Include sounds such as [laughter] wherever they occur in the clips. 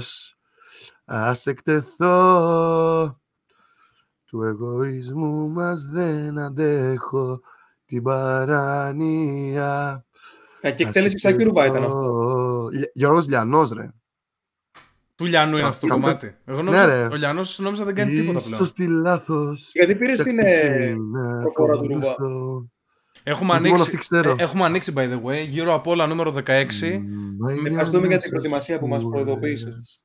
Πώς ας εκτεθώ του εγωισμού μας δεν αντέχω την παράνοια. Κακή εκτέλεση Ξάκη ήταν αυτό. Γιώργος Λιανός ρε. Του Λιανού είναι αυτό το κομμάτι. Εγώ νόμιζα, ναι, ο Λιανός νόμιζα δεν κάνει τίποτα πλέον. Ίσως τη λάθος. Γιατί πήρες την προφορά του Ρουβά. Έχουμε ανοίξει, ε, έχουμε ανοίξει, by the way, γύρω από όλα νούμερο 16. Ευχαριστούμε για την προετοιμασία που μας προειδοποίησες.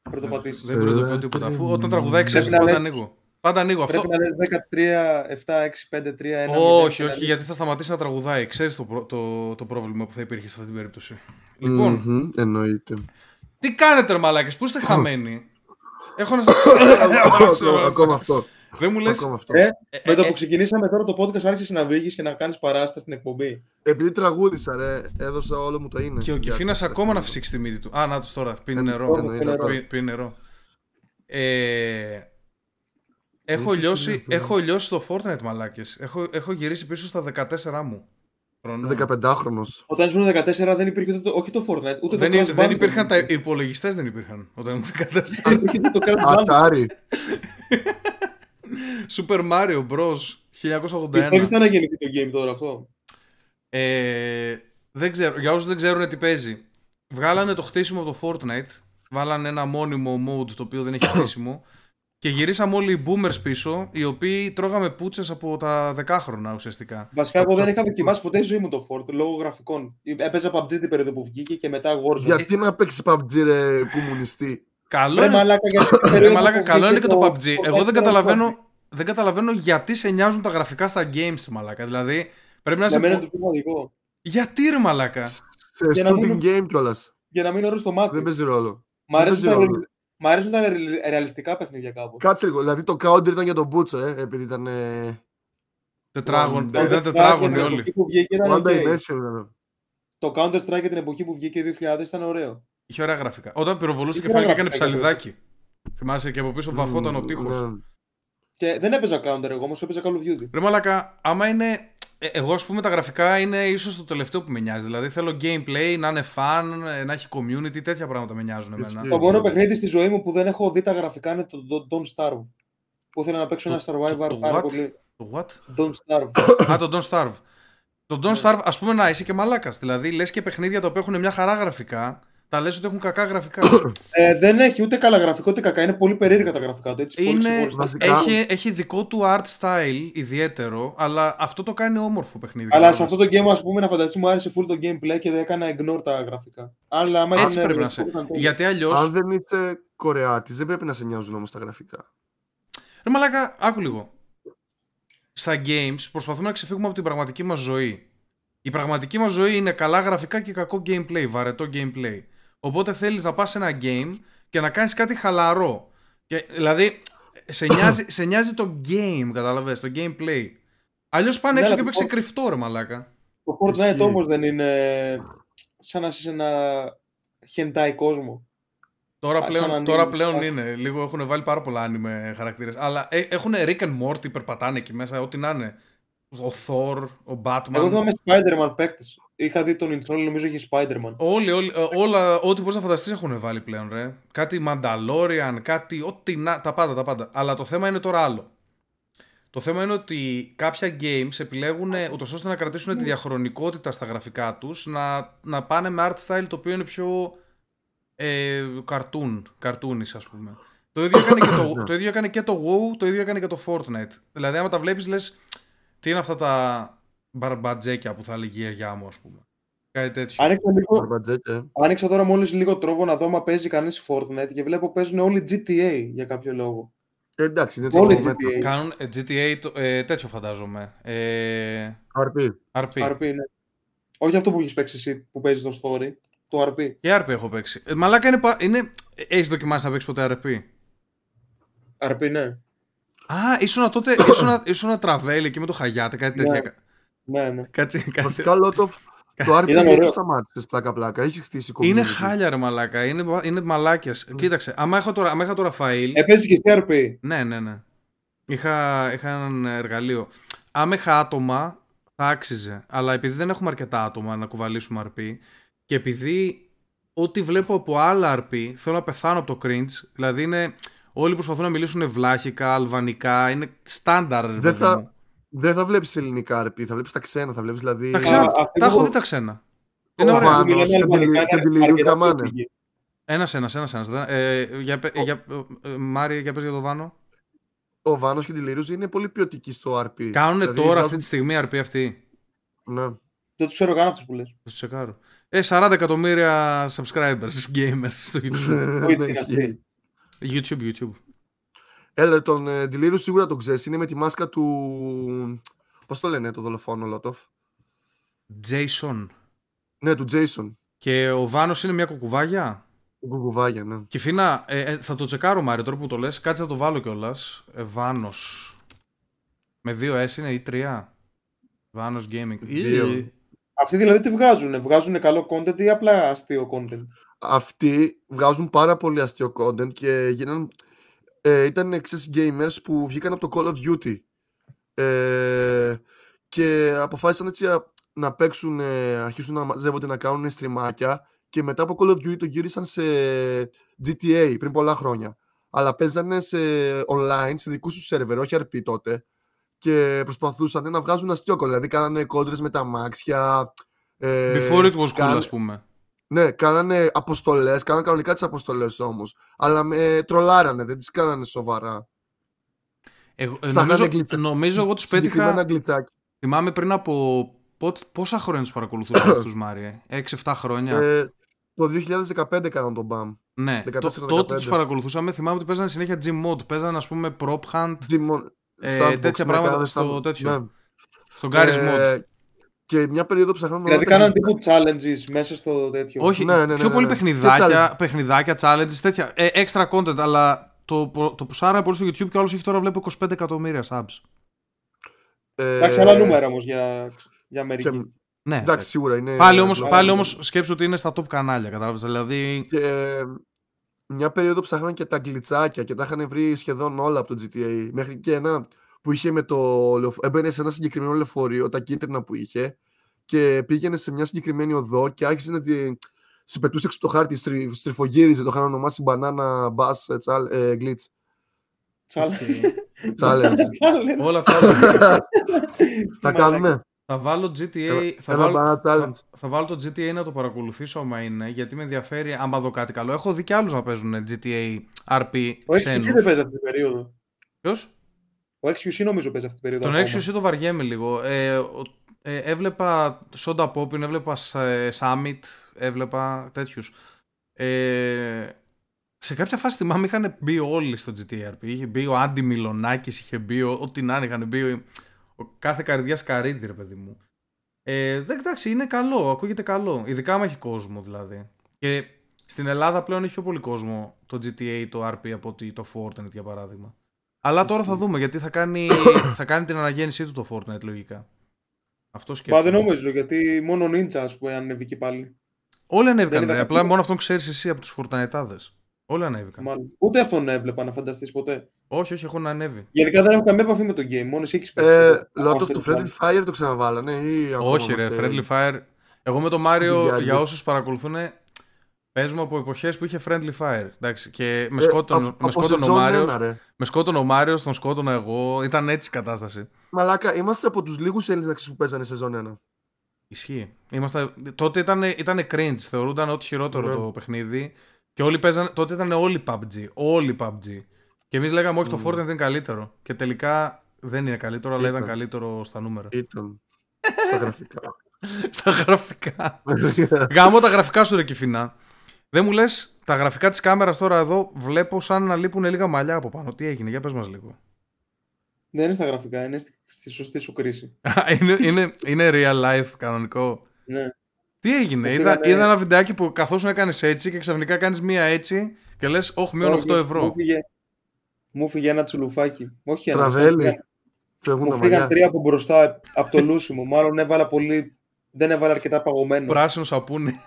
Δεν προειδοποιώ τίποτα. Αφού όταν τραγουδάει ξέρεις πάντα ανοίγω. Πάντα ανοίγω αυτό. Πρέπει να λες 13, 7, 6, 5, 3, 1. Όχι, όχι, γιατί θα σταματήσει να τραγουδάει. Ξέρεις το, το, το πρόβλημα που θα υπήρχε σε αυτή την περίπτωση. Λοιπόν, mm-hmm, εννοείται. Τι κάνετε, ρε μαλάκες, πού είστε [coughs] χαμένοι; Έχω να σα [coughs] [coughs] Ακόμα αυτό. Δεν μου λες... Ε, ε, με το ε, που ξεκινήσαμε τώρα το podcast άρχισε να βγει και να κάνεις παράσταση στην εκπομπή. Επειδή τραγούδισα, ρε, έδωσα όλο μου το είναι. Και ο Κιφίνας ακόμα να φυσήξει τη μύτη του. Α, να τους τώρα, πίνει νερό. Πίνει νερό. Έχω λιώσει, έχω λιώσει το Fortnite μαλάκες. Έχω, έχω γυρίσει πίσω στα 14 μου. 15χρονο. Όταν ήσουν 14 δεν υπήρχε το, όχι το Fortnite, ούτε δεν, το Δεν, δεν υπήρχαν τα υπολογιστές, δεν υπήρχαν όταν ήμουν [laughs] 14. Ατάρι. [laughs] Super Mario Bros. 1081. Πιστεύεις να γεννηθεί το game τώρα αυτό; Ε, δεν ξέρω, για όσους δεν ξέρουν τι παίζει. Βγάλανε το χτίσιμο από το Fortnite. Βάλανε ένα μόνιμο mode το οποίο δεν έχει [coughs] χτίσιμο. Και γυρίσαμε όλοι οι boomers πίσω, οι οποίοι τρώγαμε πούτσες από τα δεκάχρονα ουσιαστικά. Βασικά, εγώ δεν είχα δοκιμάσει ποτέ ζωή μου το Ford λόγω γραφικών. Έπαιζα PUBG την περίοδο που βγήκε και μετά Warzone. Γιατί να παίξεις PUBG, ρε κομμουνιστή; Καλό είναι, [coughs] ρε, μαλάκα, καλό είναι και το PUBG. Εγώ δεν καταλαβαίνω, δεν καταλαβαίνω γιατί σε νοιάζουν τα γραφικά στα games, μαλάκα. Δηλαδή, πρέπει να σε. Για μένα το Γιατί ρε μαλάκα; Σε shooting game κιόλας. Για να μην ορίσει το μάτι. Δεν παίζει ρόλο. Μ' Μ' αρέσουν τα ρεαλιστικά παιχνίδια κάπου. Κάτσε λίγο. Δηλαδή το counter ήταν για τον Μπούτσο, ε, επειδή ήταν. Ε... Τετράγων. Ήταν τετράγωνοι όλοι. Το Counter Strike για την εποχή που βγήκε 2000 ήταν ωραίο. Είχε ωραία γραφικά. Όταν πυροβολούσε το κεφάλι και έκανε ψαλιδάκι. Θυμάσαι και από πίσω βαφόταν ο τείχος. Ναι. Και δεν έπαιζα Counter εγώ, όμως έπαιζα Call of Duty. Ρε μαλακα, άμα είναι ε, εγώ, ας πούμε, τα γραφικά είναι ίσως το τελευταίο που με νοιάζει. Δηλαδή, θέλω gameplay, να είναι fun, να έχει community, τέτοια πράγματα με νοιάζουν εμένα. Το μόνο παιχνίδι στη ζωή μου που δεν έχω δει τα γραφικά είναι το Don't Starve. Που ήθελα να παίξω ένα survivor το, πάρα πολύ. Το what? Don't Starve. [coughs] Α, το Don't Starve. Το Don't Starve, ας πούμε, να είσαι και μαλάκας. Δηλαδή, λες και παιχνίδια τα οποία έχουν μια χαρά γραφικά τα λες ότι έχουν κακά γραφικά. ε, δεν έχει ούτε καλά γραφικό ούτε κακά. Είναι πολύ περίεργα τα γραφικά του. Έτσι, είναι, έχει, έχει δικό του art style ιδιαίτερο, αλλά αυτό το κάνει όμορφο παιχνίδι. Αλλά σε αυτό το game, ας πούμε, να φανταστείς μου άρεσε full το gameplay και δεν έκανα ignore τα γραφικά. Αλλά άμα έτσι πρέπει να σε. Γιατί αλλιώ. Αν δεν είσαι Κορεάτης, δεν πρέπει να σε νοιάζουν όμως τα γραφικά. Ρε μαλάκα, άκου λίγο. Στα games προσπαθούμε να ξεφύγουμε από την πραγματική μας ζωή. Η πραγματική μας ζωή είναι καλά γραφικά και κακό gameplay, βαρετό gameplay. Οπότε θέλεις να πας σε ένα game και να κάνεις κάτι χαλαρό. Και, δηλαδή, σε νοιάζει, σε νοιάζει το game, καταλαβες, το gameplay. Αλλιώς πάνε έξω ναι, και παίξει κρυφτό, ρε μαλάκα. Το Fortnite όμως δεν είναι σαν να είσαι σε ένα χεντάι κόσμο. Τώρα πλέον, τώρα πλέον είναι. Λίγο έχουν βάλει πάρα πολλά άνιμε χαρακτήρες. Αλλά ε, έχουν Rick and Morty, περπατάνε εκεί μέσα, ό,τι να είναι. Ο Thor, ο Batman. Εγώ θυμάμαι Spider-Man παίκτες. Είχα δει τον intro, νομίζω είχε Spider-Man. Όλοι, όλοι, ε, όλα, ό,τι μπορείς να φανταστείς έχουν βάλει πλέον, ρε. Κάτι Mandalorian, κάτι. Ό,τι να. Τα πάντα, τα πάντα. Αλλά το θέμα είναι τώρα άλλο. Το θέμα είναι ότι κάποια games επιλέγουν ούτως ώστε να κρατήσουν τη διαχρονικότητα στα γραφικά τους, να, να πάνε με art style το οποίο είναι πιο. Ε, cartoon, cartoonish, ας πούμε. Το ίδιο, έκανε και το, [coughs] το ίδιο έκανε και το WoW, το ίδιο έκανε και το Fortnite. Δηλαδή, άμα τα βλέπεις, λες, τι είναι αυτά τα μπαρμπατζέκια που θα έλεγε η γιαγιά μου, ας πούμε. Κάτι τέτοιο. Άνοιξα, λίγο... Άνοιξα τώρα μόλις λίγο τρόπο να δω μα παίζει κανείς Fortnite και βλέπω παίζουν όλοι GTA για κάποιο λόγο. Ε, εντάξει, είναι όλοι GTA. Κάνουν ε, GTA ε, τέτοιο φαντάζομαι. Ε... RP. RP. RP ναι. Όχι αυτό που έχεις παίξει εσύ που παίζεις το story. Το RP. Και RP έχω παίξει. Ε, μαλάκα είναι. είναι... Έχεις δοκιμάσει να παίξεις ποτέ RP. RP, ναι. Α, ήσουν τότε. ήσουν, ήσουν τραβέλ εκεί με το Χαγιάτε, κάτι ναι. τέτοια. Ναι, ναι. Κάτσε, κάτσε. Βασικά λόγω το, το RP δεν το σταμάτησε πλάκα-πλάκα. Έχει χτίσει κομμάτι. Είναι χάλια ρε μαλάκα. Είναι, είναι μαλάκια. Mm. Κοίταξε, άμα έχω τώρα, άμα είχα τώρα φαΐλ. Έπαιζε και εσύ RP. Ναι, ναι, ναι. Είχα, είχα ένα εργαλείο. Άμα είχα άτομα, θα άξιζε. Αλλά επειδή δεν έχουμε αρκετά άτομα να κουβαλήσουμε RP και επειδή ό,τι βλέπω από άλλα RP θέλω να πεθάνω από το cringe. Δηλαδή είναι. Όλοι προσπαθούν να μιλήσουν βλάχικα, αλβανικά. Είναι στάνταρ. Δεν θα, δεν θα βλέπεις ελληνικά RP, θα βλέπεις τα ξένα. Θα βλέπεις, δηλαδή... Τα ξένα, τα, τα έχω δει τα ξένα. Είναι ο Βάνος και την Καμάνε. Ένας, ένας, ένας, ένας. Ε, για, για, ε, Μάρια, για πες για τον Βάνο. Ο Βάνος και τη Λίρους είναι πολύ ποιοτικοί στο RP. Κάνουν δηλαδή, τώρα αυτή τη στιγμή RP αυτή. Ναι. Δεν τους ξέρω καν αυτούς που λες. Θα τους τσεκάρω. Ε, 40 εκατομμύρια subscribers, [laughs] gamers στο [laughs] YouTube. Ναι, YouTube, YouTube. Έλα, τον ε, Delirious σίγουρα τον ξέρεις. Είναι με τη μάσκα του. Πώς το λένε το δολοφόνο, Λότοφ; Jason. Ναι, του Jason. Και ο Βάνος είναι μια κουκουβάγια; Κουκουβάγια, ναι. Και φίνα, ε, ε, θα το τσεκάρω Μάριο τώρα που το λες. Κάτσε να το βάλω κιόλας. Ε, Βάνος. Με δύο S είναι ή τρία; Βάνος Gaming. Δύο. Αυτοί δηλαδή τι βγάζουν, βγάζουν καλό content ή απλά αστείο content; Αυτοί βγάζουν πάρα πολύ αστείο content και γίνανε, ε, ήταν εξής gamers που βγήκαν από το Call of Duty ε, και αποφάσισαν έτσι να παίξουν, ε, αρχίσουν να μαζεύονται να κάνουν στριμάκια και μετά από Call of Duty το γύρισαν σε GTA πριν πολλά χρόνια. Αλλά παίζανε σε online, σε δικούς τους σερβερ, όχι RP τότε και προσπαθούσαν να βγάζουν αστείο Δηλαδή κάνανε κόντρες με τα μάξια. Ε, Before it was cool, ας πούμε. Ναι, κάνανε αποστολές, κάνανε κανονικά τις αποστολές όμως. Αλλά με τρολάρανε, δεν τις κάνανε σοβαρά. Εγώ, ε, νομίζω, νομίζω εγώ τους πέτυχα. Θυμάμαι πριν από. πόσα χρόνια τους παρακολουθούσα [coughs] αυτούς, Μάρια. 6-7 χρόνια. Ε, το 2015 κάναν τον BAM. Ναι, τότε τους παρακολουθούσαμε. Θυμάμαι ότι παίζανε συνέχεια Gym Mod. Παίζανε, ας πούμε, Prop Hunt. Gym ε, τέτοια πράγματα στο τέτοιο. Ναι. Στο Garry's ε, Mod. Και μια περίοδο ψαχνάμε. Δηλαδή κάναν τύπου challenges μέσα στο τέτοιο. Όχι, ναι, ναι, ναι, πιο πολύ παιχνιδάκια, παιχνιδάκια, challenges, τέτοια. Ε, extra content, αλλά το, το πουσάρα πολύ στο YouTube και όλος έχει τώρα βλέπω 25 εκατομμύρια subs. Ε, Εντάξει, άλλα νούμερα όμως για, για Αμερική. Και... Ναι, Εντάξει, σίγουρα είναι. Πάλι όμω πάλι όμως, σκέψου ότι είναι στα top κανάλια, κατάλαβες. Δηλαδή. Και, μια περίοδο ψάχναν και τα γκλιτσάκια και τα είχαν βρει σχεδόν όλα από το GTA. Μέχρι και ένα που είχε με το. Έμπαινε σε ένα συγκεκριμένο λεωφορείο, τα κίτρινα που είχε, και πήγαινε σε μια συγκεκριμένη οδό και άρχισε να τη. Σε πετούσε έξω το χάρτη, στρι, στριφογύριζε, το είχαν ονομάσει μπανάνα μπας ε, glitch. [laughs] [laughs] Challenge. Όλα challenge. [laughs] Τα κάνουμε. Θα βάλω GTA. θα, βάλω, θα, θα, βάλω το GTA να το παρακολουθήσω άμα είναι, γιατί με ενδιαφέρει άμα δω κάτι καλό. Έχω δει και άλλους να παίζουν GTA RP Ο XQC δεν παίζεις αυτή την περίοδο; Ποιος; Ο XQC νομίζω παίζει αυτή την περίοδο. Τον XQC το βαριέμαι λίγο. Ε, ε, έβλεπα Soda Pop, έβλεπα Summit, έβλεπα τέτοιους. Ε, σε κάποια φάση θυμάμαι είχαν μπει όλοι στο GTRP. Είχε μπει ο Άντι Μιλονάκη, είχε μπει ό,τι να είναι, είχαν μπει κάθε καρδιά σκαρίδι, ρε παιδί μου. Ε, δεν εντάξει, είναι καλό, ακούγεται καλό. Ειδικά άμα έχει κόσμο δηλαδή. Και στην Ελλάδα πλέον έχει πιο πολύ κόσμο το GTA, το RP από ότι το Fortnite για παράδειγμα. Αλλά τώρα θα δούμε γιατί θα κάνει, θα κάνει την αναγέννησή του το Fortnite λογικά. Αυτό σκέφτομαι. Μα δεν νομίζω γιατί μόνο Ninja ας πούμε ανέβηκε πάλι. Όλοι ανέβηκαν. Ρε, απλά μόνο αυτόν ξέρεις εσύ από τους Fortnite. Όλοι ανέβηκαν. Μάλλον. Ούτε αυτόν έβλεπα να φανταστείς ποτέ. Όχι, όχι, έχω να ανέβει. Γενικά δεν έχω καμία επαφή με το game. Μόνο εσύ έχεις πει. Ε, Lot of το Friendly Fire το ξαναβάλανε. Ή όχι, ρε, Friendly Fire. Εγώ με τον Μάριο, για όσους παρακολουθούν, παίζουμε από εποχές που είχε Friendly Fire. Εντάξει, και με σκότωνε ε, ο Μάριος. Με σκότωνε ο Μάριος, τον σκότωνα εγώ. Ήταν έτσι η κατάσταση. Μαλάκα, είμαστε από τους λίγους Έλληνες που παίζανε σε ζώνη 1. Ισχύει. Είμαστε... Τότε ήταν, ήταν cringe. Θεωρούνταν ό,τι χειρότερο ναι. το παιχνίδι. Και όλοι παίζανε, τότε ήταν όλοι PUBG. Όλοι PUBG. Και εμείς λέγαμε όχι, το Fortnite είναι καλύτερο. Και τελικά δεν είναι καλύτερο, αλλά ήταν καλύτερο στα νούμερα. Ήταν. [laughs] Στα γραφικά. στα γραφικά. [laughs] Γάμω τα γραφικά σου, ρε Κιφινά. Δεν μου λες, τα γραφικά της κάμερας τώρα εδώ βλέπω σαν να λείπουν λίγα μαλλιά από πάνω. Τι έγινε, για πες μας λίγο. Δεν είναι στα γραφικά, είναι στη σωστή σου κρίση. [laughs] είναι, είναι, είναι real life κανονικό. Ναι. Τι έγινε, είδα, είδα ένα βιντεάκι που καθώς έκανε έτσι και ξαφνικά κάνεις μία έτσι και λες, Όχι, μείον 8 ευρώ. Μου φύγε, μου φύγε ένα τσουλουφάκι. Όχι ένα. Τραβέλι. Μου φύγαν τρία από μπροστά από το λούσι μου. Μάλλον έβαλα πολύ. Δεν έβαλα αρκετά παγωμένο. Πράσινο σαπούνι. [laughs]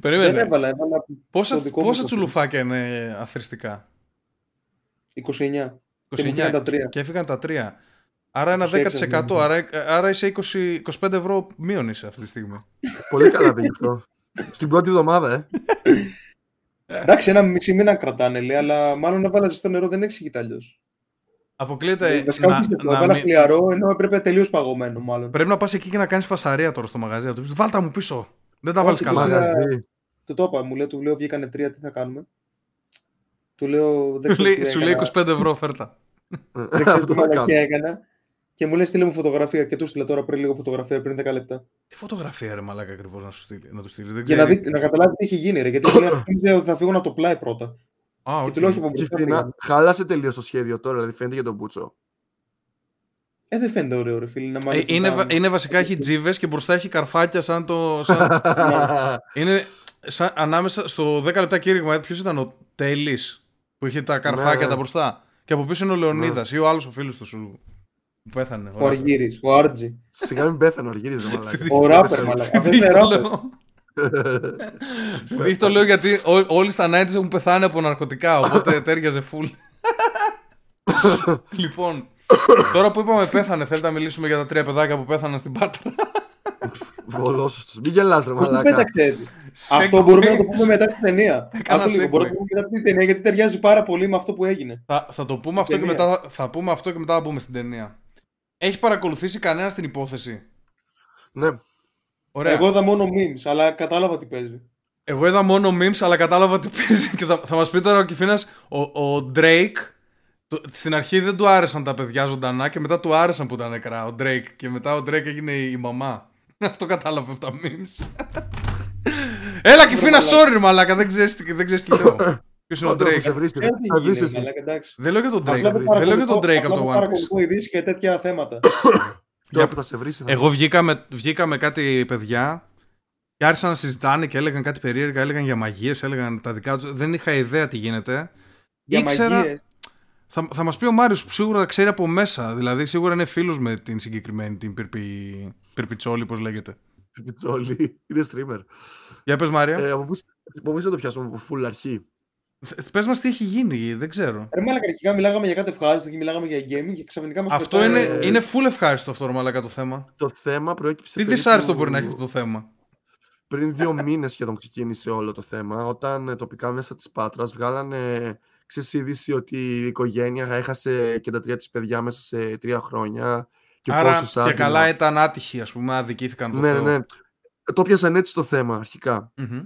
Περίμενε. Δεν έβαλα, έβαλα πόσα, πόσα τσουλουφάκια είναι αθρηστικά; 29. 29. Και έφυγαν τα τρία. Άρα ένα 10%. Άρα, άρα είσαι 20, 25 ευρώ μείον είσαι αυτή τη στιγμή. Πολύ καλά πήγε αυτό. Στην πρώτη εβδομάδα, ε. Εντάξει, ένα μισή μήνα κρατάνε, λέει, αλλά μάλλον να βάλαζε στο νερό δεν εξηγείται αλλιώ. Αποκλείεται. Βασικά, να- όχι, να έβαλα μην- χλιαρό, ενώ έπρεπε τελείως παγωμένο, μάλλον. Πρέπει να πας εκεί και να κάνεις φασαρία τώρα στο μαγαζί. Να του πεις Βάλτα μου πίσω. Δεν τα Όχι, βάλεις το καλά. μαγαζί. Μαγαζί. Του το είπα, μου λέει, του λέω, βγήκανε τρία, τι θα κάνουμε. Του λέω, δεν Σου ξέρω λέει, τι σου λέει έκανα. 25 ευρώ φέρτα. Δεν ξέρω [laughs] Αυτό τι θα κάνω. μαλακία έκανα. Και μου λέει, στείλε μου φωτογραφία. Και του 'στειλα τώρα πριν λίγο φωτογραφία, πριν 10 λεπτά. Τι φωτογραφία ρε μαλάκα ακριβώς να, σου στείλει- να του στείλει. Δεν Για να, ξέρει. δει, να καταλάβει τι έχει γίνει, ρε. Γιατί μου λέει, «Νόμιζα ότι θα φύγουν από το πλάι πρώτα. Α, Και οκ. του λέω, όχι από Και μπροστά. φθηνά, πήγαμε». χάλασε τελείως το σχέδιο τώρα, δηλαδή φαίνεται για τον μπούτσο. Ε, δεν φαίνεται ωραίο, ρε φίλε. Να Ε, μάλλον είναι, τα- βα- είναι βασικά έχει τζίβες και μπροστά έχει καρφάκια σαν το. Σαν, [laughs] είναι σαν, ανάμεσα στο 10 λεπτά κήρυγμα. Ποιος ήταν ο Τέλης που είχε τα καρφάκια Ναι. τα μπροστά; Και από πίσω είναι ο Λεωνίδας ή ο άλλος ο φίλος του σου που πέθανε. Ο Αργύρης, ο Άρτζι. Σιγά μην πέθανε ο Αργύρης, ρε [laughs] μαλάκα. Ο ράπερ, μαλάκα. Αυτό είναι το ράπερ. λέω. Στην τύχη το λέω γιατί ό- όλοι στα 90s έχουν πεθάνει από ναρκωτικά, οπότε τέριαζε full. [laughs] λοιπόν, τώρα που είπαμε πέθανε, θέλετε να μιλήσουμε για τα τρία παιδάκια που πέθαναν στην Πάτρα. Βολόσωστος. Μην γελάς ρε Πώς το μαλάκα. πέταξε έτσι; Σε Αυτό μπορούμε να το πούμε μετά την ταινία. Έκανα Αυτό λίγο, segue. μπορούμε να το πούμε μετά την ταινία γιατί ταιριάζει πάρα πολύ με αυτό που έγινε. Θα, θα το πούμε αυτό και ταινία. μετά, θα πούμε αυτό και μετά θα πούμε στην ταινία. Έχεις παρακολουθήσει κανένα την υπόθεση; Ναι. Ωραία. Εγώ είδα μόνο memes, αλλά κατάλαβα τι παίζει. Εγώ είδα μόνο memes, αλλά κατάλαβα τι παίζει και θα, θα μας πει τώρα ο Κιφίνας, ο, ο Drake. Το- στην αρχή δεν του άρεσαν τα παιδιά ζωντανά και μετά του άρεσαν που ήταν νεκρά ο Drake. Και μετά ο Drake έγινε η, η μαμά. [laughs] Αυτό κατάλαβε από τα memes. [laughs] Έλα Κιφίνα, sorry ρε μαλάκα, δεν ξέρεις τι, δεν ξέρεις τι λέω. [laughs] Ποιος είναι ο Όντως, θα σε Drake. βρεις, Ξέρω θα τι βρεις γίνεται, εσύ. μαλάκα, εντάξει. Δεν λέω για τον Απλά Drake. δεν Δεν λέω για τον παρακολουθώ- Drake από απλά το που One Piece. παρακολουθώ ειδήσεις και τέτοια θέματα. [coughs] Τώρα που θα σε βρεις. θα- Εγώ βγήκα με, βγήκα με κάτι παιδιά και άρχισαν να συζητάνε και έλεγαν κάτι περίεργα, έλεγαν για μαγείες, έλεγαν τα δικά τους. Δεν είχα ιδέα τι γίνεται. Για Ήξερα- μαγείες. Θα, θα μας πει ο Μάριος που σίγουρα ξέρει από μέσα. Δηλαδή σίγουρα είναι φίλος με την συγκεκριμένη, την Πυρπι, Πυρπιτσόλη, πώς λέγεται. Πιτσόλι. Είναι streamer. Για πες, Μάρια. Ε, Από πού από πούς θα το πιάσουμε από full αρχή; Πες μας τι έχει γίνει, δεν ξέρω. Ρε μάλακα, αρχικά μιλάγαμε για κάτι ευχάριστο και μιλάγαμε για gaming και ξαφνικά μας Αυτό πετάει- είναι, είναι full ευχάριστο αυτό, ρε μαλάκα, το θέμα. Το θέμα προέκυψε. Τι περίπου δυσάρεστο μπορεί να έχει αυτό το θέμα; Πριν δύο μήνες σχεδόν ξεκίνησε όλο το θέμα, όταν ε, τοπικά μέσα της Πάτρας βγάλανε ξέρεις είδηση ότι η οικογένεια έχασε και τα τρία της παιδιά μέσα σε τρία χρόνια και Άρα πόσους και άτομα. καλά ήταν άτυχοι, ας πούμε, αδικήθηκαν το Ναι, ναι, Θεό. ναι. Το πιάσαν έτσι το θέμα αρχικά. Μμμ.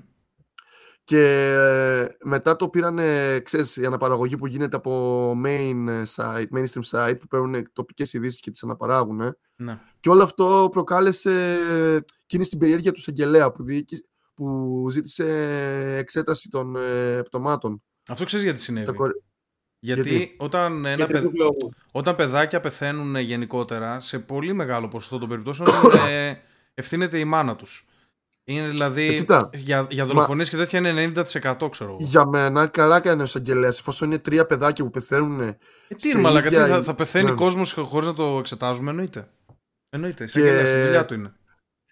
Και ε, μετά το πήραν, ξέρεις, η αναπαραγωγή που γίνεται από main ε, site, mainstream site που παίρνουν τοπικές ειδήσεις και τις αναπαράγουν. Ναι. Και όλο αυτό προκάλεσε εκείνη την περιέργεια του Σαγγελέα που, διοίκη- που ζήτησε εξέταση των ε, πτωμάτων. Αυτό ξέρεις γιατί συνέβη. Τα κορ- Γιατί, Γιατί; όταν, ένα Για παιδ- τρίτους λόγους. όταν παιδάκια πεθαίνουν γενικότερα, σε πολύ μεγάλο ποσοστό των περιπτώσεων είναι, [coughs] ευθύνεται η μάνα τους. Είναι δηλαδή, Ε, κοίτα, για, για δολοφονίες και τέτοια είναι 90% ξέρω εγώ. Για μένα, καλά κάνει ο Σαγγελέα, εφόσον είναι τρία παιδάκια που πεθαίνουν. Ε, τι σε είναι μαλακα, τι, ίδια- θα, θα πεθαίνει ναι. κόσμος χωρίς να το εξετάζουμε, εννοείται. Εννοείται, σαν Και- και... η δουλειά του είναι.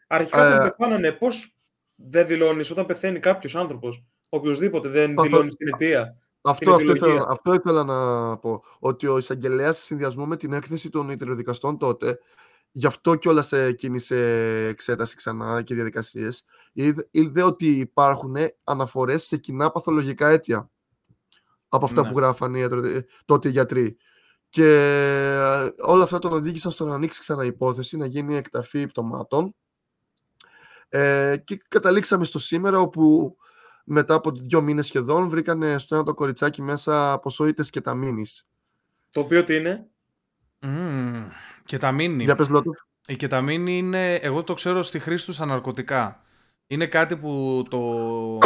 Αρχικά Ε, όταν πεθάνανε, πώς δεν δηλώνεις όταν πεθαίνει κάποιος άνθρωπος, οποιοδήποτε δεν Αυτό- δηλώνει την αιτία. Αυτό, αυτό, επιλογή. ήθελα, αυτό ήθελα να πω. Ότι ο εισαγγελέας σε συνδυασμό με την έκθεση των ιατροδικαστών τότε, γι' αυτό κιόλας κίνησε εξέταση ξανά και διαδικασίες, είδε, είδε ότι υπάρχουν αναφορές σε κοινά παθολογικά αίτια από αυτά Ναι. που γράφανε οι ιατροδι- τότε οι γιατροί. Και ε, όλα αυτά τον οδήγησαν στο να ανοίξει ξανά η υπόθεση, να γίνει εκταφή πτωμάτων. Ε, και καταλήξαμε στο σήμερα όπου μετά από δύο μήνες σχεδόν βρήκανε στο ένα το κοριτσάκι μέσα ποσότητες και τα μήνυς. Το οποίο τι είναι; Μμμ. Και τα μήνυ. Για πες Λότο. Η κεταμίνη είναι, εγώ το ξέρω στη χρήση τους στα ναρκωτικά. Είναι κάτι που το,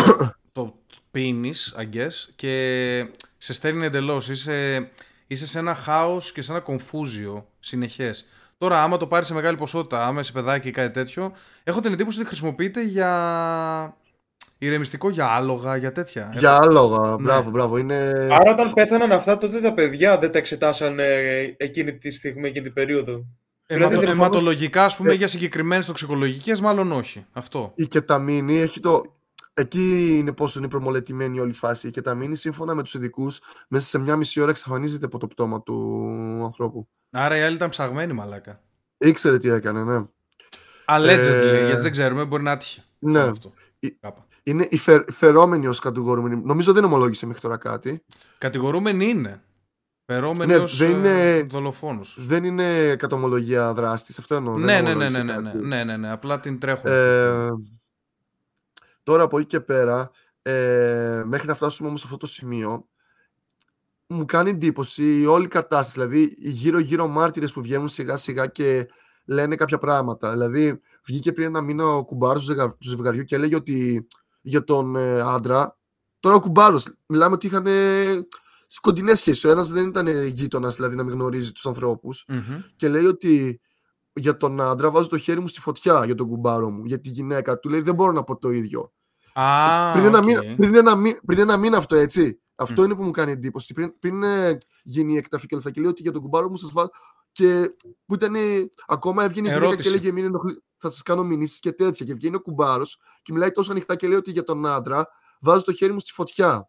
[coughs] το πίνεις, I guess, και σε στέλνει εντελώς. Είσαι, είσαι σε ένα χάος και σε ένα κομφούζιο συνεχές. Τώρα, άμα το πάρεις σε μεγάλη ποσότητα, άμα είσαι παιδάκι ή κάτι τέτοιο, έχω την εντύπωση ότι χρησιμοποιείται για ηρεμιστικό, για άλογα, για τέτοια. Για άλογα. Ναι. Μπράβο, μπράβο. Είναι... Άρα όταν πέθαναν αυτά, τότε τα παιδιά δεν τα εξετάσαν ε, εκείνη τη στιγμή, εκείνη την περίοδο. Αιματο- δηλαδή, αιματολογικά, ας πούμε, Ε. για συγκεκριμένες τοξικολογικές, μάλλον όχι. Αυτό. Η κεταμίνη έχει το... Εκεί είναι πόσο είναι προμολετημένη όλη η φάση. Η κεταμίνη, σύμφωνα με τους ειδικούς, μέσα σε μια μισή ώρα εξαφανίζεται από το πτώμα του ανθρώπου. Άρα η άλλη ήταν ψαγμένη, μαλάκα. Ήξερε τι έκανε, ναι. Allegedly, Ε, γιατί δεν ξέρουμε, μπορεί να άτυχε. Ναι. Αυτό. Είναι η φε, φερόμενη ως κατηγορούμενη. Νομίζω δεν ομολόγησε μέχρι τώρα κάτι. Κατηγορούμενη είναι. Φερόμενη ναι, ως δεν είναι, δολοφόνος. Δεν είναι κατομολογία δράστης. Αυτό εννοώ. Ναι, ναι, ναι, ναι, ναι, ναι, ναι, ναι, ναι, Απλά την τρέχουν. Ε, τώρα από εκεί και πέρα, ε, μέχρι να φτάσουμε όμως σε αυτό το σημείο, μου κάνει εντύπωση η όλη κατάσταση. Δηλαδή, οι γύρω-γύρω μάρτυρες που βγαίνουν σιγά-σιγά και λένε κάποια πράγματα. Δηλαδή, βγήκε πριν ένα μήνα ο κουμπάρος του ζευγαριού και έλεγε ότι για τον ε, άντρα. Τώρα ο κουμπάρος, μιλάμε ότι είχαν κοντινές σχέσεις. Ο ένας δεν ήταν γείτονας, δηλαδή να μην γνωρίζει τους ανθρώπους. Και λέει ότι για τον άντρα βάζω το χέρι μου στη φωτιά για τον κουμπάρο μου. Για τη γυναίκα του λέει δεν μπορώ να πω το ίδιο. Ah, πριν, ένα μήνα, πριν, ένα μήνα, πριν ένα μήνα αυτό έτσι. Αυτό είναι που μου κάνει εντύπωση. Πριν, πριν ε, γίνει η εκταφή και λέει ότι για τον κουμπάρο μου σας βάζω. Και που ήταν ακόμα έβγαινε η γυναίκα και έλεγε μην ενοχλεί, θα σας κάνω μηνύσεις και τέτοια. Και βγαίνει ο κουμπάρος και μιλάει τόσο ανοιχτά και λέει ότι για τον άντρα βάζω το χέρι μου στη φωτιά.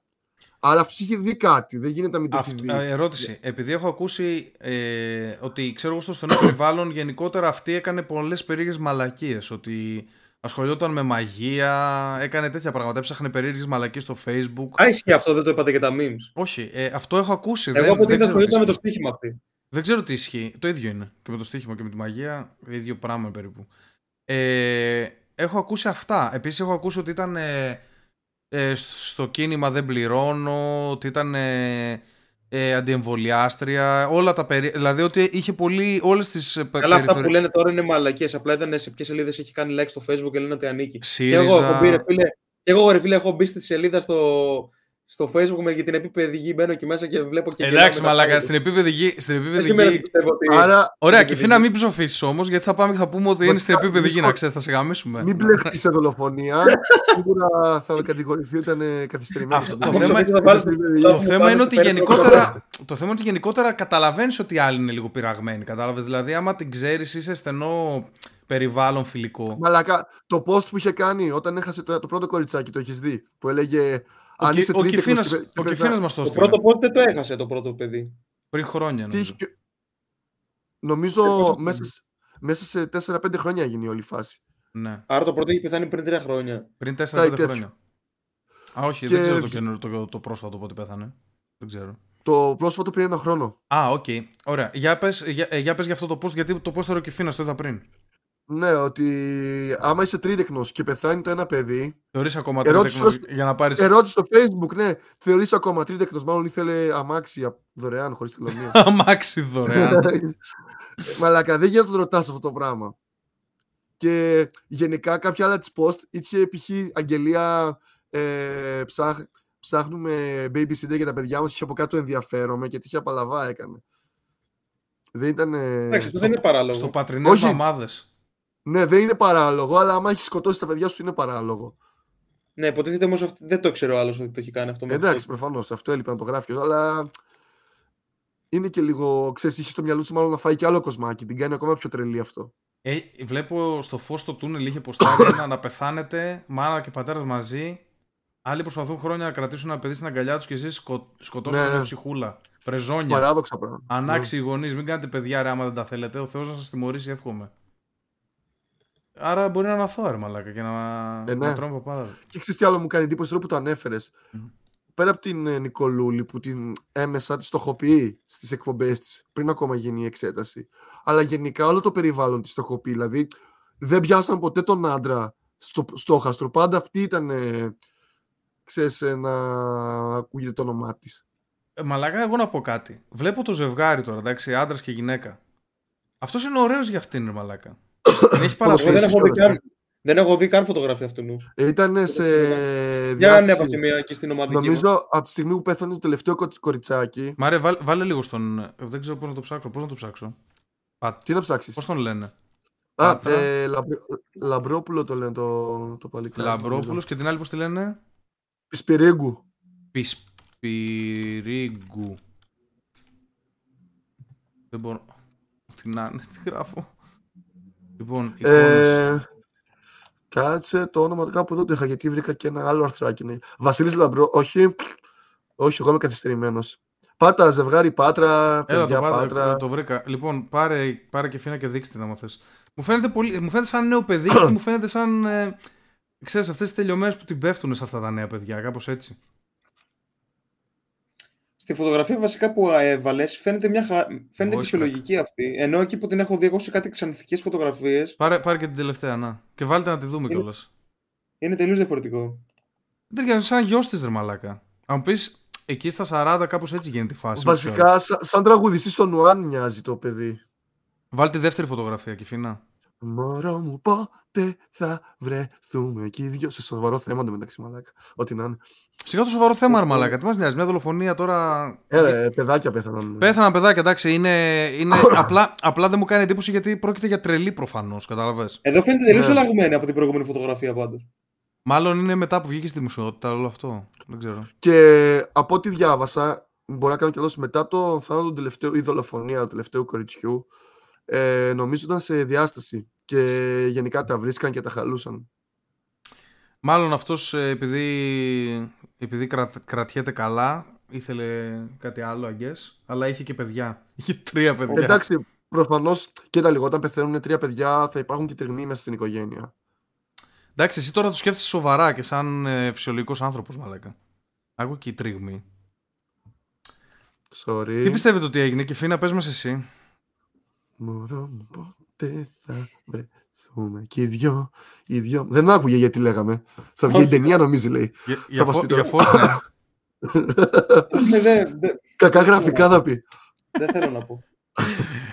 Αλλά αυτός είχε δει κάτι. Δεν γίνεται να μην το έχει δει. Ερώτηση. Επειδή έχω ακούσει ε, ότι ξέρω εγώ στο στενό περιβάλλον γενικότερα αυτή έκανε πολλές περίεργες μαλακίες. Ότι ασχολιόταν με μαγεία, έκανε τέτοια πράγματα. Έψαχνε περίεργες μαλακίες στο Facebook. Α, ισχύει αυτό, δεν το είπατε για τα memes. Όχι, ε, αυτό έχω ακούσει. Εγώ από ότι ασχολιόταν με το στοίχημα αυτή. Δεν ξέρω τι ισχύει. Το ίδιο είναι. Και με το στοίχημα και με τη μαγεία, ίδιο πράγμα περίπου. Ε, έχω ακούσει αυτά. Επίσης έχω ακούσει ότι ήταν. Ε, ε, στο κίνημα δεν πληρώνω, ότι ήταν ε, ε, αντιεμβολιάστρια, όλα τα περί... Δηλαδή ότι είχε πολύ. Όλες τις. Ε, Καλά, αυτά που λένε τώρα είναι μαλακίε. Απλά ήταν σε ποιες σελίδες έχει κάνει like στο Facebook και λένε ότι ανήκει. ΣΥΡΙΖΑ... Και εγώ, έχω μπει, ρε, φίλε, και εγώ, ρε, φίλε, έχω μπει στη σελίδα στο, στο facebook με για την επίπεδη γη μπαίνω εκεί μέσα και βλέπω και. Εντάξει, μαλάκα, στην επίπεδη γη. Στην επίπεδη γη. Άρα... Ωραία, και φύνα μην ψοφήσει όμως, γιατί θα πάμε και θα πούμε ότι είναι στην επίπεδη γη, να ξέρεις, θα σε γαμίσουμε. Μην μπλεχτεί σε δολοφονία. Σίγουρα θα κατηγορηθεί ότι ήταν καθυστερημένο. Το θέμα είναι ότι γενικότερα. Το θέμα είναι ότι γενικότερα καταλαβαίνεις ότι οι άλλοι είναι λίγο πειραγμένοι. Κατάλαβες; Δηλαδή, άμα την ξέρεις, είσαι στενό περιβάλλον φιλικό. Μαλάκα, το post που είχε κάνει όταν έχασε το, το πρώτο κοριτσάκι, το έχεις δει. Που έλεγε ο, Αν είσαι ο Κιφίνας, ο Κιφίνας μας το Το πρώτο πότε το έχασε το πρώτο παιδί; Πριν χρόνια νομίζω. Τι, νομίζω μέσα, μέσα σε 4-5 χρόνια έγινε η όλη φάση. Ναι. Άρα το πρώτο έχει πεθάνει πριν 3 χρόνια. Πριν 4-5 χρόνια. Α, όχι, και... δεν ξέρω το, το, το πρόσφατο πότε πέθανε. Δεν ξέρω. Το πρόσφατο πριν ένα χρόνο. Α, OK. Okay. Ωραία. Για πες, για, ε, για, πες για αυτό το post, γιατί το post ο Κηφήνας το είδα πριν. Ναι, ότι άμα είσαι τρίτεκνος και πεθάνει το ένα παιδί. Θεωρείς ακόμα τρίτεκνος για να πάρει. Ερώτηση στο Facebook, ναι. Θεωρείς ακόμα τρίτεκνος. Μάλλον ήθελε [laughs] αμάξι δωρεάν χωρίς τελωνεία. αμάξι δωρεάν. Μαλάκα, δεν γίνεται να το ρωτάς αυτό το πράγμα. Και γενικά κάποια άλλα της post είχε π.χ. αγγελία ε, ψάχ, ψάχνουμε babysitter για τα παιδιά μας. Είχε από κάτω ενδιαφέρομαι και τι απαλαβά έκανε. Δεν ήταν. Εντάξει, δεν είναι παράλογο. Στο πατρινέ μαμάδε. Ναι, δεν είναι παράλογο, αλλά άμα έχεις σκοτώσει τα παιδιά σου είναι παράλογο. Ναι, υποτίθεται όμως δεν το ξέρω άλλος ότι το έχει κάνει αυτό. Εντάξει, προφανώς. Αυτό έλειπε να το γράφει. Αλλά είναι και λίγο. ξέρεις, είχε στο μυαλό του μάλλον να φάει και άλλο κοσμάκι. Την κάνει ακόμα πιο τρελή αυτό. Ε, βλέπω στο φως του τούνελ είχε ποστάρει ένα να πεθάνετε, μάνα και πατέρας μαζί. Άλλοι προσπαθούν χρόνια να κρατήσουν ένα παιδί στην αγκαλιά τους και εσείς σκο... σκοτώσατε ναι, ναι. ψυχούλα. Πρεζόνια. Παράδοξα πράγματα. Ανάξιοι ναι. γονείς. Μην κάνετε παιδιά ρε, άμα δεν τα θέλετε. Ο Θεός να σας τιμωρήσει, εύχομαι. Άρα μπορεί να είναι αθώα, μαλάκα, και να, ε, ναι. να τρώμε παπάδα. Και ξέρεις τι άλλο μου κάνει εντύπωση τώρα που το ανέφερες. Mm. Πέρα από την ε, Νικολούλη που την έμεσα της στοχοποιεί στις εκπομπές της πριν ακόμα γίνει η εξέταση. Αλλά γενικά όλο το περιβάλλον της στοχοποιεί. Δηλαδή δεν πιάσαν ποτέ τον άντρα στο στόχαστρο. Πάντα αυτή ήταν. Ε, ξέρεις, ε, να ακούγεται το όνομά της. Ε, μαλάκα, εγώ να πω κάτι. Βλέπω το ζευγάρι τώρα, εντάξει, άντρας και γυναίκα. Αυτός είναι ωραίος για αυτήν, μαλάκα. Δεν έχει δεν, έχω δει καν, δεν έχω δει καν φωτογραφία αυτού. Ήταν σε. Για είναι από τη μία εκεί στην ομαδική. Νομίζω από τη στιγμή που πέθανε το τελευταίο κοριτσάκι. Μάρε, βάλε, βάλε λίγο στον. Δεν ξέρω πώς να το ψάξω. Πώς να το ψάξω. Τι να ψάξεις; Πώς τον λένε; Α, ε, Λαμπρόπουλο το λένε το, το παλικάρι. Λαμπρόπουλος και την άλλη πώς τη λένε; Πισπυρίγκου. Πισπυρίγκου. Δεν μπορώ. Τι να είναι, τι γράφω; Λοιπόν, ε, κάτσε το όνομα κάπου εδώ το είχα γιατί βρήκα και ένα άλλο αρθράκι. Ναι. Βασίλης Λαμπρό, όχι, όχι, εγώ είμαι καθυστερημένος. Πάτα, ζευγάρι, πάτρα, παιδιά, το πάτρα. Το βρήκα. Λοιπόν, πάρε, πάρε και φύνα και δείξτε να θες. Μου φαίνεται, πολύ, μου φαίνεται σαν νέο παιδί [clears throat] και μου φαίνεται σαν... Ε, Ξέρεις, αυτές τις τελειωμένες που την πέφτουν σε αυτά τα νέα παιδιά, κάπως έτσι. Στη φωτογραφία βασικά που έβαλες φαίνεται, μια χα... φαίνεται φυσιολογική αυτή. Ενώ εκεί που την έχω δει εγώ σε κάτι ξανθικές φωτογραφίες. Πάρε, πάρε και την τελευταία, να. Και βάλτε να τη δούμε είναι... κιόλας. Είναι τελείως διαφορετικό. Δεν ταιριάζει σαν γιος της ρεμαλάκα. Αν πεις εκεί στα 40 κάπως έτσι γίνεται η φάση. Βασικά, σαν, σαν τραγουδιστής στον Ουάν μοιάζει το παιδί. Βάλτε τη δεύτερη φωτογραφία, Κιφίνα. Μωρό μου πότε θα βρεθούμε; Εκεί δυο σε σοβαρό θέμα το μεταξύ μαλάκα. Ό,τι να είναι. Σιγά το σοβαρό θέμα, ρε μαλάκα. Τι μας νοιάζει, μια δολοφονία τώρα. Ε, παιδάκια πέθαναν. Πέθαναν παιδάκια, εντάξει. Είναι, είναι [coughs] απλά, απλά δεν μου κάνει εντύπωση γιατί πρόκειται για τρελή προφανώς. Κατάλαβες. Εδώ φαίνεται τελείως ναι. αλλαγμένη από την προηγούμενη φωτογραφία πάντως. Μάλλον είναι μετά που βγήκε στη δημοσιότητα όλο αυτό. Δεν ξέρω. Και από ό,τι διάβασα, μπορεί να κάνω και λάθος μετά το θάνατο του τελευταίου ή δολοφονία του τελευταίου κοριτσιού, ε, νομίζω ήταν σε διάσταση και γενικά τα βρίσκαν και τα χαλούσαν. Μάλλον αυτός ε, επειδή, επειδή κρατιέται καλά ήθελε κάτι άλλο αγγές, αλλά είχε και παιδιά. [laughs] Είχε τρία παιδιά. Εντάξει, προφανώς και τα λίγο. Όταν πεθαίνουν τρία παιδιά θα υπάρχουν και τριγμοί μέσα στην οικογένεια. Εντάξει, εσύ τώρα το σκέφτεσαι σοβαρά και σαν ε, φυσιολογικός άνθρωπος, μαλάκα. Άκου και η τρίγμη. Sorry. Τι πιστεύετε ότι έγινε και Φίνα, πες μας εσύ. Μωρό μου πότε θα βρεθούμε; Και οι δυο, οι δυο. Δεν άκουγε γιατί λέγαμε. Θα βγει η ταινία νομίζει λέει. Για, θα για, για ναι, [laughs] Κακά γραφικά θα πει. Δεν θέλω να πω.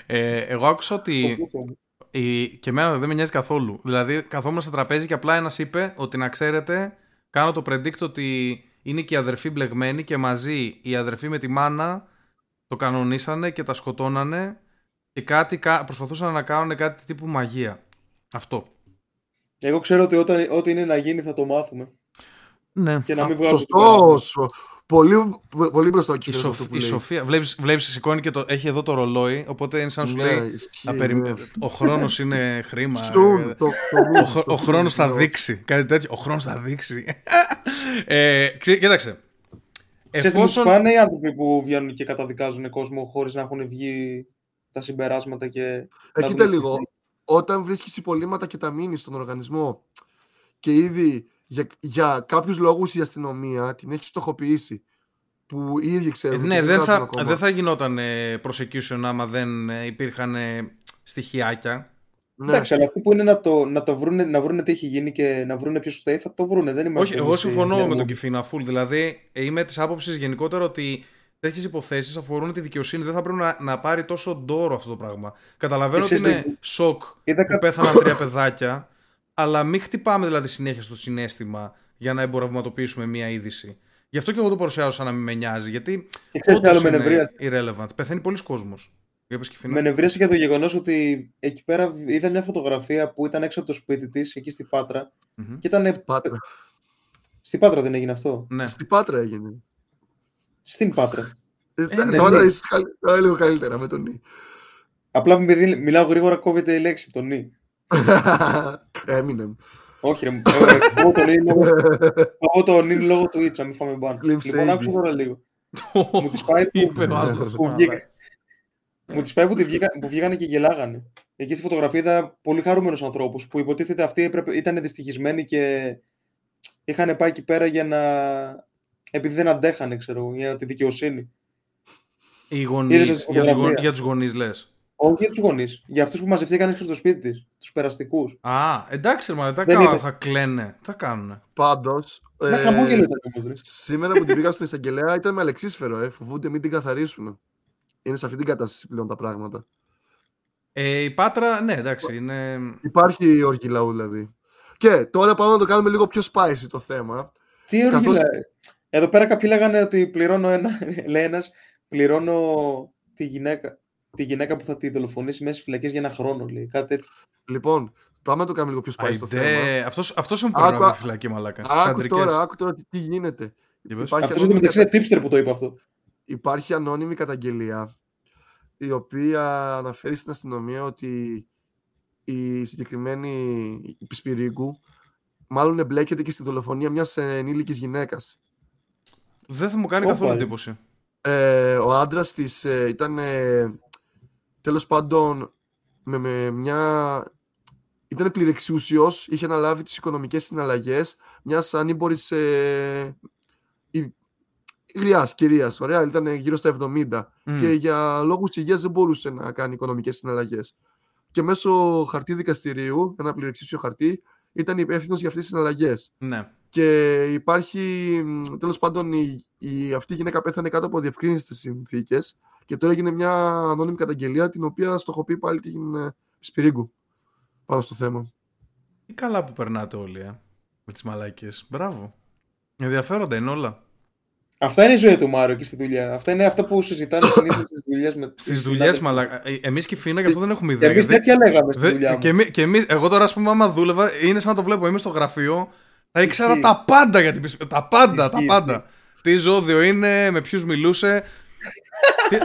Ε, εγώ άκουσα ότι η... και εμένα δεν με νοιάζει καθόλου. Δηλαδή καθόμουν σε τραπέζι και απλά ένας είπε ότι να ξέρετε κάνω το predict ότι είναι και οι αδερφοί μπλεγμένοι και μαζί οι αδερφοί με τη μάνα το κανονίσανε και τα σκοτώνανε και κάτι, προσπαθούσαν να κάνουν κάτι τύπου μαγεία. Αυτό. Εγώ ξέρω ότι όταν, ό,τι είναι να γίνει θα το μάθουμε. Ναι. Και να μην Σωστός. Πολύ, πολύ μπροστά η, Σοφ, η Σοφία. Βλέπεις, βλέπεις, σηκώνει και το, έχει εδώ το ρολόι, οπότε είναι σαν να σου ναι, λέει ισχύει, ναι. ο χρόνος είναι χρήμα. [laughs] Στούν, το, το, ο, ο χρόνος θα δείξει. Κάτι τέτοιο. Ο χρόνος θα δείξει. [laughs] ε, κοίταξε. Εφόσον... Ξέρετε, πάνε οι άνθρωποι που βγαίνουν και καταδικάζουν κόσμο χωρίς να έχουν βγει τα συμπεράσματα και... Ε, κοίτα λίγο. Όταν βρίσκεις υπολείμματα και τα μείνεις στον οργανισμό και ήδη για, για κάποιους λόγους η αστυνομία την έχει στοχοποιήσει που ήδη ξέρουν. Ε, ναι, δεν θα, δεν θα γινόταν ε, prosecution άμα δεν ε, υπήρχαν ε, στοιχειάκια. Ναι. Εντάξει, αλλά αυτοί που είναι να, το, να, το βρούνε, να βρούνε τι έχει γίνει και να βρούνε ποιος φταίει, θα το βρούνε. Δεν Όχι, εγώ συμφωνώ με τον Κιφίνα Φουλ. Δηλαδή, είμαι της άποψης γενικότερα ότι τέτοιες υποθέσεις αφορούν τη δικαιοσύνη. Δεν θα πρέπει να, να πάρει τόσο ντόρο αυτό το πράγμα. Καταλαβαίνω ότι είναι σοκ που πέθαναν τρία παιδάκια, αλλά μην χτυπάμε δηλαδή συνέχεια στο συνέστημα για να εμπορευματοποιήσουμε μία είδηση. Γι' αυτό και εγώ το παρουσιάζω σαν να μην με νοιάζει. Γιατί όντως είναι irrelevant. Πεθαίνει πολλοί κόσμος. Με νευρίασε για το γεγονός ότι εκεί πέρα είδα μια φωτογραφία που ήταν έξω από το σπίτι της, εκεί στην πατρα mm-hmm. Και ήταν... Στην Πάτρα. Στην Πάτρα δεν έγινε αυτό; Ναι. Στην Πάτρα έγινε. Στην Πάτρα. Ε, ε, ναι, τώρα ναι. είσαι τώρα λίγο καλύτερα με τον Νι. Απλά επειδή μιλάω γρήγορα κόβεται η λέξη, τον Νι. Έμεινε. Όχι, ρε, εγώ τον Νι λόγω Twitch, να μην φάμε μπαν. Λοιπόν, άκουσα τώρα λίγο. Μου τις πάει που μου τις πάει που, που βγήκανε και γελάγανε. Εκεί στη φωτογραφία είδα πολύ χαρούμενους ανθρώπους που υποτίθεται αυτοί ήταν δυστυχισμένοι και είχαν πάει εκεί πέρα για να επειδή δεν αντέχανε, ξέρω, για τη δικαιοσύνη. Οι γονείς, για, τους γονείς, για τους γονείς λες. Όχι για τους γονείς, για αυτούς που μαζευτήκαν έξω από το σπίτι της, τους περαστικούς. Α, εντάξει, μα δεν τα θα κλαίνε, θα κάνουνε. Πάντως, ε, σήμερα που την πήγα στον εισαγγελέα ήταν με αλεξίσφαιρο, ε, φοβούνται μην την καθαρίσουν. Είναι σε αυτή την κατάσταση πλέον τα πράγματα. Ε, η Πάτρα, ναι, εντάξει, είναι... Υπάρχει όρκη λαού, δηλαδή. Και τώρα πάμε να το κάνουμε λίγο πιο spicy το θέμα. Τι όρκη καθώς... Εδώ πέρα κάποιοι λέγανε ότι πληρώνω ένα, [laughs] λέει ένας, πληρώνω τη γυναίκα, τη γυναίκα που θα τη δολοφονήσει μέσα στις φυλακές για ένα χρόνο, λέει. Κάτι τέτοιο. Λοιπόν, πάμε να το κάνουμε λίγο πιο σπάσει το θέμα. Αυτός, αυτός είναι που από της φυλακή, μαλάκα. Άκου τώρα, άκου τώρα τι, τι γίνεται. Αυτός είναι μεταξύ είναι tipster που το είπε αυτό. Υπάρχει ανώνυμη καταγγελία η οποία αναφέρει στην αστυνομία ότι η συγκεκριμένη η Πισπυρίγκου μάλλον εμπλέκεται και στη δολοφονία μιας ενήλικης γυναίκας. Δεν θα μου κάνει καθόλου εντύπωση. Ε, ο άντρας της ε, ήταν ε, τέλος πάντων με, με μια ήταν πληρεξούσιο, είχε αναλάβει τις οικονομικές συναλλαγές μια ανήμπορη ε, γριάς κυρίας. Ωραία, ήταν γύρω στα 70 και για λόγους υγείας δεν μπορούσε να κάνει οικονομικές συναλλαγές. Και μέσω χαρτί δικαστηρίου, ένα πληρεξούσιο χαρτί, ήταν υπεύθυνος για αυτές τις συναλλαγές. Ναι. Και υπάρχει, τέλος πάντων, η, η, αυτή η γυναίκα πέθανε κάτω από διευκρίνηστε συνθήκες και τώρα έγινε μια ανώνυμη καταγγελία την οποία στοχοποιεί πάλι την ε, Σπυρίγκου πάνω στο θέμα. Τι καλά που περνάτε όλοι, ε, με τις μαλάκες. Μπράβο. Ενδιαφέροντα είναι όλα. Αυτά είναι η ζωή του Μάριο και στη δουλειά. Αυτά είναι αυτά που συζητάνε [coughs] συνήθως στις δουλειές με Στις δουλειές, μαλάκα. Ε, Εμείς και η Φίνα γι' αυτό δεν έχουμε ιδέα. Εμείς τέτοια λέγαμε στη δουλειά. Και, εμεί, και εμείς, εγώ τώρα, ας πούμε, άμα δούλευα, είναι σαν να το βλέπω. Είμαι στο γραφείο, θα ήξερα τα πάντα για την Τα πάντα, τα πάντα. Τι ζώδιο είναι, με ποιους μιλούσε,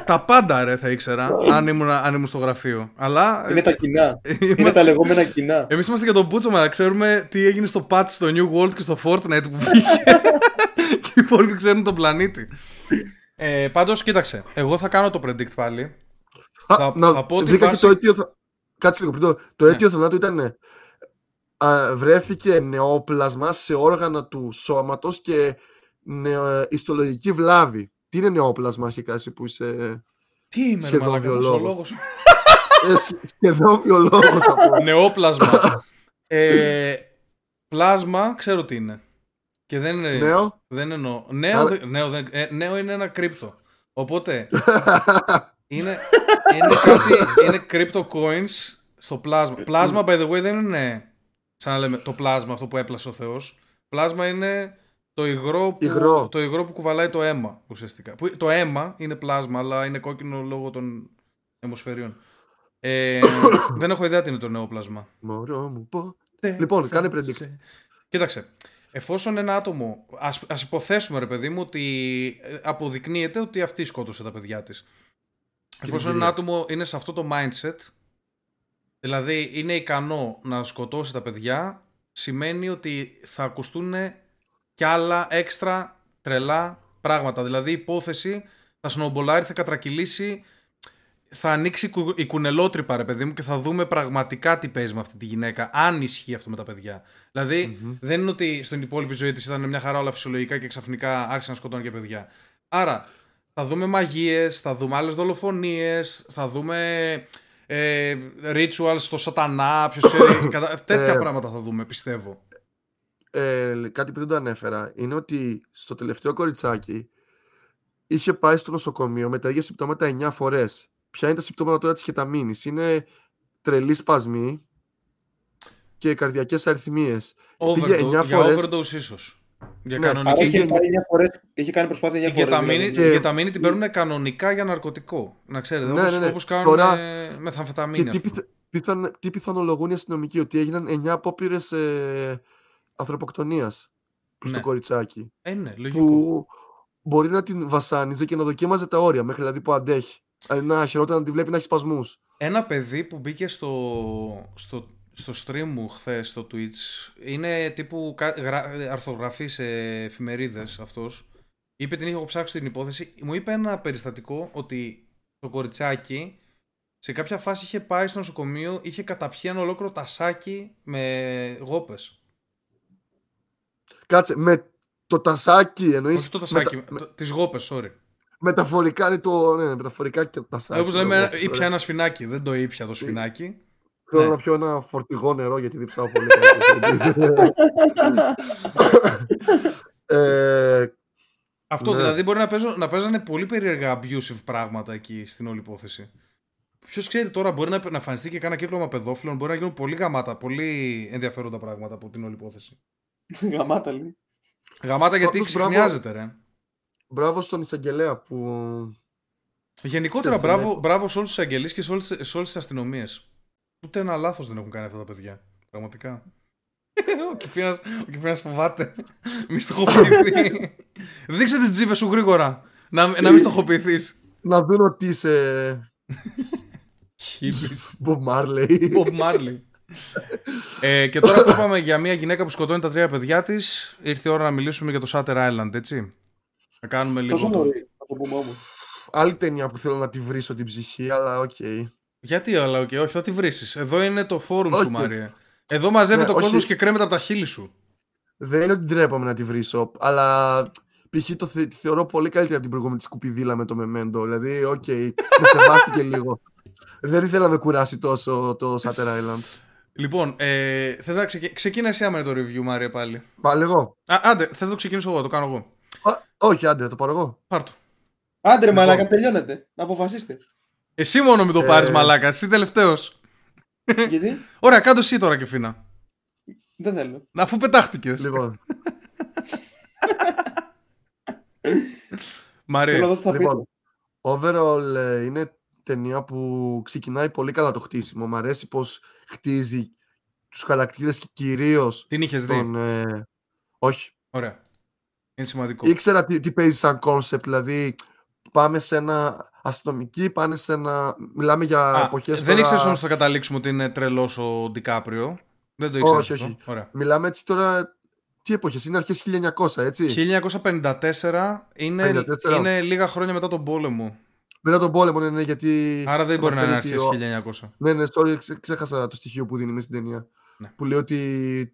τα πάντα ρε θα ήξερα αν ήμουν, αν ήμουν στο γραφείο. Αλλά... Είναι τα κοινά. είναι τα λεγόμενα κοινά. Εμείς είμαστε για τον Πούτσο, να ξέρουμε τι έγινε στο patch στο New World και στο Fortnite που βγήκε. και [laughs] οι υπόλοιποι ξέρουν τον πλανήτη. Ε, Πάντως, κοίταξε. Εγώ θα κάνω το predict πάλι. θα, να, θα πω ότι. Βάση... το αίτιο. Θα... Κάτσε λίγο πριν. Το, το ναι. αίτιο θανάτου ήταν. Α, βρέθηκε νεόπλασμα σε όργανα του σώματος και νεο, ιστολογική βλάβη. Τι είναι νεόπλασμα αρχικά εσύ που είσαι Τι είμαι σχεδόν βιολόγος; ε, σχεδόν βιολόγος Νεόπλασμα. [laughs] ε, πλάσμα ξέρω τι είναι. Και δεν είναι. Νέο; Δεν εννοώ. Νέο, Άρα... νέο, δεν, ε, νέο είναι ένα κρύπτο. Οπότε. [laughs] είναι, είναι κάτι. Είναι crypto coins στο πλάσμα. Πλάσμα, by the way, δεν είναι. Σαν να λέμε το πλάσμα αυτό που έπλασε ο Θεός. Πλάσμα είναι το υγρό, που, υγρό. το υγρό που κουβαλάει το αίμα ουσιαστικά. Που, το αίμα είναι πλάσμα, αλλά είναι κόκκινο λόγω των αιμοσφαιρίων. Ε, [coughs] δεν έχω ιδέα τι είναι το νέο πλάσμα. Μωρό μου πω. Λοιπόν, κάνε predict. Κοίταξε. Εφόσον ένα άτομο, ας, ας υποθέσουμε ρε παιδί μου ότι ε, αποδεικνύεται ότι αυτή σκότωσε τα παιδιά της. Εφόσον ένα άτομο είναι σε αυτό το mindset, δηλαδή είναι ικανό να σκοτώσει τα παιδιά, σημαίνει ότι θα ακουστούν και άλλα έξτρα τρελά πράγματα. Δηλαδή η υπόθεση θα σνομπολάρει, θα κατρακυλήσει, θα ανοίξει η κουνελότρυπα ρε παιδί μου και θα δούμε πραγματικά τι παίζει με αυτή τη γυναίκα, αν ισχύει αυτό με τα παιδιά. δηλαδη δεν είναι ότι στην υπόλοιπη ζωή της ήταν μια χαρά όλα φυσιολογικά και ξαφνικά άρχισε να σκοτώνει και παιδιά. Άρα θα δούμε μαγείες, θα δούμε άλλες δολοφονίες, θα δούμε ε, rituals στο σατανά, ποιος ξέρει, [coughs] τέτοια ε, πράγματα θα δούμε πιστεύω ε, κάτι που δεν το ανέφερα είναι ότι στο τελευταίο κοριτσάκι είχε πάει στο νοσοκομείο με τα ίδια συμπτώματα 9 φορές. Ποια είναι τα συμπτώματα τώρα της κεταμίνης, Είναι τρελή σπασμή και καρδιακές αριθμίες. Πήγε 9 για φορές... overdose ίσως. Για ναι, κανονική. Είχε, κάνει φορές, είχε κάνει προσπάθεια 9 φορές. Δηλαδή. Και... Η κεταμίνη την παίρνουν κανονικά για ναρκωτικό. Να ξέρετε, ναι, όπως, ναι, ναι. όπως κάνουν τώρα... μεθαμφεταμίνη. Και τι, πιθαν, τι πιθανολογούν οι αστυνομικοί, ότι έγιναν 9 απόπειρες ε, ανθρωποκτονίας ναι. στο κοριτσάκι. Ε, ναι, λογικό. Που μπορεί να την βασάνιζε και να δοκίμαζε τα όρια μέχρι δηλαδή που αντέχει. Ε, να χειρότερα να τη βλέπει να έχει σπασμούς. Ένα παιδί που μπήκε στο, στο, στο stream μου χθες στο Twitch είναι τύπου αρθογραφή σε εφημερίδες αυτός. Είπε την είχε ψάξει την υπόθεση. Μου είπε ένα περιστατικό ότι το κοριτσάκι σε κάποια φάση είχε πάει στο νοσοκομείο, είχε καταπιεί ένα ολόκληρο τασάκι με γόπες. Κάτσε, με το τασάκι εννοείς; Όχι το τασάκι, μετα... με... τις γόπες, sorry. Μεταφορικά είναι το. Ναι, μεταφορικά και το τασάκι. Όπως λέμε, ήπια ένα σφινάκι. Δεν το ήπια το σφινάκι. Θέλω ναι. να πιω ένα φορτηγό νερό γιατί διψάω πολύ. [laughs] ε, Αυτό ναι. δηλαδή μπορεί να, παίζω, να παίζανε πολύ περίεργα abusive πράγματα εκεί στην όλη υπόθεση. Ποιος ξέρει τώρα, μπορεί να, να εμφανιστεί και κάνα κύκλωμα παιδόφιλων, μπορεί να γίνουν πολύ γαμάτα, πολύ ενδιαφέροντα πράγματα από την όλη υπόθεση. [laughs] Γαμάτα λέει. Γαμάτα γιατί ξεχνιάζεται ρε. Μπράβο στον εισαγγελέα που... Γενικότερα μπράβο, μπράβο σε όλους τους εισαγγελείς και σε όλες, σε όλες τις αστυνομίες. Ούτε ένα λάθος δεν έχουν κάνει αυτά τα παιδιά. Πραγματικά. [laughs] ο Κιφίνας, ο Κιφίνας φοβάται. Μη στοχοποιηθεί. [laughs] Δείξε τις τζίβες σου γρήγορα. Να, να μην στοχοποιηθείς. Να δουν ότι είσαι... Χίλις. [laughs] Bob Marley. Bob Marley ε, και τώρα που είπαμε για μια γυναίκα που σκοτώνει τα τρία παιδιά της, ήρθε η ώρα να μιλήσουμε για το Shutter Island, έτσι. Να κάνουμε λίγο. Τόσο νωρίς, θα το πούμε όμως. Άλλη ταινία που θέλω να τη βρίσω την ψυχή, αλλά OK. Okay. Γιατί, αλλά OK, okay, όχι, θα τη βρει. Εδώ είναι το φόρουμ okay. σου, Μάρια. Εδώ μαζεύει ναι, το κόσμο και κρέμεται από τα χείλη σου. Δεν είναι ότι ντρέπομαι να τη βρίσω, αλλά π.χ. το θε, θεωρώ πολύ καλύτερη από την προηγούμενη σκουπιδίλα με το Memento. Δηλαδή, OK, okay, με σεβάστηκε [laughs] λίγο. Δεν ήθελα να με κουράσει τόσο το Shutter Island. Λοιπόν, ε, θες να ξεκι... ξεκίνα εσύ με το review, Μάρια, πάλι. Πάλι εγώ. Α, άντε, θες να το ξεκινήσω εγώ, το κάνω εγώ. Α, όχι, άντε, το πάρω εγώ. Πάρ' το. Άντε, ρε, λοιπόν. μαλάκα, τελειώνεται. Να αποφασίστε. Εσύ μόνο με το ε... πάρει, μαλάκα. Εσύ τελευταίος. Γιατί; [laughs] Ωραία, κάτω εσύ τώρα και φίνα. Δεν θέλω. Αφού πετάχτηκες. Λοιπόν. [laughs] Μαρία. Λοιπόν, overall ε, είναι ταινία που ξεκινάει πολύ καλά το χτίσιμο. Μ' αρέσει πως χτίζει τους χαρακτήρες και κυρίως... Την είχες δει; Ε... Όχι. Ωραία. Είναι σημαντικό. Ήξερα τι, τι παίζει σαν concept, δηλαδή πάμε σε ένα αστυνομική, πάνε σε ένα... Μιλάμε για εποχές. Δεν τώρα... ήξερε όμως θα καταλήξουμε ότι είναι τρελός ο Ντικάπριο. Δεν το ήξερα. Όχι, όχι. Ωραία. Μιλάμε έτσι τώρα. Τι εποχές, είναι αρχές 1900, έτσι; 1954 είναι, 54. είναι λίγα χρόνια μετά τον πόλεμο. Μετά τον πόλεμο, ναι, ναι, γιατί. Άρα δεν μπορεί να είναι αρχές 1900. Ναι, ναι, sorry, ξέχασα το στοιχείο που δίνει μέσα στην ταινία. Ναι. Που λέει ότι,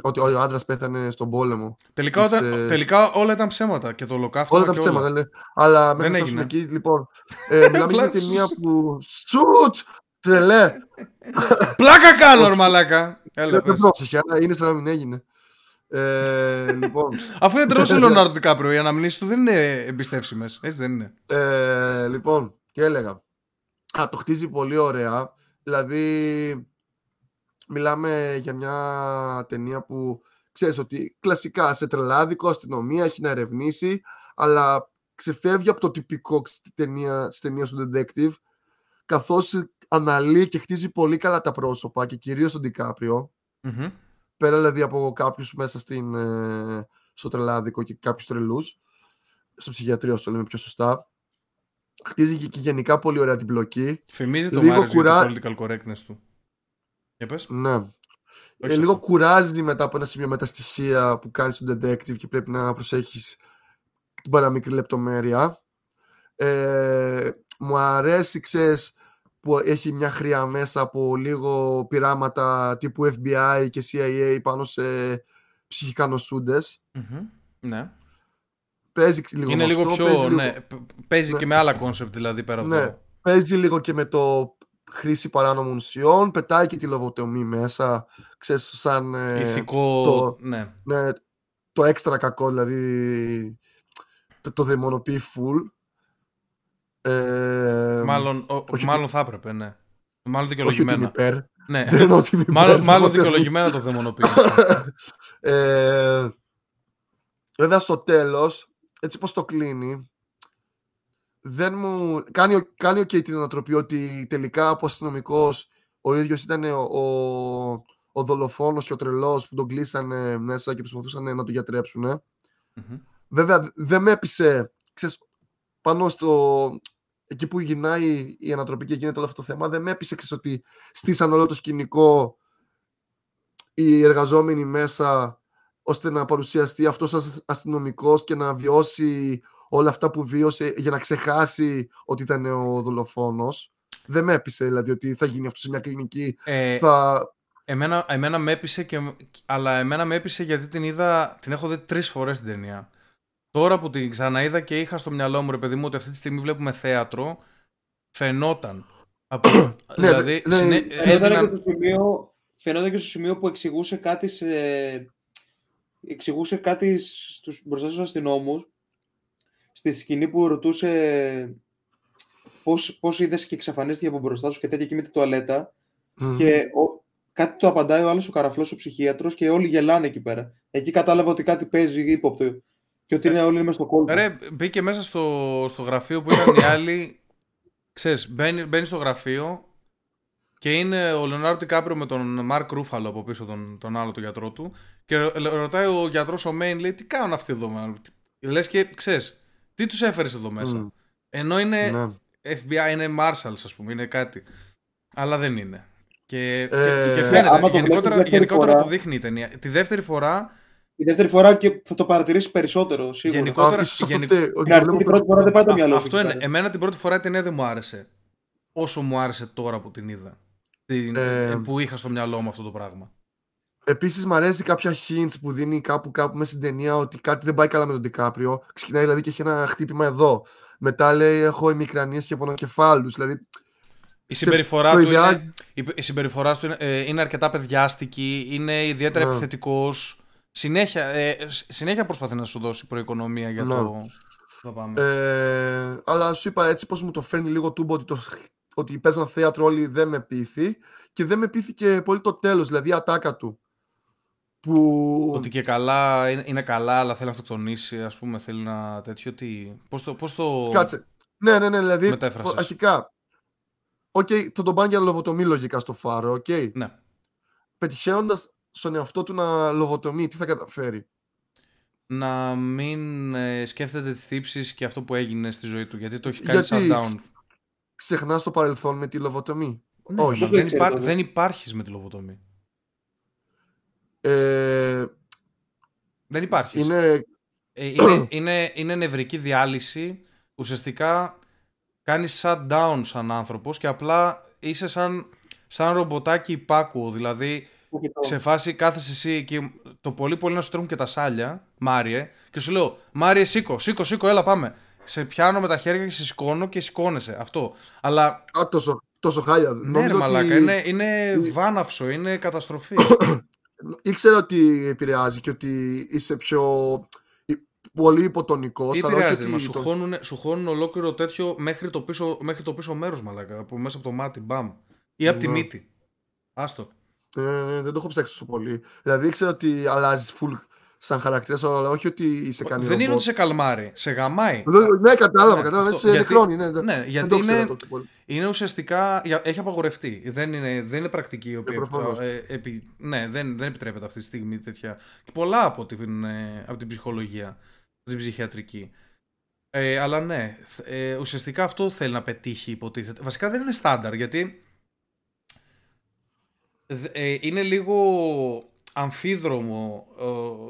ότι ο άντρας πέθανε στον πόλεμο. Τελικά, της, όταν, ε... τελικά όλα ήταν ψέματα και το ολοκαύτωμα. Όλα ήταν ψέματα, ναι. Αλλά μέχρι να φτάσουμε εκεί, λοιπόν. Ε, [laughs] μιλάμε για μια ταινία που. Σουτ! Τρελέ! Πλάκα κάνω, μαλάκα! Έλα, δεν πρόσεχε, αλλά είναι σαν να μην έγινε. Ε, λοιπόν. [laughs] Αφού είναι τρόπο [laughs] ο Λεωνάρντο Δικάπριο, οι αναμνήσεις του δεν είναι εμπιστεύσιμες. Έτσι δεν είναι. Ε, λοιπόν, και έλεγα. Α, το χτίζει πολύ ωραία. Δηλαδή, μιλάμε για μια ταινία που ξέρεις ότι κλασικά σε τρελάδικο, αστυνομία έχει να ερευνήσει, αλλά ξεφεύγει από το τυπικό στη ταινία, στη ταινίας του detective, καθώς αναλύει και χτίζει πολύ καλά τα πρόσωπα και κυρίως τον δικαπριο Πέρα δηλαδή από κάποιους μέσα στην, ε, στο τρελάδικο και κάποιους τρελούς, στο ψυχιατρίο, το λέμε πιο σωστά. Χτίζει και, γενικά πολύ ωραία την πλοκή. Φημίζει το Μάριος κουρά... για το political correctness του. Για πες. Ναι. Ε, λίγο κουράζει μετά από ένα σημείο με τα στοιχεία που κάνεις στον detective και πρέπει να προσέχεις την παραμικρή λεπτομέρεια. Ε, μου αρέσει, ξέρεις, που έχει μια χροιά μέσα από λίγο πειράματα τύπου FBI και CIA πάνω σε ψυχικά Ναι. Παίζει λίγο Είναι λίγο πιο, παίζει, ναι, παίζει ναι. και με άλλα concept δηλαδή πέρα από ναι. Παίζει λίγο και με το χρήση παράνομων ουσιών, πετάει και τη λοβοτομή μέσα, ξέρεις, σαν... Ε, Ηθικό, το, ναι. ναι. Το έξτρα κακό, δηλαδή, το, το δαιμονοποιεί full. Ε, μάλλον, ο, μάλλον θα έπρεπε, ναι. Μάλλον δικαιολογημένα. Όχι ότι ναι. Δεν εννοώ ότι μάλλον, μάλλον δικαιολογημένα το δαιμονοποιεί. [laughs] ε, βέβαια στο τέλος, έτσι πως το κλείνει, δεν μου... Κάνει, κάνει okay την ανατροπή ότι τελικά από αστυνομικός ο ίδιος ήταν ο, ο, ο δολοφόνος και ο τρελός που τον κλείσανε μέσα και προσπαθούσαν να τον γιατρέψουν. Βέβαια δεν με έπεισε ξέρεις, πάνω στο... Εκεί που γυρνάει η ανατροπή και γίνεται όλο αυτό το θέμα, δεν με έπεισε ξέρεις, ότι στήσαν όλο το σκηνικό οι εργαζόμενοι μέσα ώστε να παρουσιαστεί αυτός ως αστυνομικός και να βιώσει όλα αυτά που βίωσε για να ξεχάσει ότι ήταν ο δολοφόνος. Δεν με έπεισε δηλαδή ότι θα γίνει αυτό σε μια κλινική. Ε, θα... εμένα, εμένα με έπεισε, και, αλλά εμένα με έπεισε γιατί την είδα, την έχω δει τρεις φορές την ταινία. Τώρα που την ξαναείδα και είχα στο μυαλό μου, ρε παιδί μου, ότι αυτή τη στιγμή βλέπουμε θέατρο, φαινόταν. Από, ναι, [coughs] δηλαδή, ναι, συνέ... έδιναν... και σημείο, φαινόταν και στο σημείο που εξηγούσε κάτι, σε... εξηγούσε κάτι στους, μπροστά στους αστυνόμους στη σκηνή που ρωτούσε πώς, πώς είδες και εξαφανίστηκε από μπροστά σου και τέτοια εκεί με τη τουαλέτα και ο, κάτι το απαντάει ο άλλος ο καραφλός ο ψυχίατρος και όλοι γελάνε εκεί πέρα. Εκεί κατάλαβα ότι κάτι παίζει ύποπτο και ότι είναι όλοι μέσα στο κόλπο. Ρε, μπήκε μέσα στο, στο γραφείο που ήταν οι [coughs] άλλοι. Ξέρεις, μπαίνει, μπαίνει στο γραφείο και είναι ο Λεωνάρντο Τικάπριο με τον Μαρκ Ρούφαλο από πίσω, τον, τον άλλο τον γιατρό του. Και ρωτάει ο γιατρός ο Μέιν, λέει, τι κάνουν αυτοί εδώ. Λες και ξέρεις, τι τους έφερες εδώ μέσα. Ενώ είναι ναι. FBI, είναι Marshals, ας πούμε, είναι κάτι. Αλλά δεν είναι. Και, ε, και, φαίνεται. γενικότερα, το, γενικότερα το δείχνει η ταινία. Τη δεύτερη φορά. Η δεύτερη φορά και θα το παρατηρήσεις περισσότερο. Σίγουρα. Γενικότερα. την πρώτη φορά δεν πάει το μυαλό Αυτό είναι. Εμένα την πρώτη φορά η ταινία δεν μου άρεσε. Όσο μου άρεσε τώρα που την είδα. ε, που είχα στο μυαλό μου αυτό το πράγμα. Επίσης, μου αρέσει κάποια hints που δίνει κάπου, κάπου μέσα στην ταινία ότι κάτι δεν πάει καλά με τον Τικάπριο. Ξεκινάει δηλαδή και έχει ένα χτύπημα εδώ. Μετά λέει: Έχω ημικρανίες και πονοκεφάλους. Δηλαδή, η συμπεριφορά, του είναι, η συμπεριφορά του είναι, ε, είναι αρκετά παιδιάστικη, είναι ιδιαίτερα ναι. επιθετικός. Συνέχεια, ε, συνέχεια προσπαθεί να σου δώσει προοικονομία για ναι. το. Θα πάμε. Ε, αλλά σου είπα έτσι πως μου το φέρνει λίγο τούμπο ότι, το, ότι παίζαν θέατρο όλοι δεν με πείθει και δεν με πείθηκε πολύ το τέλος, δηλαδή η ατάκα του. Που... Ότι και καλά είναι, είναι καλά, αλλά θέλει να αυτοκτονήσει, ας πούμε, θέλει να τέτοιο. Τι... Πώς, το, πώς το. Κάτσε. Ναι, ναι, ναι, δηλαδή. Αρχικά. Ok, okay, θα τον πάνε για λοβοτομή λογικά στο φάρο, ok. Okay. Ναι. Πετυχαίνοντας στον εαυτό του να λοβοτομή, τι θα καταφέρει; Να μην ε, σκέφτεται τις τύψεις και αυτό που έγινε στη ζωή του, γιατί το έχει κάνει Γιατί shutdown. Ξεχνάς το παρελθόν με τη λοβοτομή. Ναι, Όχι. Δεν, υπά... δεν υπάρχεις με τη λοβοτομή. Ε, δεν υπάρχεις. Είναι... Ε, είναι, [clears throat] είναι, είναι νευρική διάλυση. Ουσιαστικά κάνεις shutdown σαν άνθρωπος και απλά είσαι σαν, σαν ρομποτάκι υπάκουο. Δηλαδή, σε φάση κάθεσαι εσύ και το πολύ πολύ να σου τρέχουν και τα σάλια, Μάριε, και σου λέω, Μάριε, σήκω, σήκω, σήκω, έλα πάμε. Σε πιάνω με τα χέρια και σε σηκώνω και σηκώνεσαι. Αυτό. Αλλά. Α, τόσο, τόσο χάλια. Ναι, ρε, μαλάκα, είναι, είναι βάναυσο, είναι καταστροφή. [clears throat] Ήξερα ότι επηρεάζει και ότι είσαι πιο πολύ υποτονικός. Τι επηρεάζει, μα σου, το... χώνουν, σου χώνουν ολόκληρο τέτοιο μέχρι το πίσω, μέχρι το πίσω μέρος, μαλάκα. Από μέσα από το μάτι, μπαμ. Ή από τη ναι. μύτη. Άστο. Ε, δεν το έχω ψάξει τόσο πολύ. Δηλαδή ήξερα ότι αλλάζεις full σαν χαρακτήρας, αλλά όχι ότι είσαι κάνει. Δεν είναι ότι σε καλμάρει, σε γαμάει. Ναι, κατάλαβα, ναι, κατάλαβα. Σε νεχρόνι, ναι, ναι. ναι γιατί είναι, είναι ουσιαστικά. Έχει απαγορευτεί. Δεν είναι, δεν είναι πρακτική η οποία. Ε, επι, ναι, δεν, δεν επιτρέπεται αυτή τη στιγμή τέτοια. Και πολλά από την, ε, από την ψυχολογία, από την ψυχιατρική. Ε, αλλά ναι, ε, ουσιαστικά αυτό θέλει να πετύχει υποτίθεται. Βασικά δεν είναι στάνταρ γιατί ε, είναι λίγο αμφίδρομο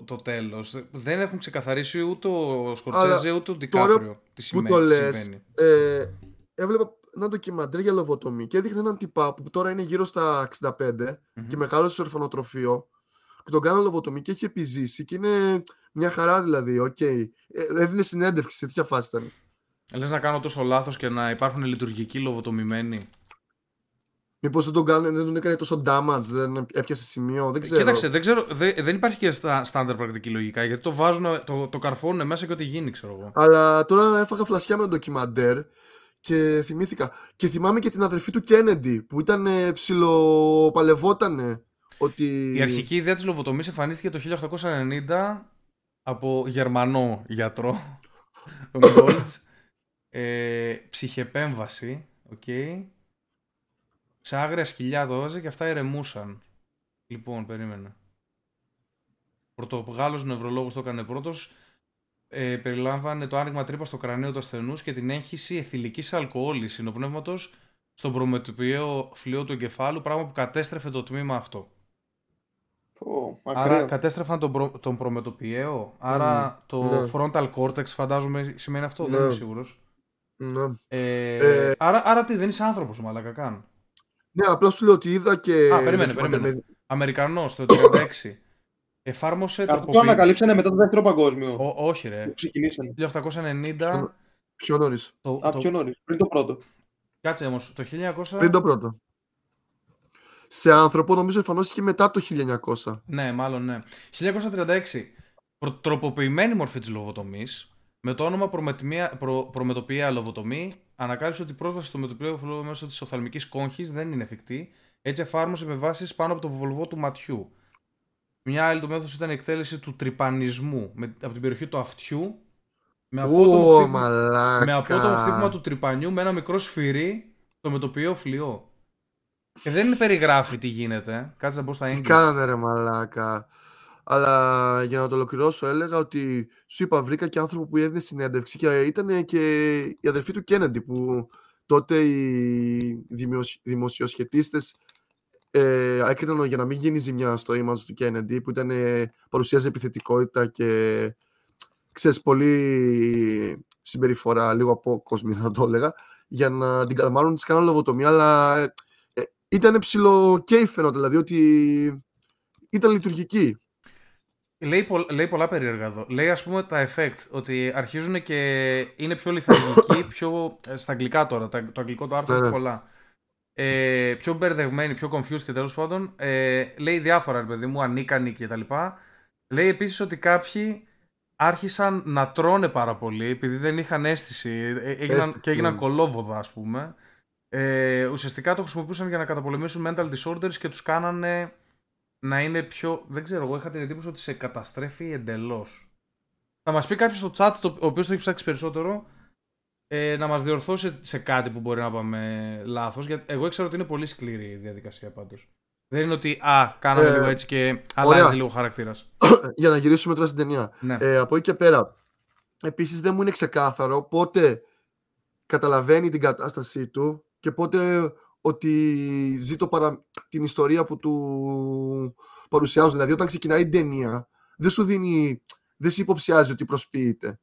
το τέλος. Δεν έχουν ξεκαθαρίσει ούτε ο Σκορτσέζε ούτε ο Ντικάπριο τι σημαίνει. Που το λες, ε, έβλεπα ένα ντοκιμαντρέ για λοβοτομή και έδειχνε έναν τυπά που τώρα είναι γύρω στα 65 mm-hmm. και μεγάλωσε στο ορφανοτροφείο και τον κάναν λοβοτομή και έχει επιζήσει και είναι μια χαρά δηλαδή, ok. Okay. Ε, έδινε συνέντευξη σε τέτοια φάση ήταν. Λες να κάνω τόσο λάθος και να υπάρχουν λειτουργικοί λοβοτομημένοι; Μήπως δεν τον, κάνει, δεν τον έκανε τόσο damage, δεν έπιασε σημείο, δεν ξέρω. Κοίταξε, δεν, ξέρω, δεν, δεν υπάρχει και στάνταρ πρακτική λογικά γιατί το βάζουν, το, το καρφώνουν μέσα και ό,τι γίνει, ξέρω εγώ. Αλλά τώρα έφαγα φλασιά με το ντοκιμαντέρ και θυμήθηκα. Και θυμάμαι και την αδερφή του Κέννεντι που ήταν ψιλοπαλευότανε. Ότι... Η αρχική ιδέα της λοβοτομής εμφανίστηκε το 1890 από Γερμανό γιατρό, τον ε, ψυχεπέμβαση, okay, σε άγρια σκυλιά το έβαζε και αυτά ηρεμούσαν. Λοιπόν, περίμενε. Πρωτογάλος νευρολόγος το έκανε πρώτος. Ε, περιλάμβανε το άνοιγμα τρύπας στο κρανίο του ασθενούς και την έγχυση εθιλικής αλκοόλης συνοπνεύματος στον προμετωπιαίο φλοιό του εγκεφάλου, πράγμα που κατέστρεφε το τμήμα αυτό. Oh, άρα κατέστρεφαν τον, προ, τον προμετωπιαίο, άρα το ναι. frontal cortex φαντάζομαι σημαίνει αυτό, δεν είμαι ναι. σίγουρος. Ναι. Ε, ε, άρα, άρα τι, δεν είσαι άνθρωπος μαλακα καν. Ναι, απλά σου λέω ότι είδα και. Α, περίμενε, περίμενε. Αμερικανός το 1936. Εφάρμοσε. Αυτό το ανακαλύψανε μετά το δεύτερο παγκόσμιο. Ο, όχι, ρε. Ξεκινήσανε. 1890. Πιο νωρίς; Το, Α, το... πιο νωρίς. Πριν το πρώτο. Κάτσε όμως. Το 1900. Πριν το πρώτο. Σε άνθρωπο νομίζω εφαρμόστηκε μετά το 1900. Ναι, μάλλον ναι. 1936. Τροποποιημένη μορφή της λογοτομής με το όνομα προ, προμετωπία λοβοτομή, ανακάλυψε ότι η πρόσβαση στο μετωπιαίο φλόγο μέσω της οφθαλμικής κόγχης δεν είναι εφικτή, έτσι εφάρμοσε με βάσεις πάνω από το βολβό του ματιού. Μια άλλη το μέθοδο ήταν η εκτέλεση του τρυπανισμού με, από την περιοχή του αυτιού με απότομο, χτύπημα, με απότομο χτύπημα του τρυπανιού με ένα μικρό σφυρί το μετωπιαίο φλοιό. Και δεν περιγράφει τι γίνεται. Κάτσε να μπω στα έγγραφα. Τι κάνανε ρε μαλάκα. Αλλά για να το ολοκληρώσω, έλεγα ότι σου είπα, βρήκα και άνθρωπο που έδινε συνέντευξη και ήταν και η αδερφή του Κέννεντι που τότε οι δημοσιοσχετίστες ε, έκριναν για να μην γίνει ζημιά στο image του Κέννεντι που ήταν, παρουσίαζε επιθετικότητα και ξέρεις πολύ συμπεριφορά, λίγο από κόσμο [laughs] να το έλεγα, για να την καλμάρουν, της κάνουν λογοτομία, αλλά ε, ήταν ψηλοκέφερο, δηλαδή ότι ήταν λειτουργική. Λέει, λέει πολλά περίεργα εδώ. Λέει ας πούμε τα effect, ότι αρχίζουν και είναι πιο λιθαργικοί, [coughs] πιο, ε, στα αγγλικά τώρα, το αγγλικό το άρθρο έχει ναι, ναι. πολλά. Ε, πιο μπερδευμένοι, πιο confused και τέλος πάντων. Ε, λέει διάφορα, παιδί μου, ανίκανοι κτλ. Λέει επίσης ότι κάποιοι άρχισαν να τρώνε πάρα πολύ επειδή δεν είχαν αίσθηση ε, έγιναν, και έγιναν ναι. κολόβοδα ας πούμε. Ε, ουσιαστικά το χρησιμοποιούσαν για να καταπολεμήσουν mental disorders και τους κάνανε να είναι πιο. Δεν ξέρω, εγώ είχα την εντύπωση ότι σε καταστρέφει εντελώς. Θα μας πει κάποιος στο chat, το, ο οποίος το έχει ψάξει περισσότερο, ε, να μας διορθώσει σε κάτι που μπορεί να πάμε λάθος. Γιατί εγώ ήξερα ότι είναι πολύ σκληρή η διαδικασία πάντως. Δεν είναι ότι α, κάναμε ε, λίγο έτσι και αλλάζει ωραία. λίγο χαρακτήρας. [coughs] Για να γυρίσουμε τώρα στην ταινία. Ναι. Ε, από εκεί και πέρα, επίσης δεν μου είναι ξεκάθαρο πότε καταλαβαίνει την κατάστασή του και πότε ότι ζει το παρα... την ιστορία που του παρουσιάζουν. Δηλαδή, όταν ξεκινάει η ταινία, δεν σου δίνει. Δεν σε υποψιάζει ότι προσποιείται.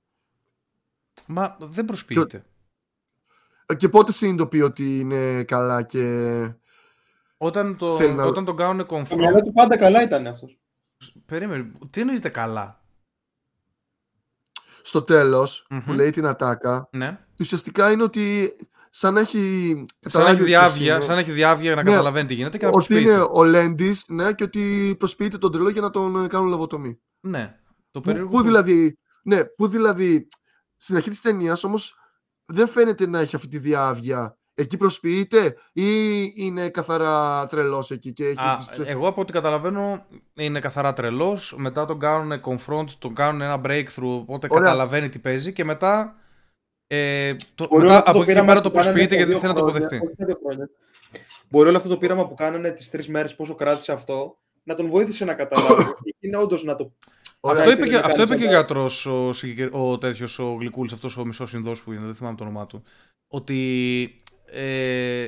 Μα δεν προσποιείται. Και, και πότε συνειδητοποιεί ότι είναι καλά και. Όταν, το, να... όταν τον κάνουν confront. Το μυαλό του πάντα καλά ήταν αυτός. Περίμενε. Τι εννοείται καλά; Στο τελο που λέει την ατάκα, ναι. ουσιαστικά είναι ότι σαν να έχει. Σαν να έχει διάβια, σαν να, έχει διάβια να ναι, καταλαβαίνει τι γίνεται και να Ότι είναι ο Λέντις ναι, και ότι προσποιείται τον τρελό για να τον κάνουν λαβοτομή. Ναι. Το περίεργο. Πού, δηλαδή, ναι, που δηλαδή στην αρχή της ταινίας όμως δεν φαίνεται να έχει αυτή τη διάβια. Εκεί προσποιείται ή είναι καθαρά τρελός εκεί και έχει. Α, Εγώ από ό,τι καταλαβαίνω είναι καθαρά τρελός. Μετά τον κάνουν confront, τον κάνουν ένα breakthrough. Οπότε Ωραία. καταλαβαίνει τι παίζει και μετά ε, το, μετά, από εκεί πέρα το προσποιείται γιατί δεν θέλει να το αποδεχτεί. Μπορεί όλο αυτό το πείραμα που κάνανε τις τρεις μέρες, πόσο κράτησε αυτό, να τον βοήθησε να καταλάβει. είναι όντως να το. αυτό είπε, και, αυτό είπε και ο γιατρός, ο, ο τέτοιος, ο Γλυκούλης, αυτός ο μισός Ινδός που είναι, δεν θυμάμαι το όνομά του. Ότι ε,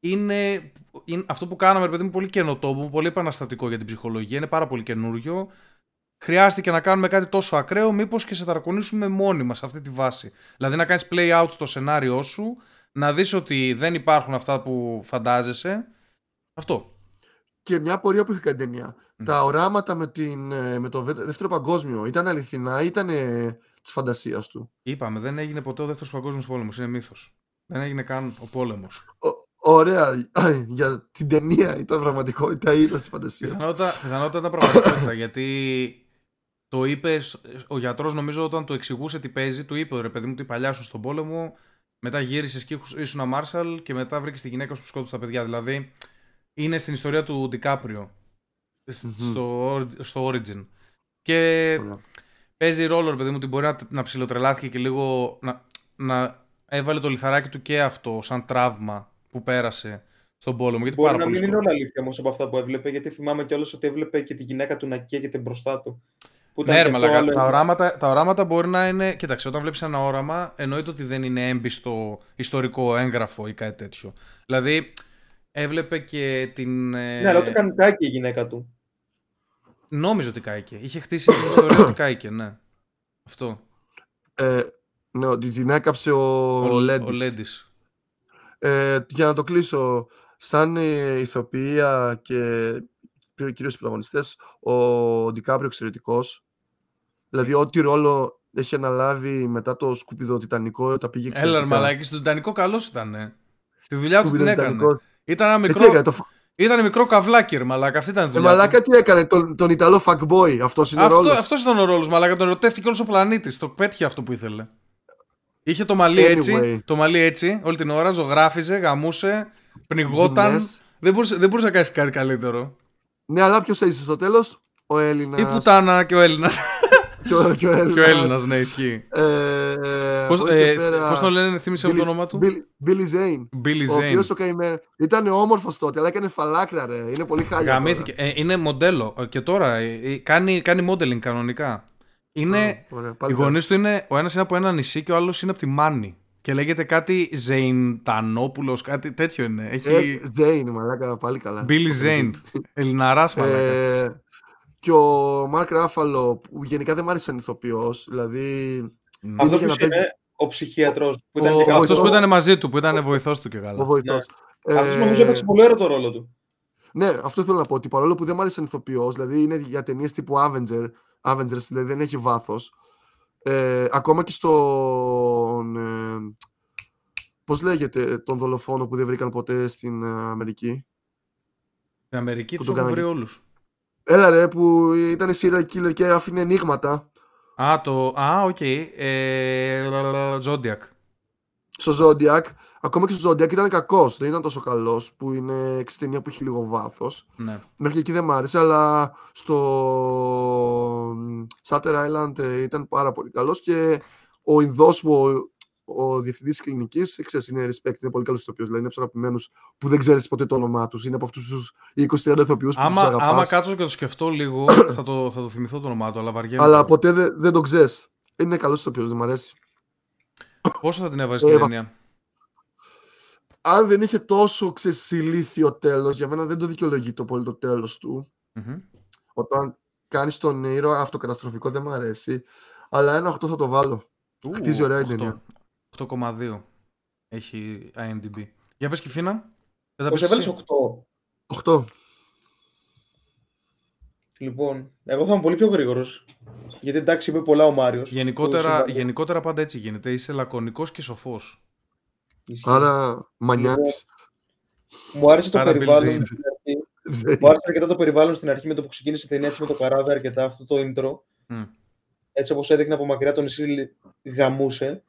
είναι, είναι, αυτό που κάναμε, παιδί μου, πολύ καινοτόμο, πολύ επαναστατικό για την ψυχολογία. Είναι πάρα πολύ καινούριο χρειάστηκε να κάνουμε κάτι τόσο ακραίο, μήπως και σε ταρακονίσουμε μόνοι μας σε αυτή τη βάση. Δηλαδή να κάνεις play out το σενάριό σου, να δεις ότι δεν υπάρχουν αυτά που φαντάζεσαι. Αυτό. Και μια πορεία που είχε κάνει ταινία. Τα οράματα με, την, ε, με το δεύτερο παγκόσμιο ήταν αληθινά ή ήταν της φαντασίας του; Είπαμε, δεν έγινε ποτέ ο δεύτερος παγκόσμιος πόλεμος. Είναι μύθος. Δεν έγινε καν ο πόλεμος. Ωραία. [clears throat] Για την ταινία ήταν πραγματικότητα ή ήταν στη φαντασίας; Πιθανότατα ήταν πραγματικότητα [clears throat] γιατί το είπε, ο γιατρός νομίζω όταν το εξηγούσε τι παίζει, του είπε ρε παιδί μου, τι παλιά σου στον πόλεμο. Μετά γύρισε και ήσουν Μάρσαλ και μετά βρήκε τη γυναίκα σου που σκότωσε τα παιδιά. Δηλαδή είναι στην ιστορία του Ντικάπριο. Στο, στο Origin. Και παίζει ρόλο, ρε παιδί μου, ότι μπορεί να, να ψιλοτρελάθηκε και λίγο. Να, να έβαλε το λιθαράκι του και αυτό σαν τραύμα που πέρασε στον πόλεμο. Γιατί Μπορεί να μην είναι όλα αλήθεια όμως από αυτά που έβλεπε, γιατί θυμάμαι κιόλας ότι έβλεπε και τη γυναίκα του να καίγεται μπροστά του. Ναι, ρε, άλλο... τα, οράματα, τα οράματα μπορεί να είναι. Κοίταξε, όταν βλέπεις ένα όραμα, εννοείται ότι δεν είναι έμπιστο ιστορικό έγγραφο ή κάτι τέτοιο. Δηλαδή, έβλεπε και την. Ε, ναι, αλλά όταν κάνει κάηκε η γυναίκα του. Νόμιζε ότι κάηκε. Είχε χτίσει την ιστορία ότι κάηκε, ναι. Αυτό. Ε, ναι, ότι την έκαψε ο, ο, ο Λέντις. Ε, για να το κλείσω, σαν ηθοποιία και κυρίως οι πρωταγωνιστές, ο Ντικάπριο εξαιρετικός. Δηλαδή, ό,τι ρόλο έχει αναλάβει μετά το σκουπιδό Τιτανικό, τα πήγε εξαιρετικά. Έλα, μαλάκι, στο Τιτανικό καλός ήταν. Τη δουλειά του την έκανε. Ήταν ένα μικρό... Έκανε, το... Ήταν μικρό καβλάκι, ρε Μαλάκα. Αυτή ήταν η δουλειά. Ε, μαλάκα τι έκανε, τον, τον Ιταλό fuckboy. Αυτός είναι ο ρόλος. Αυτός ήταν ο ρόλος, Μαλάκα. Τον ερωτεύτηκε όλος ο πλανήτης. Το πέτυχε αυτό που ήθελε. Είχε το μαλλί anyway. έτσι, το μαλλί έτσι, όλη την ώρα, ζωγράφιζε, γαμούσε, πνιγόταν. Δεν μπορούσε, δεν μπορούσε να κάνει κάτι καλύτερο. Ναι, αλλά ποιος είσαι στο τέλος, ο Έλληνας. Η πουτάνα και ο Έλληνας. Και ο, και ο Έλληνας. ναι, ισχύει. Ε, Πώς ε, πέρα... το λένε, θύμισε το όνομα του; Billy Zane. Billy Zane. Ο οποίος ο καημένο. Ήταν όμορφος τότε, αλλά έκανε φαλάκρα, ρε. Είναι πολύ χάλια. Γαμήθηκε. Ε, είναι μοντέλο. Ε, και τώρα ε, κάνει, κάνει modeling κανονικά. Είναι, oh, ωραία, οι γονείς του είναι. Ο ένας είναι από ένα νησί και ο άλλος είναι από τη Μάνη. Και λέγεται κάτι Ζεϊντανόπουλος, κάτι τέτοιο είναι. Έχει... Ε, Ζέιν, μαλάκα, πάλι καλά. Μπίλι Ζέιν. Ελληναράς, μαλάκα. Ε, και ο Μάρκ Ράφαλο, που γενικά δεν μ' άρεσε σαν ηθοποιός. Δηλαδή. Αυτός που είναι ο ψυχίατρο. Αυτός που ήταν μαζί του, που ήταν βοηθός του και καλά. Ο βοηθός. Ναι. Αυτός νομίζω έπαιξε πολύ ωραίο το ρόλο του. Ναι, αυτό θέλω να πω. Ότι παρόλο που δεν μου άρεσε ηθοποιός, δηλαδή είναι για ταινίες τύπου Avenger, Avengers, δηλαδή δεν έχει βάθος. Ε, ακόμα και στον. Ε, Πώς λέγεται τον δολοφόνο που δεν βρήκαν ποτέ στην ε, Αμερική; Στην Αμερική τους έχουν βρει όλους. Έλα ρε, που ήταν serial killer και άφηνε αινίγματα. Α, το. Α, ok. Okay. Ε, Zodiac. Στο Zodiac Ακόμα και στο Zodiac ήταν κακός. Δεν ήταν τόσο καλός που είναι ταινία που έχει λίγο βάθος. Ναι. Μέχρι εκεί δεν μ' άρεσε, αλλά στο Shutter Island ε, ήταν πάρα πολύ καλός και ο Ινδό που ο, ο διευθυντής της κλινικής, ξέρεις, είναι respect, είναι πολύ καλός ηθοποιός. Δηλαδή είναι από τους αγαπημένους που δεν ξέρεις ποτέ το όνομά τους. Είναι από αυτούς τους 20-30 ηθοποιούς που άμα, τους Άμα κάτσω και το σκεφτώ λίγο, [coughs] θα το, θα το θυμηθώ το όνομά του, αλλά βαριέμαι. Αλλά ποτέ δεν, δεν το ξέρεις. Είναι καλός ηθοποιός, δεν μ' αρέσει. Πόσο θα την έβαζες στην ταινία; Αν δεν είχε τόσο ξεσυλήθιο τέλος, για μένα δεν το δικαιολογεί το πολύ το τέλος του. Mm-hmm. Όταν κάνεις τον ήρωα αυτοκαταστροφικό δεν μου αρέσει. Αλλά ένα 8 θα το βάλω. Ου, Χτίζει ωραία η ταινία. 8,2 έχει IMDb. Για πες και Φίνα. Πώς έβαλες 8. 8. Λοιπόν, εγώ θα είμαι πολύ πιο γρήγορος. Γιατί εντάξει, είπε πολλά ο Μάριος. Γενικότερα, γενικότερα πάντα έτσι γίνεται. Είσαι λακωνικός και σοφός. Άρα μανιάτης. Λοιπόν, μου άρεσε το περιβάλλον στην αρχή. Μου άρεσε αρκετά το περιβάλλον στην αρχή με το που ξεκίνησε η ταινία έτσι με το καράβι αρκετά αυτό το intro. Mm. Έτσι όπως έδειχνε από μακριά το νησί γαμούσε.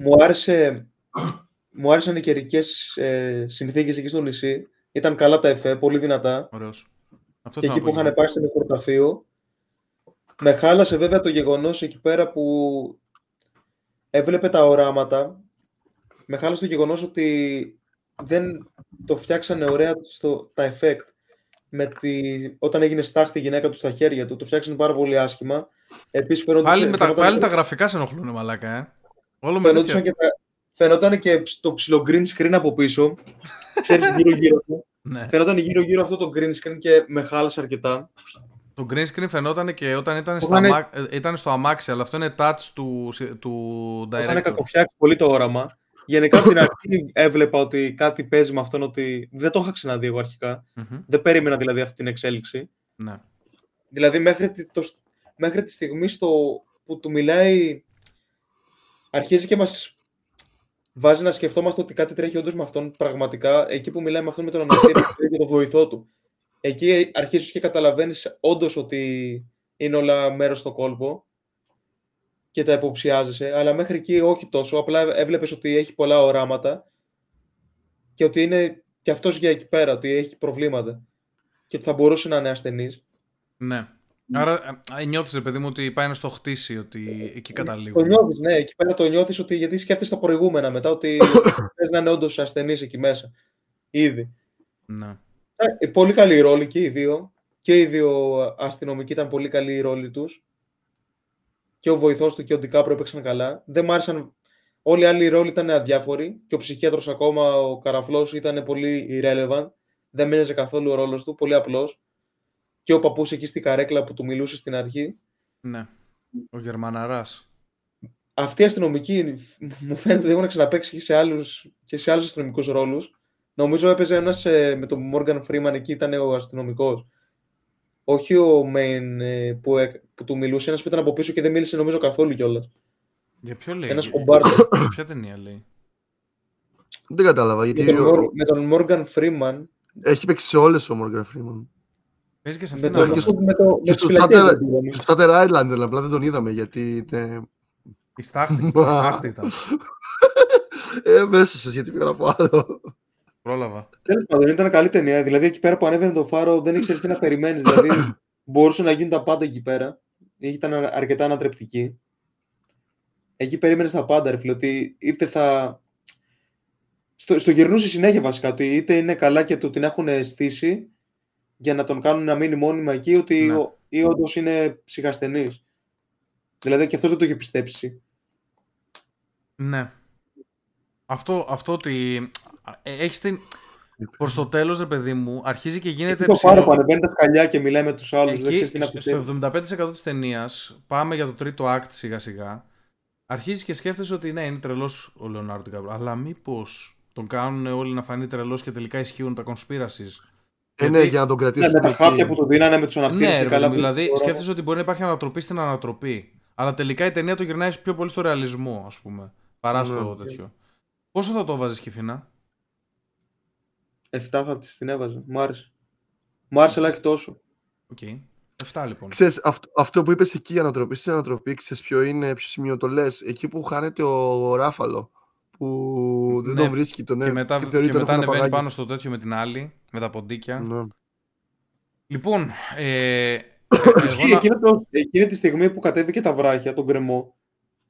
Μου άρεσε μου άρεσαν οι καιρικές ε, συνθήκες εκεί στο νησί. Ήταν καλά τα εφέ, πολύ δυνατά. Ωραίος. Αυτό και εκεί που είχαν πάει στο νεκροταφείο. Με χάλασε βέβαια το γεγονός εκεί πέρα που έβλεπε τα οράματα με χάλασε το γεγονός ότι δεν το φτιάξανε ωραία στο, τα effect. Με τη, όταν έγινε στάχτη η γυναίκα του στα χέρια του, το φτιάξανε πάρα πολύ άσχημα. Επίσης, πάλι, με τα, πάλι τα γραφικά σε ενοχλούν, μαλάκα, ε. Όλο φαινόταν, και τα, φαινόταν και το ψηλό green screen από πίσω. [laughs] Ξέρεις, γύρω-γύρω του. ναι. Φαινόταν γύρω-γύρω αυτό το green screen και με χάλασε αρκετά. Το green screen φαινόταν και όταν ήταν, στα είναι... ήταν στο αμάξι, αλλά αυτό είναι touch του, του director. Είχαν κακοφτιάξει πολύ το όραμα. Γενικά από την [laughs] αρχή έβλεπα ότι κάτι παίζει με αυτόν ότι δεν το είχα ξαναδεί εγώ αρχικά. Mm-hmm. Δεν περίμενα δηλαδή αυτή την εξέλιξη. Ναι. Δηλαδή μέχρι τη, το, μέχρι τη στιγμή στο, που του μιλάει αρχίζει και μας βάζει να σκεφτόμαστε ότι κάτι τρέχει όντως με αυτόν πραγματικά. Εκεί που μιλάει με αυτόν με τον αναπτύσσεων και τον [coughs] βοηθό του. Εκεί αρχίζεις και καταλαβαίνεις όντως ότι είναι όλα μέρος στο κόλπο και τα υποψιάζεσαι, αλλά μέχρι εκεί όχι τόσο. Απλά έβλεπες ότι έχει πολλά οράματα και ότι είναι και αυτός για εκεί πέρα, ότι έχει προβλήματα και ότι θα μπορούσε να είναι ασθενής. Ναι. Άρα ε, νιώθεις, παιδί μου, ότι πάει να στο χτίσει, ότι εκεί καταλήγει. Το νιώθεις, ναι. Εκεί πέρα το νιώθεις ότι γιατί σκέφτεσαι τα προηγούμενα μετά, ότι [coughs] θες να είναι όντως ασθενή εκεί μέσα. Ήδη. Ναι. Ε, πολύ καλή ρόλη και οι δύο. Και οι δύο αστυνομικοί ήταν πολύ καλή η ρόλη τους και ο βοηθός του και ο Ντικάπρο έπαιξαν καλά. Δεν μ' άρεσαν. Όλοι οι άλλοι ρόλοι ήταν αδιάφοροι και ο ψυχίατρος ακόμα, ο Καραφλός, ήταν πολύ irrelevant. Δεν μένιαζε καθόλου ο ρόλος του, πολύ απλός. Και ο παππούς εκεί στην καρέκλα που του μιλούσε στην αρχή. Ναι. Ο Γερμαναράς. Αυτή η αστυνομική μου φαίνεται ότι έχουν ξαναπέξει και σε άλλους σε άλλους αστυνομικούς ρόλους. Νομίζω έπαιζε ένας ε, με τον Μόργαν Φρήμαν εκεί, ήταν ο αστυνομικός όχι ο main ε, που, που του μιλούσε, ένας που ήταν από πίσω και δεν μίλησε νομίζω καθόλου κιόλας. Για ποιο λέει; Ένας κομπάρτο. Για [coughs] ποια ταινία λέει; Δεν κατάλαβα. Γιατί με, τον, με τον Morgan Freeman. Έχει παίξει σε όλες ο Morgan Freeman. Παίζει και σε αυτήν την Και στο Stater Island, απλά δεν τον είδαμε γιατί είναι. Η στάχτη, [laughs] ήταν. ε, μέσα σας, γιατί πήγα να πω άλλο. Πρόλαβα. Τέλος πάντων, ήταν καλή ταινία. Δηλαδή, εκεί πέρα που ανέβαινε το φάρο, δεν ήξερες τι να περιμένεις. Δηλαδή, [coughs] μπορούσε να γίνουν τα πάντα εκεί πέρα. Ήταν αρκετά ανατρεπτική. Εκεί περίμενες τα πάντα, ρε φίλε, ότι είτε θα. Στο, στο γυρνούσε συνέχεια βασικά, ότι είτε είναι καλά και του την έχουν στήσει για να τον κάνουν να μείνει μόνιμα εκεί, ότι ναι. ή όντως είναι ψυχασθενής. Δηλαδή και αυτός δεν το είχε πιστέψει. Ναι. Αυτό, αυτό ότι ε, έχεις την. Προς το τέλος, ρε παιδί μου, αρχίζει και γίνεται. Το πάρω που ανεβαίνει τα σκαλιά και μιλάει με τους άλλους. Εκεί, στο 75% της ταινίας, πάμε για το τρίτο act σιγά σιγά. Αρχίζει και σκέφτεσαι ότι ναι, είναι τρελός ο Λεωνάρντο Ντικάπριο. Αλλά μήπως Τον κάνουν όλοι να φανεί τρελός και τελικά ισχύουν τα conspiracies. Ε, ναι, για να τον κρατήσουν. Ναι, με τα χάπια που τον δίνανε με τους αναπτύσσει. Ναι, καλά δηλαδή σκέφτεσαι ότι μπορεί να υπάρχει ανατροπή στην ανατροπή. Αλλά τελικά η ταινία το γυρνάει πιο πολύ στο ρεαλισμό, ας πούμε. Παρά στο ναι. τέτοιο. Πόσο θα το βάζεις, Κηφήνα; 7 θα τη την έβαζε. Μου άρεσε. Μου άρεσε, αλλά τόσο. Ok. Okay. 7 λοιπόν. Ξέρεις, αυτό, αυτό που είπες εκεί η ανατροπή, στην ανατροπή, ξέρεις ποιο είναι, ποιο σημείο το λες; Εκεί που χάνεται ο, ο Ruffalo. Που δεν ναι. τον βρίσκει τον Και μετά, και, και μετά ανεβαίνει πάνω στο τέτοιο με την άλλη, με τα ποντίκια. Ναι. Λοιπόν, ε, [coughs] Ισχύει, εκείνη, το, εκείνη τη στιγμή που κατέβηκε τα βράχια, τον γκρεμό,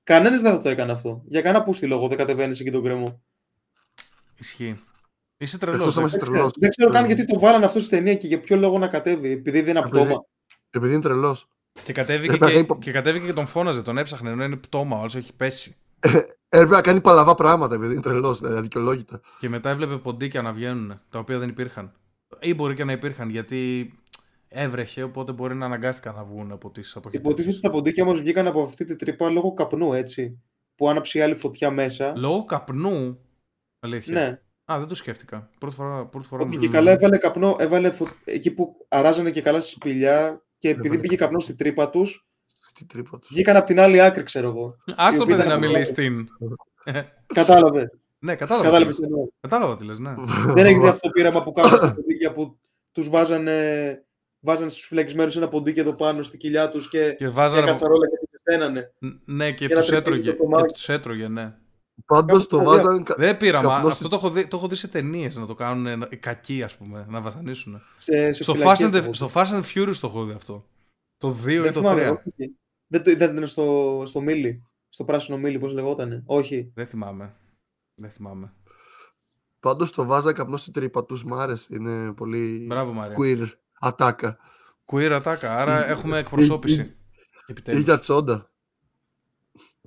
κανένας δεν θα το έκανε αυτό. Για κανένα πούστη λόγο δεν κατεβαίνεις εκεί τον κρεμό. Ισχύει. Είσαι τρελός. Δεν, δεν ξέρω καν γιατί το βάλανε αυτό στη ταινία και για ποιο λόγο να κατέβει. Επειδή δεν είναι πτώμα. Επειδή είναι τρελός. Και κατέβηκε, και, και, κατέβηκε και τον φώναζε, τον έψαχνε ενώ είναι πτώμα, όλο έχει πέσει. Ε, έπρεπε να κάνει παλαβά πράγματα επειδή είναι τρελός, δηλαδή αδικαιολόγητα. Και μετά έβλεπε ποντίκια να βγαίνουν, τα οποία δεν υπήρχαν. Ή μπορεί και να υπήρχαν γιατί έβρεχε, οπότε μπορεί να αναγκάστηκαν να βγουν από τις αποχέ. Υποτίθεται ότι τα ποντίκια όμως βγήκαν από αυτή την τρύπα λόγω καπνού, έτσι. Που άναψε η άλλη φωτιά μέσα. Λόγω καπνού; Αλήθεια. Ναι. Α, δεν το σκέφτηκα. Πρώτη φορά, πρώτη φορά Όχι, και καλά έβαλε καπνό, έβαλε φω... εκεί που αράζανε και καλά στη σπηλιά και επειδή πήγε καπνό στην τρύπα τους. Στην τρύπα τους. Βγήκαν από την άλλη άκρη, ξέρω εγώ. Α το παιδί να μιλήσεις στην. Κατάλαβες. Ναι, κατάλαβα. Κατάλαβες. Κατάλαβα τι λες, ναι. Δεν έχεις αυτό το πείραμα που κάνουν στα ποντίκια που τους βάζανε βάζανε στους φλεγισμένου ένα ποντίκι εδώ πάνω στη κοιλιά τους και, και βάζανε... μια κατσαρόλα και τους στένανε. Ναι, και, τους έτρωγε. Και τους έτρωγε, ναι. Πάντως το βάζανε. Δεν πείραμα. Αυτό το έχω, δει, το έχω δει σε ταινίες να το κάνουν οι κακοί, ας πούμε, να βασανίσουν. Σε, σε στο, Fast and, στο Fast and Furious το έχω δει αυτό. Το 2 ή το 3. Δεν, το, δεν ήταν στο, στο Μίλι. Στο πράσινο Μίλι, πώς λεγότανε. Όχι. Δεν θυμάμαι. Δεν θυμάμαι. Πάντως το βάζα καπνό στην τρύπα τους, μ' άρεσε. Είναι πολύ Μπράβο, Μαρία. queer ατάκα. Queer ατάκα, άρα έχουμε εκπροσώπηση. Ή για τσόντα.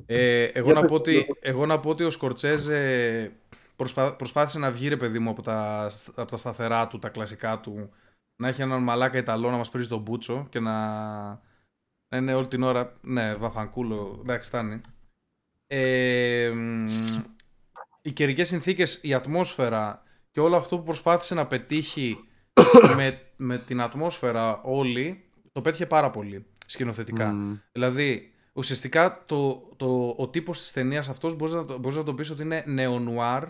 Ε, εγώ, να πω ότι, εγώ να πω ότι ο Σκορτσέζε προσπά, προσπάθησε να βγει ρε παιδί μου από τα, από τα σταθερά του, τα κλασικά του, να έχει έναν μαλάκα Ιταλό να μας πρίζει τον Μπούτσο και να, να είναι όλη την ώρα, ναι, βαφανκούλο, εντάξει, φτάνει. Ε, οι καιρικές συνθήκες, η ατμόσφαιρα και όλο αυτό που προσπάθησε να πετύχει [coughs] με, με την ατμόσφαιρα όλη, το πέτυχε πάρα πολύ σκηνοθετικά. Δηλαδή, ουσιαστικά το, το, ο τύπος της ταινίας αυτός μπορείς να, μπορείς να το πεις ότι είναι νεονουάρ.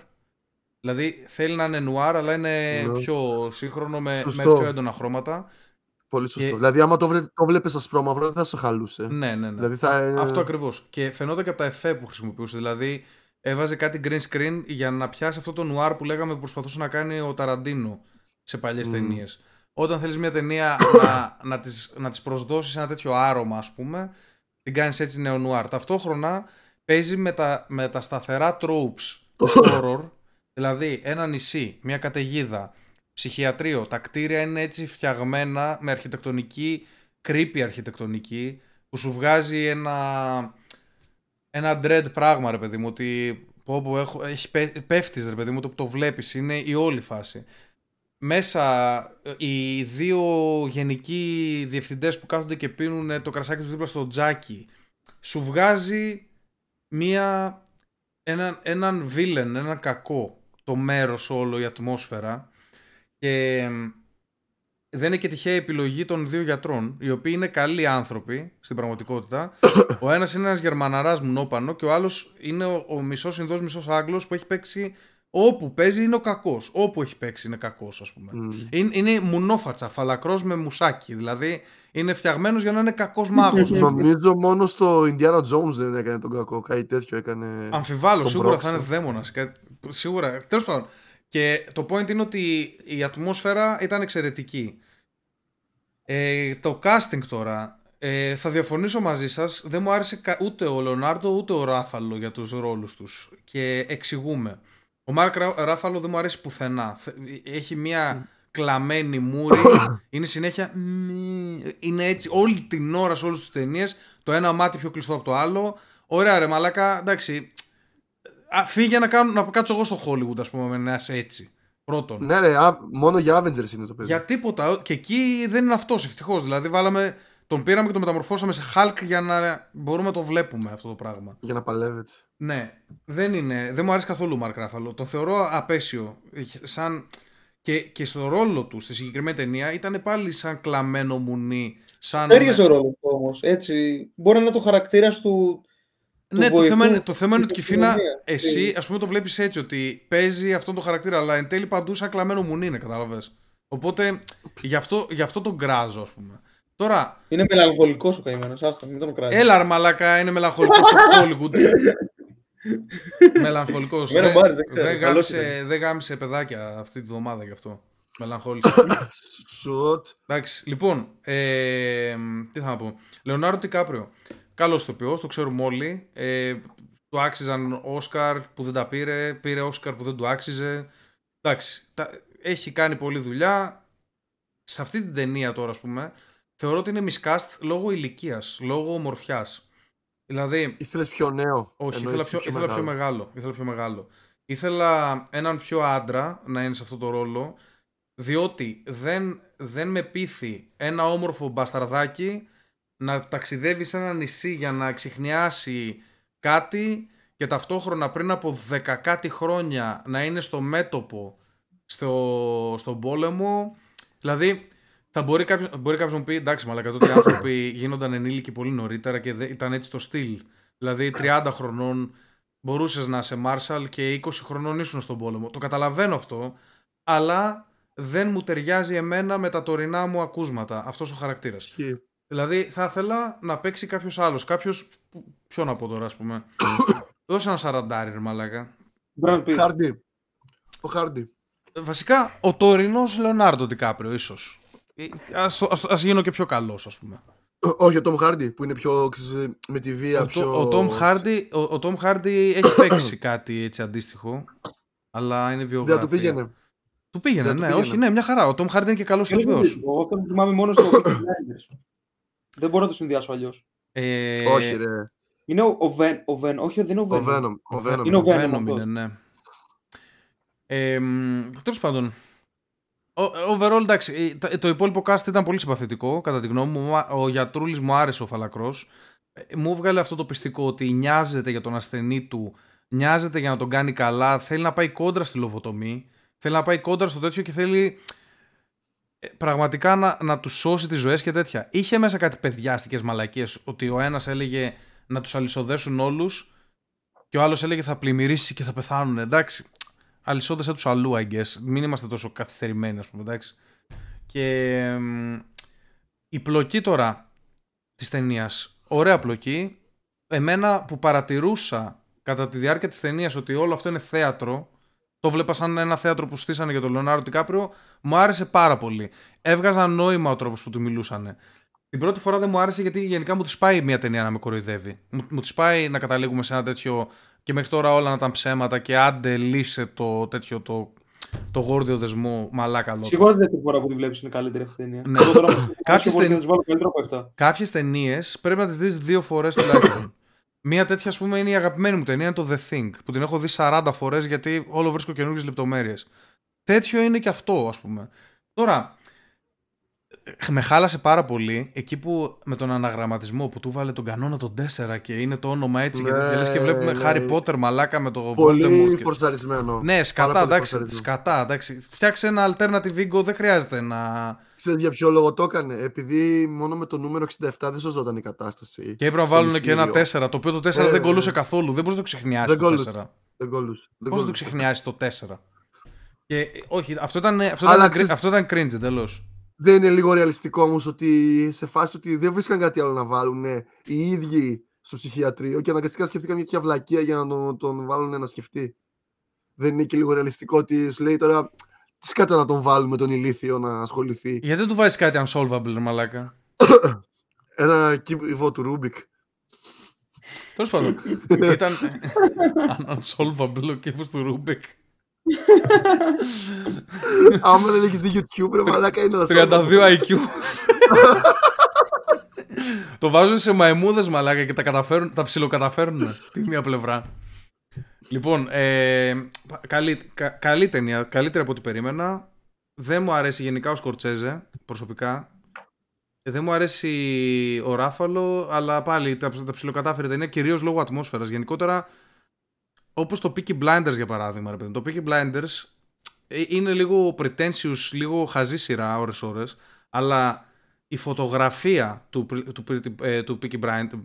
Δηλαδή θέλει να είναι νουάρ αλλά είναι ναι. πιο σύγχρονο με, με πιο έντονα χρώματα. Πολύ σωστό. Και... Δηλαδή άμα το, βλέ, το βλέπεις ασπρόμαυρο δεν θα σε χαλούσε. Ναι, ναι, ναι. Δηλαδή, θα... Αυτό ακριβώς. Και φαινόταν και από τα εφέ που χρησιμοποιούσε. Δηλαδή έβαζε κάτι green screen για να πιάσει αυτό το νουάρ που λέγαμε που προσπαθούσε να κάνει ο Ταραντίνο σε παλιές mm. ταινίες. Όταν θέλεις μια ταινία [coughs] να, να, τις, να τις προσδώσεις ένα τέτοιο άρωμα ας πούμε την κάνεις έτσι νεονουάρ. Ταυτόχρονα παίζει με τα, με τα σταθερά tropes του [coughs] horror, δηλαδή ένα νησί, μια καταιγίδα, ψυχιατρίο, τα κτίρια είναι έτσι φτιαγμένα με αρχιτεκτονική, creepy αρχιτεκτονική, που σου βγάζει ένα, ένα dread πράγμα ρε παιδί μου, ότι πω, πω, έχω, έχει, πέφτεις ρε παιδί μου, το που το βλέπεις, είναι η όλη φάση. Μέσα ε, οι δύο γενικοί διευθυντές που κάθονται και πίνουν το κρασάκι τους δίπλα στο τζάκι σου βγάζει μία, έναν, έναν βίλεν, έναν κακό το μέρος όλο η ατμόσφαιρα και δεν είναι και τυχαία επιλογή των δύο γιατρών, οι οποίοι είναι καλοί άνθρωποι στην πραγματικότητα. [coughs] Ο ένας είναι ένας Γερμαναράς μουνόπανο και ο άλλος είναι ο, ο μισός Ινδός, μισός Άγγλος που έχει παίξει Όπου παίζει είναι ο κακός. Όπου έχει παίξει είναι κακός, ας πούμε. Mm. Είναι, είναι μουνόφατσα, φαλακρός με μουσάκι. Δηλαδή είναι φτιαγμένος για να είναι κακός μάγος. Νομίζω μόνο στο Indiana Jones δεν έκανε τον κακό. Κάτι τέτοιο έκανε. Αμφιβάλλω, σίγουρα θα είναι δαίμονας. Σίγουρα. Τέλος πάντων. Και το point είναι ότι η ατμόσφαιρα ήταν εξαιρετική. Ε, το casting τώρα. Ε, θα διαφωνήσω μαζί σας. Δεν μου άρεσε ούτε ο Λεωνάρντο ούτε ο Ράφαλο για τους ρόλους τους. Και εξηγούμε. Ο Μάρκ Ράφαλο δεν μου αρέσει πουθενά. Έχει μια κλαμμένη μούρη. [coughs] είναι συνέχεια. Είναι έτσι όλη την ώρα σε όλες τις ταινίες. Το ένα μάτι πιο κλειστό από το άλλο. Ωραία, ρε Μαλάκα, εντάξει. Φύγε να, κάνω, να κάτσω εγώ στο Hollywood, ας πούμε, να είσαι έτσι. Πρώτον. Ναι, ρε, μόνο για Avengers είναι το παιδί. Για τίποτα. Και εκεί δεν είναι αυτός, ευτυχώς. Δηλαδή, βάλαμε τον πήραμε και τον μεταμορφώσαμε σε Hulk για να μπορούμε να το βλέπουμε αυτό το πράγμα. Για να παλεύει. Ναι, δεν είναι. Δεν μου αρέσει καθόλου ο Μαρκ Ράφαλο. Το θεωρώ απέσιο. Σαν... Και, και στο ρόλο του στη συγκεκριμένη ταινία ήταν πάλι σαν κλαμμένο μουνί. Σαν... Έργε ο ρόλος όμως. Έτσι. Μπορεί να είναι το χαρακτήρας του. Ναι, το θέμα, είναι, το θέμα είναι ότι Κιφίνα, εσύ ας πούμε το βλέπεις έτσι ότι παίζει αυτόν τον χαρακτήρα, αλλά εν τέλει παντού σαν κλαμμένο μουνί είναι, κατάλαβες. Οπότε γι' αυτό, γι αυτό τον κράζω, ας πούμε. Τώρα... Είναι μελαγχολικός ο καημένος, άστα, μην τον κράζεις. Έλα, αρμαλάκα, είναι μελαγχολικός στο Hollywood. [laughs] Μελαγχολικός. δεν, δεν, δεν γάμισε παιδάκια αυτή τη βδομάδα γι' αυτό. Μελαγχόλησε. Σουτ. Εντάξει, λοιπόν, ε, τι θα να πω. Λεωνάρο Τικάπριο. Καλός ηθοποιός, το ξέρουμε όλοι. Ε, του άξιζαν Όσκαρ που δεν τα πήρε. Πήρε Όσκαρ που δεν του άξιζε. Εντάξει, τα, έχει κάνει πολλή δουλειά. Σε αυτή την ταινία τώρα, ας πούμε, θεωρώ ότι είναι miscast λόγω ηλικίας, λόγω ομορφιάς. Δηλαδή. Ήθελες πιο νέο. Όχι, ήθελα πιο, πιο, ήθελα μεγάλο. πιο μεγάλο. Ήθελα πιο μεγάλο. Ήθελα έναν πιο άντρα να είναι σε αυτό το ρόλο, διότι δεν, δεν με πείθει ένα όμορφο μπασταρδάκι να ταξιδεύει σε ένα νησί για να ξεχνιάσει κάτι και ταυτόχρονα πριν από δεκακάτι χρόνια να είναι στο μέτωπο στο, στον πόλεμο. Δηλαδή, θα μπορεί κάποιος μπορεί κάποιος να μου πει εντάξει, μαλακά τότε οι [coughs] άνθρωποι γίνονταν ενήλικοι πολύ νωρίτερα και ήταν έτσι το στυλ. Δηλαδή, 30 χρονών μπορούσες να είσαι Μάρσαλ και 20 χρονών ήσουν στον πόλεμο. Το καταλαβαίνω αυτό, αλλά δεν μου ταιριάζει εμένα με τα τωρινά μου ακούσματα αυτός ο χαρακτήρας. Δηλαδή, θα ήθελα να παίξει κάποιος άλλος. Κάποιος. Ποιο να πω τώρα, ας πούμε. [coughs] Δώσε ένα σαραντάρι, μαλάκα. Χάρντι. Ο Χάρντι. Βασικά, ο τωρινός Λεωνάρντο Τικάπριο, ίσως. Α γίνω και πιο καλός, ας πούμε. Όχι, ο Τόμ Χάρντι που είναι πιο με τη βία. Ο, πιο... ο, Τόμ Χάρντι, ο, ο Tom Hardy έχει [coughs] παίξει κάτι έτσι αντίστοιχο. Αλλά είναι βιογραφία. Δεν του πήγαινε. Του πήγαινε, ναι, όχι, ναι, μια χαρά. Ο Τόμ Χάρντι είναι και καλός ηθοποιό. Εγώ τον θυμάμαι μόνο στο [coughs] Δεν μπορώ να το συνδυάσω αλλιώς. Ε... Όχι, ρε. Είναι ο, Βεν, ο Βεν, όχι δεν είναι ο Βεν. Ο Venom. Είναι ο Venom, είναι, ναι. Ε, Τέλος πάντων, overall εντάξει, ε, το υπόλοιπο cast ήταν πολύ συμπαθητικό κατά τη γνώμη μου. Ο γιατρούλης μου άρεσε ο Φαλακρός. Ε, μου έβγαλε αυτό το πιστικό ότι νοιάζεται για τον ασθενή του, νοιάζεται για να τον κάνει καλά, θέλει να πάει κόντρα στη λοβοτομή, θέλει να πάει κόντρα στο τέτοιο και θέλει ε, πραγματικά να, να τους σώσει τις ζωές και τέτοια. Είχε μέσα κάτι παιδιάστικες μαλακίες ότι ο ένας έλεγε να τους αλυσοδέσουν όλους και ο άλλος έλεγε θα πλημμυρίσει και θα πεθάνουν. Εντάξει, αλυσόδεσαι τους αλλού, I guess. Μην είμαστε τόσο καθυστερημένοι, ας πούμε, εντάξει. Και η πλοκή τώρα της ταινίας. Ωραία πλοκή. Εμένα που παρατηρούσα κατά τη διάρκεια της ταινίας ότι όλο αυτό είναι θέατρο, το βλέπα σαν ένα θέατρο που στήσανε για τον Λεωνάρο Τικάπριο, μου άρεσε πάρα πολύ. Έβγαζα νόημα ο τρόπος που του μιλούσαν. Την πρώτη φορά δεν μου άρεσε γιατί γενικά μου τη πάει μια ταινία να με κοροϊδεύει. Μου, μου τη πάει να καταλήγουμε σε ένα τέτοιο και μέχρι τώρα όλα να ήταν ψέματα και άντε λύσε το τέτοιο το, το γόρδιο δεσμό μαλάκα λόγο. Σίγουρα δεν είναι φορά που τη βλέπεις είναι καλύτερη αυτή ταινία. Ναι. Κάποιες ταινίες πρέπει να τις δεις δύο φορές τουλάχιστον. Μία τέτοια, ας πούμε, είναι η αγαπημένη μου ταινία, το The Thing, που την έχω δει 40 φορές γιατί όλο βρίσκω καινούργιες λεπτομέρειες. Τέτοιο είναι και αυτό, ας πούμε. Τώρα, με χάλασε πάρα πολύ εκεί που με τον αναγραμματισμό που του βάλε τον κανόνα τον 4 και είναι το όνομα έτσι ναι, και, και βλέπουμε ναι. Harry Potter μαλάκα με το Πολύ Voldemort. φορσαρισμένο. Ναι, σκατά, εντάξει, σκατά, εντάξει. Φτιάξε ένα alternative ego, δεν χρειάζεται να... Ξέρετε για ποιο λόγο το έκανε. Επειδή μόνο με το νούμερο 67 δεν σωζόταν η κατάσταση. Και έπρεπε να βάλουν και ένα 4, το οποίο το 4 ε, δεν κολούσε καθόλου. Δεν μπορείς να το ξεχνιάσεις το 4. Δεν κολούσε. Πώς να το ξεχνιάσεις το 4. Και, όχι, αυτό ήταν, αυτό ήταν, αυτό ήταν cringe εντελώς δεν είναι λίγο ρεαλιστικό όμως ότι σε φάση ότι δεν βρίσκαν κάτι άλλο να βάλουν οι ίδιοι στο ψυχιατρίο και αναγκαστικά σκεφτήκαν μια τέτοια βλακεία για να τον, τον βάλουν να σκεφτεί. Δεν είναι και λίγο ρεαλιστικό ότι σου λέει τώρα τι σκατά να τον βάλουμε τον ηλίθιο να ασχοληθεί. Γιατί δεν του βάζεις κάτι unsolvable, μαλάκα; [coughs] Ένα κύβο του Ρούμπικ. Τέλος πάντων. [coughs] Ήταν [coughs] unsolvable ο κύβο του Ρούμπικ. Άμα δεν έχεις δει YouTube, ρε μαλάκα είναι 32 IQ. Το βάζουν σε μαϊμούδες μαλάκα και τα, καταφέρουν, τα ψιλοκαταφέρνουν τη μία πλευρά. Λοιπόν, ε, καλή, καλή ταινία, καλύτερη από ό,τι περίμενα. Δεν μου αρέσει γενικά ο Σκορτσέζε, προσωπικά. δεν μου αρέσει ο Ράφαλο, αλλά πάλι τα, τα ψιλοκατάφερε ταινία κυρίως λόγω ατμόσφαιρας. Γενικότερα, όπως το Peaky Blinders για παράδειγμα, ρε παιδί. Το Peaky Blinders ε, είναι λίγο pretentious, λίγο χαζή σειρά ώρες-ώρες, αλλά η φωτογραφία του, του, του, ε, του Peaky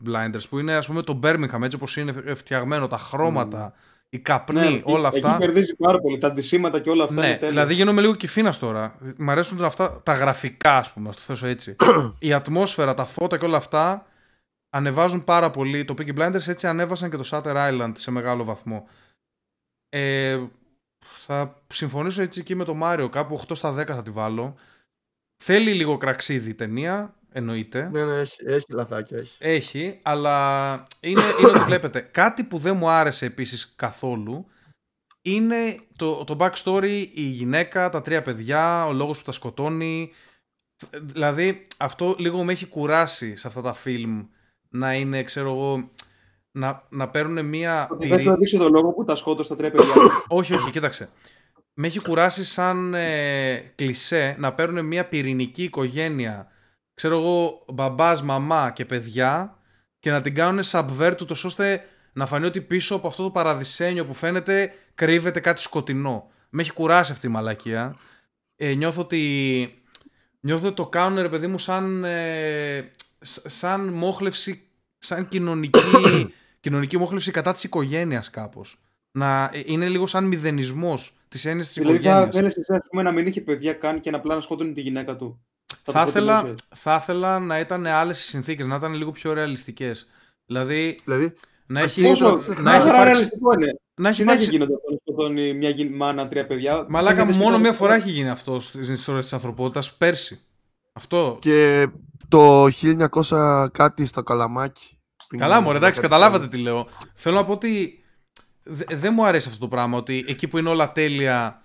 Blinders που είναι ας πούμε το Birmingham έτσι όπως είναι φτιαγμένο, τα χρώματα, mm. η καπνή, ναι, όλα αυτά. Εκεί κερδίζει πάρα πολύ, τα αντισήματα και όλα αυτά. Ναι, δηλαδή γίνομαι λίγο κυφίνας τώρα. Μ' αρέσουν αυτά τα γραφικά ας πούμε, το θέσω έτσι. [coughs] η ατμόσφαιρα, τα φώτα και όλα αυτά ανεβάζουν πάρα πολύ. Το Peaky Blinders έτσι ανέβασαν και το Shutter Island σε μεγάλο βαθμό. Ε, θα συμφωνήσω έτσι και με τον Μάριο. Κάπου 8 στα 10 θα τη βάλω. Θέλει λίγο κραξίδι η ταινία, εννοείται. Ναι, ναι, έχει, έχει λαθάκια. Έχει. έχει, αλλά είναι, είναι ότι βλέπετε. Κάτι που δεν μου άρεσε επίσης καθόλου είναι το, το backstory, η γυναίκα, τα τρία παιδιά, ο λόγος που τα σκοτώνει. Δηλαδή, αυτό λίγο με έχει κουράσει σε αυτά τα φιλμ να είναι, ξέρω εγώ, να, να παίρνουν μία. Δεν θα να δείξει τον λόγο που τα σκότωσε τα τρία παιδιά. [coughs] όχι, όχι, κοίταξε. Με έχει κουράσει σαν ε, κλισέ να παίρνουν μία πυρηνική οικογένεια. Ξέρω εγώ, μπαμπάς, μαμά και παιδιά και να την κάνουν subvert του ώστε να φανεί ότι πίσω από αυτό το παραδεισένιο που φαίνεται κρύβεται κάτι σκοτεινό. Με έχει κουράσει αυτή η μαλακία. Ε, νιώθω ότι. Νιώθω ότι το κάνουν ρε παιδί μου σαν, ε, σαν μόχλευση, σαν κοινωνική [coughs] κοινωνική μόχλευση κατά της οικογένειας κάπως. Να ε, είναι λίγο σαν μηδενισμός της έννοιας της οικογένειας. Δηλαδή, θα θέλει να μην είχε παιδιά καν και να απλά να σκότωνε τη γυναίκα του. Θα, ήθελα, θα ήθελα να ήταν άλλες συνθήκες, να ήταν λίγο πιο ρεαλιστικές. Δηλαδή, δηλαδή, να έχει. Πόσο, να έχει ρεαλιστικό είναι. Να έχει, να έχει γίνει όταν σκοτώνει μια μάνα, τρία παιδιά; Μαλάκα, μόνο μία φορά έχει γίνει αυτό στην ιστορία της ανθρωπότητας πέρσι. Αυτό. Και το 1900 κάτι στο καλαμάκι. Καλά μου, εντάξει, καταλάβατε τι λέω. Θέλω να πω ότι δεν μου αρέσει αυτό το πράγμα, ότι εκεί που είναι όλα τέλεια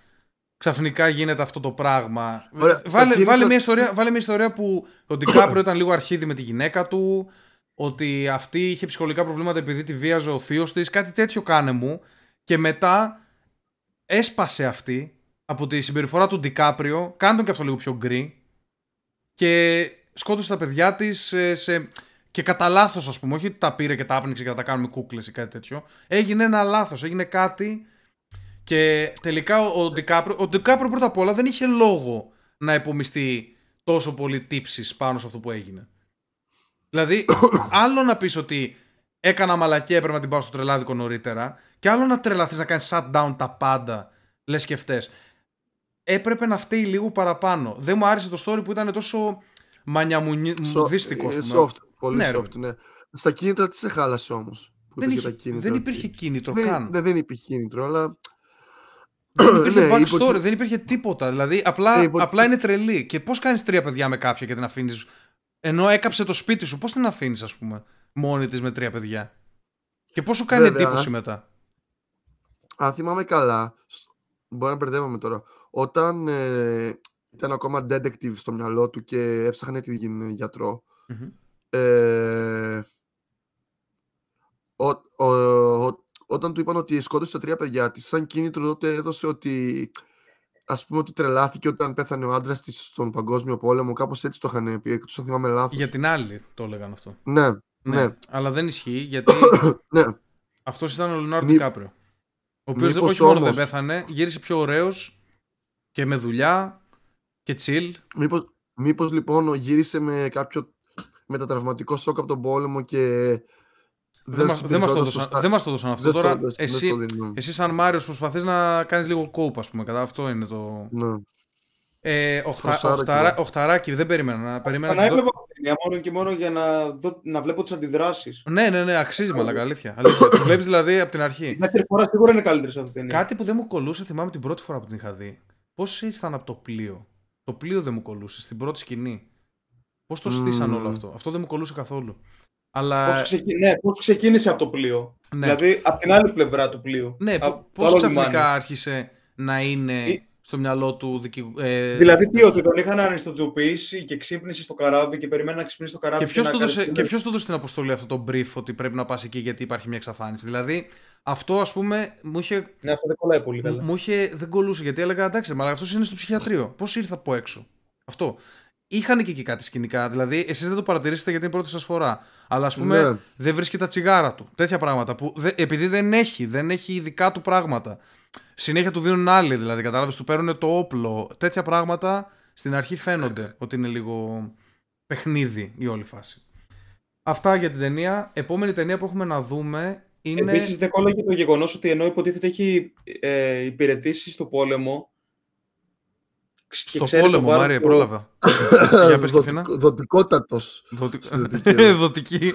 ξαφνικά γίνεται αυτό το πράγμα. βάλε, βάλε, μια ιστορία, βάλε μια ιστορία που ο Ντικάπριο ήταν λίγο αρχίδι με τη γυναίκα του, ότι αυτή είχε ψυχολογικά προβλήματα επειδή τη βίαζε ο θείος της. Κάτι τέτοιο κάνε μου. Και μετά έσπασε αυτή από τη συμπεριφορά του Ντικάπριο. Κάνε τον και αυτό λίγο πιο γκρι. Και σκότωσε τα παιδιά της σε και κατά λάθος, ας πούμε, όχι ότι τα πήρε και τα άπνιξε και θα τα κάνουμε κούκλες ή κάτι τέτοιο. Έγινε ένα λάθος, έγινε κάτι. Και τελικά ο Ντικάπρο, ο Ντικάπρο πρώτα απ' όλα δεν είχε λόγο να υπομειστεί τόσο πολύ τύψεις πάνω σε αυτό που έγινε. Δηλαδή, [coughs] άλλο να πεις ότι έκανα μαλακέ, έπρεπε να την πάω στο τρελάδικο νωρίτερα, και άλλο να τρελαθείς να κάνεις shutdown τα πάντα, λες και φταίει. Έπρεπε να φταίει λίγο παραπάνω. Δεν μου άρεσε το story που ήταν τόσο μανιαμουδίστικο. So, soft. Πολύ ναι, soft, ναι. Στα κίνητρα τι σε χάλασε όμως. Δεν, είχε, δεν υπήρχε κίνητρο δεν, καν. Ναι, δεν υπήρχε κίνητρο, αλλά. Δεν υπήρχε ναι, backstory, δεν υπήρχε τίποτα. Δηλαδή απλά, ναι, απλά είναι τρελή. Και πώς κάνεις τρία παιδιά με κάποια και την αφήνεις. Ενώ έκαψε το σπίτι σου, πώς την αφήνεις, ας πούμε, μόνη της με τρία παιδιά; Και πώς σου κάνει Βέβαια, εντύπωση μετά; Αν θυμάμαι καλά, μπορεί να μπερδεύομαι τώρα. Όταν ε, ήταν ακόμα detective στο μυαλό του και έψαχνε τη γιατρο ε, ο, ο, όταν του είπαν ότι σκότωσε τα τρία παιδιά της, σαν κίνητρο τότε έδωσε ότι ας πούμε ότι τρελάθηκε όταν πέθανε ο άντρας της στον Παγκόσμιο Πόλεμο. Κάπως έτσι το είχαν πει, εκτός αν θυμάμαι λάθος. Για την άλλη το έλεγαν αυτό. Ναι, ναι. ναι. Αλλά δεν ισχύει γιατί. [coughs] ναι. Αυτός ήταν ο Λεωνάρντο Μη... Κάπριο. Ο οποίος όχι μόνο δεν πέθανε, γύρισε πιο ωραίος και με δουλειά και chill. Μήπως, μήπως λοιπόν γύρισε με κάποιο μετατραυματικό σοκ από τον πόλεμο και δεν, δεν, μας, το δώσαν, δεν μας το δώσαν αυτό. Τώρα εσύ, εσύ σαν Μάριος προσπαθείς να κάνεις λίγο κόπ ας πούμε. Κατά αυτό είναι το... Ναι. Ε, οχταρά, οχταράκι, δεν περίμενα. Να, περίμενα να έβλεπα ταινία μόνο και μόνο για να, δω, να βλέπω τις αντιδράσεις. Ναι, ναι, ναι, αξίζει μαλακά, αλήθεια. αλήθεια. το βλέπεις δηλαδή από την αρχή. Δεύτερη φορά σίγουρα είναι καλύτερη αυτή ταινία. Κάτι που δεν μου κολούσε, θυμάμαι την πρώτη φορά που την είχα δει. Πώς ήρθαν από το πλοίο. Το πλοίο δεν μου κολούσε στην πρώτη σκηνή. Πώς το στήσαν όλο αυτό; Αυτό δεν μου κολούσε καθόλου. Αλλά... Πώς, ξεκι... ναι, πώς ξεκίνησε από το πλοίο; Ναι. Δηλαδή από την άλλη πλευρά του πλοίου. Ναι, πώς ξαφνικά άρχισε να είναι ε, στο μυαλό του δικηγόρου. Ε... Δηλαδή τι, ότι τον είχαν ανιστοτιοποιήσει και ξύπνησε στο καράβι και περιμένει να ξυπνήσει στο καράβι. Και ποιος του, δώσε... του δώσε την αποστολή αυτό το brief ότι πρέπει να πας εκεί γιατί υπάρχει μια εξαφάνιση; Δηλαδή αυτό ας πούμε μου είχε. Ναι, αυτό δεν κολλάει πολύ καλά. Μου είχε... δεν κολούσε γιατί έλεγα εντάξει, αλλά αυτός είναι στο ψυχιατρίο. Πώς ήρθε από έξω; Αυτό είχαν και εκεί κάτι σκηνικά. Δηλαδή, εσείς δεν το παρατηρήσετε γιατί είναι η πρώτη σας φορά. Αλλά ας πούμε, ναι. δεν βρίσκει τα τσιγάρα του. Τέτοια πράγματα που επειδή δεν έχει, δεν έχει ειδικά του πράγματα. Συνέχεια του δίνουν άλλοι, δηλαδή, κατάλαβες, του παίρνουν το όπλο. Τέτοια πράγματα στην αρχή φαίνονται ότι είναι λίγο παιχνίδι η όλη φάση. Αυτά για την ταινία. Επόμενη ταινία που έχουμε να δούμε είναι. Επίσης, δεν κόλλαγε το γεγονός ότι ενώ υποτίθεται έχει ε, υπηρετήσει στο πόλεμο. Στο πόλεμο, Μάρια, πρόλαβα. [laughs] Για πες Δοτικότατο. Δοτική.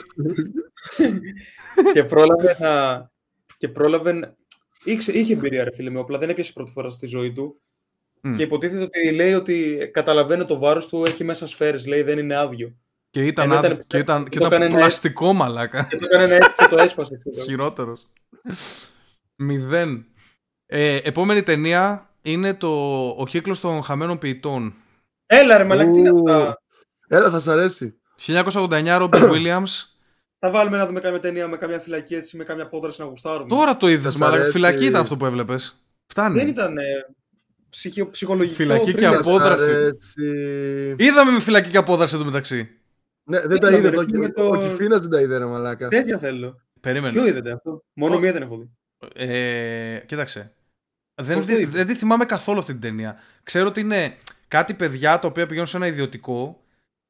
[laughs] και πρόλαβε να. Και πρόλαβε. Είχε, είχε εμπειρία, ρε φίλε με όπλα. Δεν έπιασε πρώτη φορά στη ζωή του. Και υποτίθεται ότι λέει ότι καταλαβαίνει το βάρος του, έχει μέσα σφαίρες. Λέει δεν είναι άδειο. Και ήταν, άδειο, και ήταν, και ήταν πλαστικό μαλάκα. Και το έκανε έτσι και το έσπασε. Χειρότερος. Μηδέν. Ε, επόμενη ταινία είναι το Ο κύκλος των χαμένων ποιητών. Έλα ρε μαλάκα, τι είναι αυτά. Έλα θα σ' αρέσει. 1989, Ρόμπερ Williams. Θα βάλουμε να δούμε κάμια ταινία με κάμια φυλακή έτσι, με κάμια απόδραση να γουστάρουμε. Τώρα το είδες, μαλάκα. Φυλακή ήταν αυτό που έβλεπες. Φτάνει. Δεν ήταν ψυχο, ψυχολογικό. Φυλακή και απόδραση. Είδαμε με φυλακή και απόδραση εδώ μεταξύ. Ναι, δεν τα είδε. Το... Ο Κιφίνας δεν τα είδε, ρε μαλάκα. Τέτοια θέλω. Περίμενε. Ποιο είδατε αυτό; Μόνο μία δεν έχω δει. Ε, κοίταξε. Δεν, δεν τη θυμάμαι καθόλου αυτή την ταινία. Ξέρω ότι είναι κάτι παιδιά τα οποία πηγαίνουν σε ένα ιδιωτικό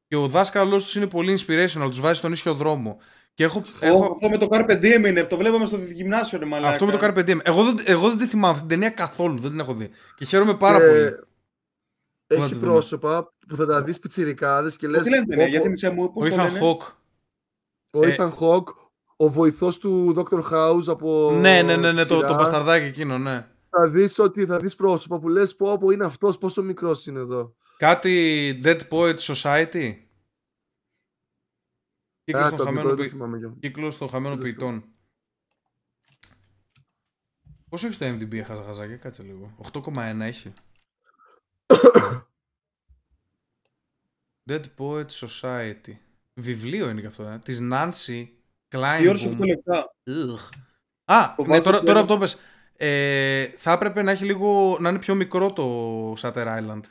και ο δάσκαλο τους είναι πολύ inspirational, τους βάζει στον ίσιο δρόμο. Και έχω, έχω... Αυτό με το Carpe Diem είναι, το βλέπαμε στο γυμνάσιο, ρε μαλάκα. Αυτό με το Carpe Diem. Εγώ, δεν, εγώ δεν τη θυμάμαι αυτή την ταινία καθόλου, δεν την έχω δει. Και χαίρομαι πάρα πολύ. Έχει πρόσωπα που θα τα δεις πιτσιρικάδες και λες. Τι λένε ταινία, για θυμισέ μου. Ο Ethan Hawke. Ο ε... Ethan Hawke, ο βοηθός του Dr. House από. Ναι, ναι, ναι, ναι το, το μπασταρδάκι εκείνο, ναι. Θα δεις ότι θα δεις πρόσωπα που λες πω, πω είναι αυτός, πόσο μικρός είναι εδώ. Κάτι Dead Poet Society; Κύκλος, των, χαμένων Κύκλος των χαμένων ποιητών. Πόσο έχεις το MDB χαζαχαζάκι, κάτσε λίγο. 8,1 έχει. Dead Poet Society. Βιβλίο είναι και αυτό, ε. Της Nancy Kleinboom. Τι ώρες λεπτά. Α, ναι, τώρα, τώρα που το πες. Ε, θα έπρεπε να έχει λίγο, να είναι πιο μικρό το Shutter Island.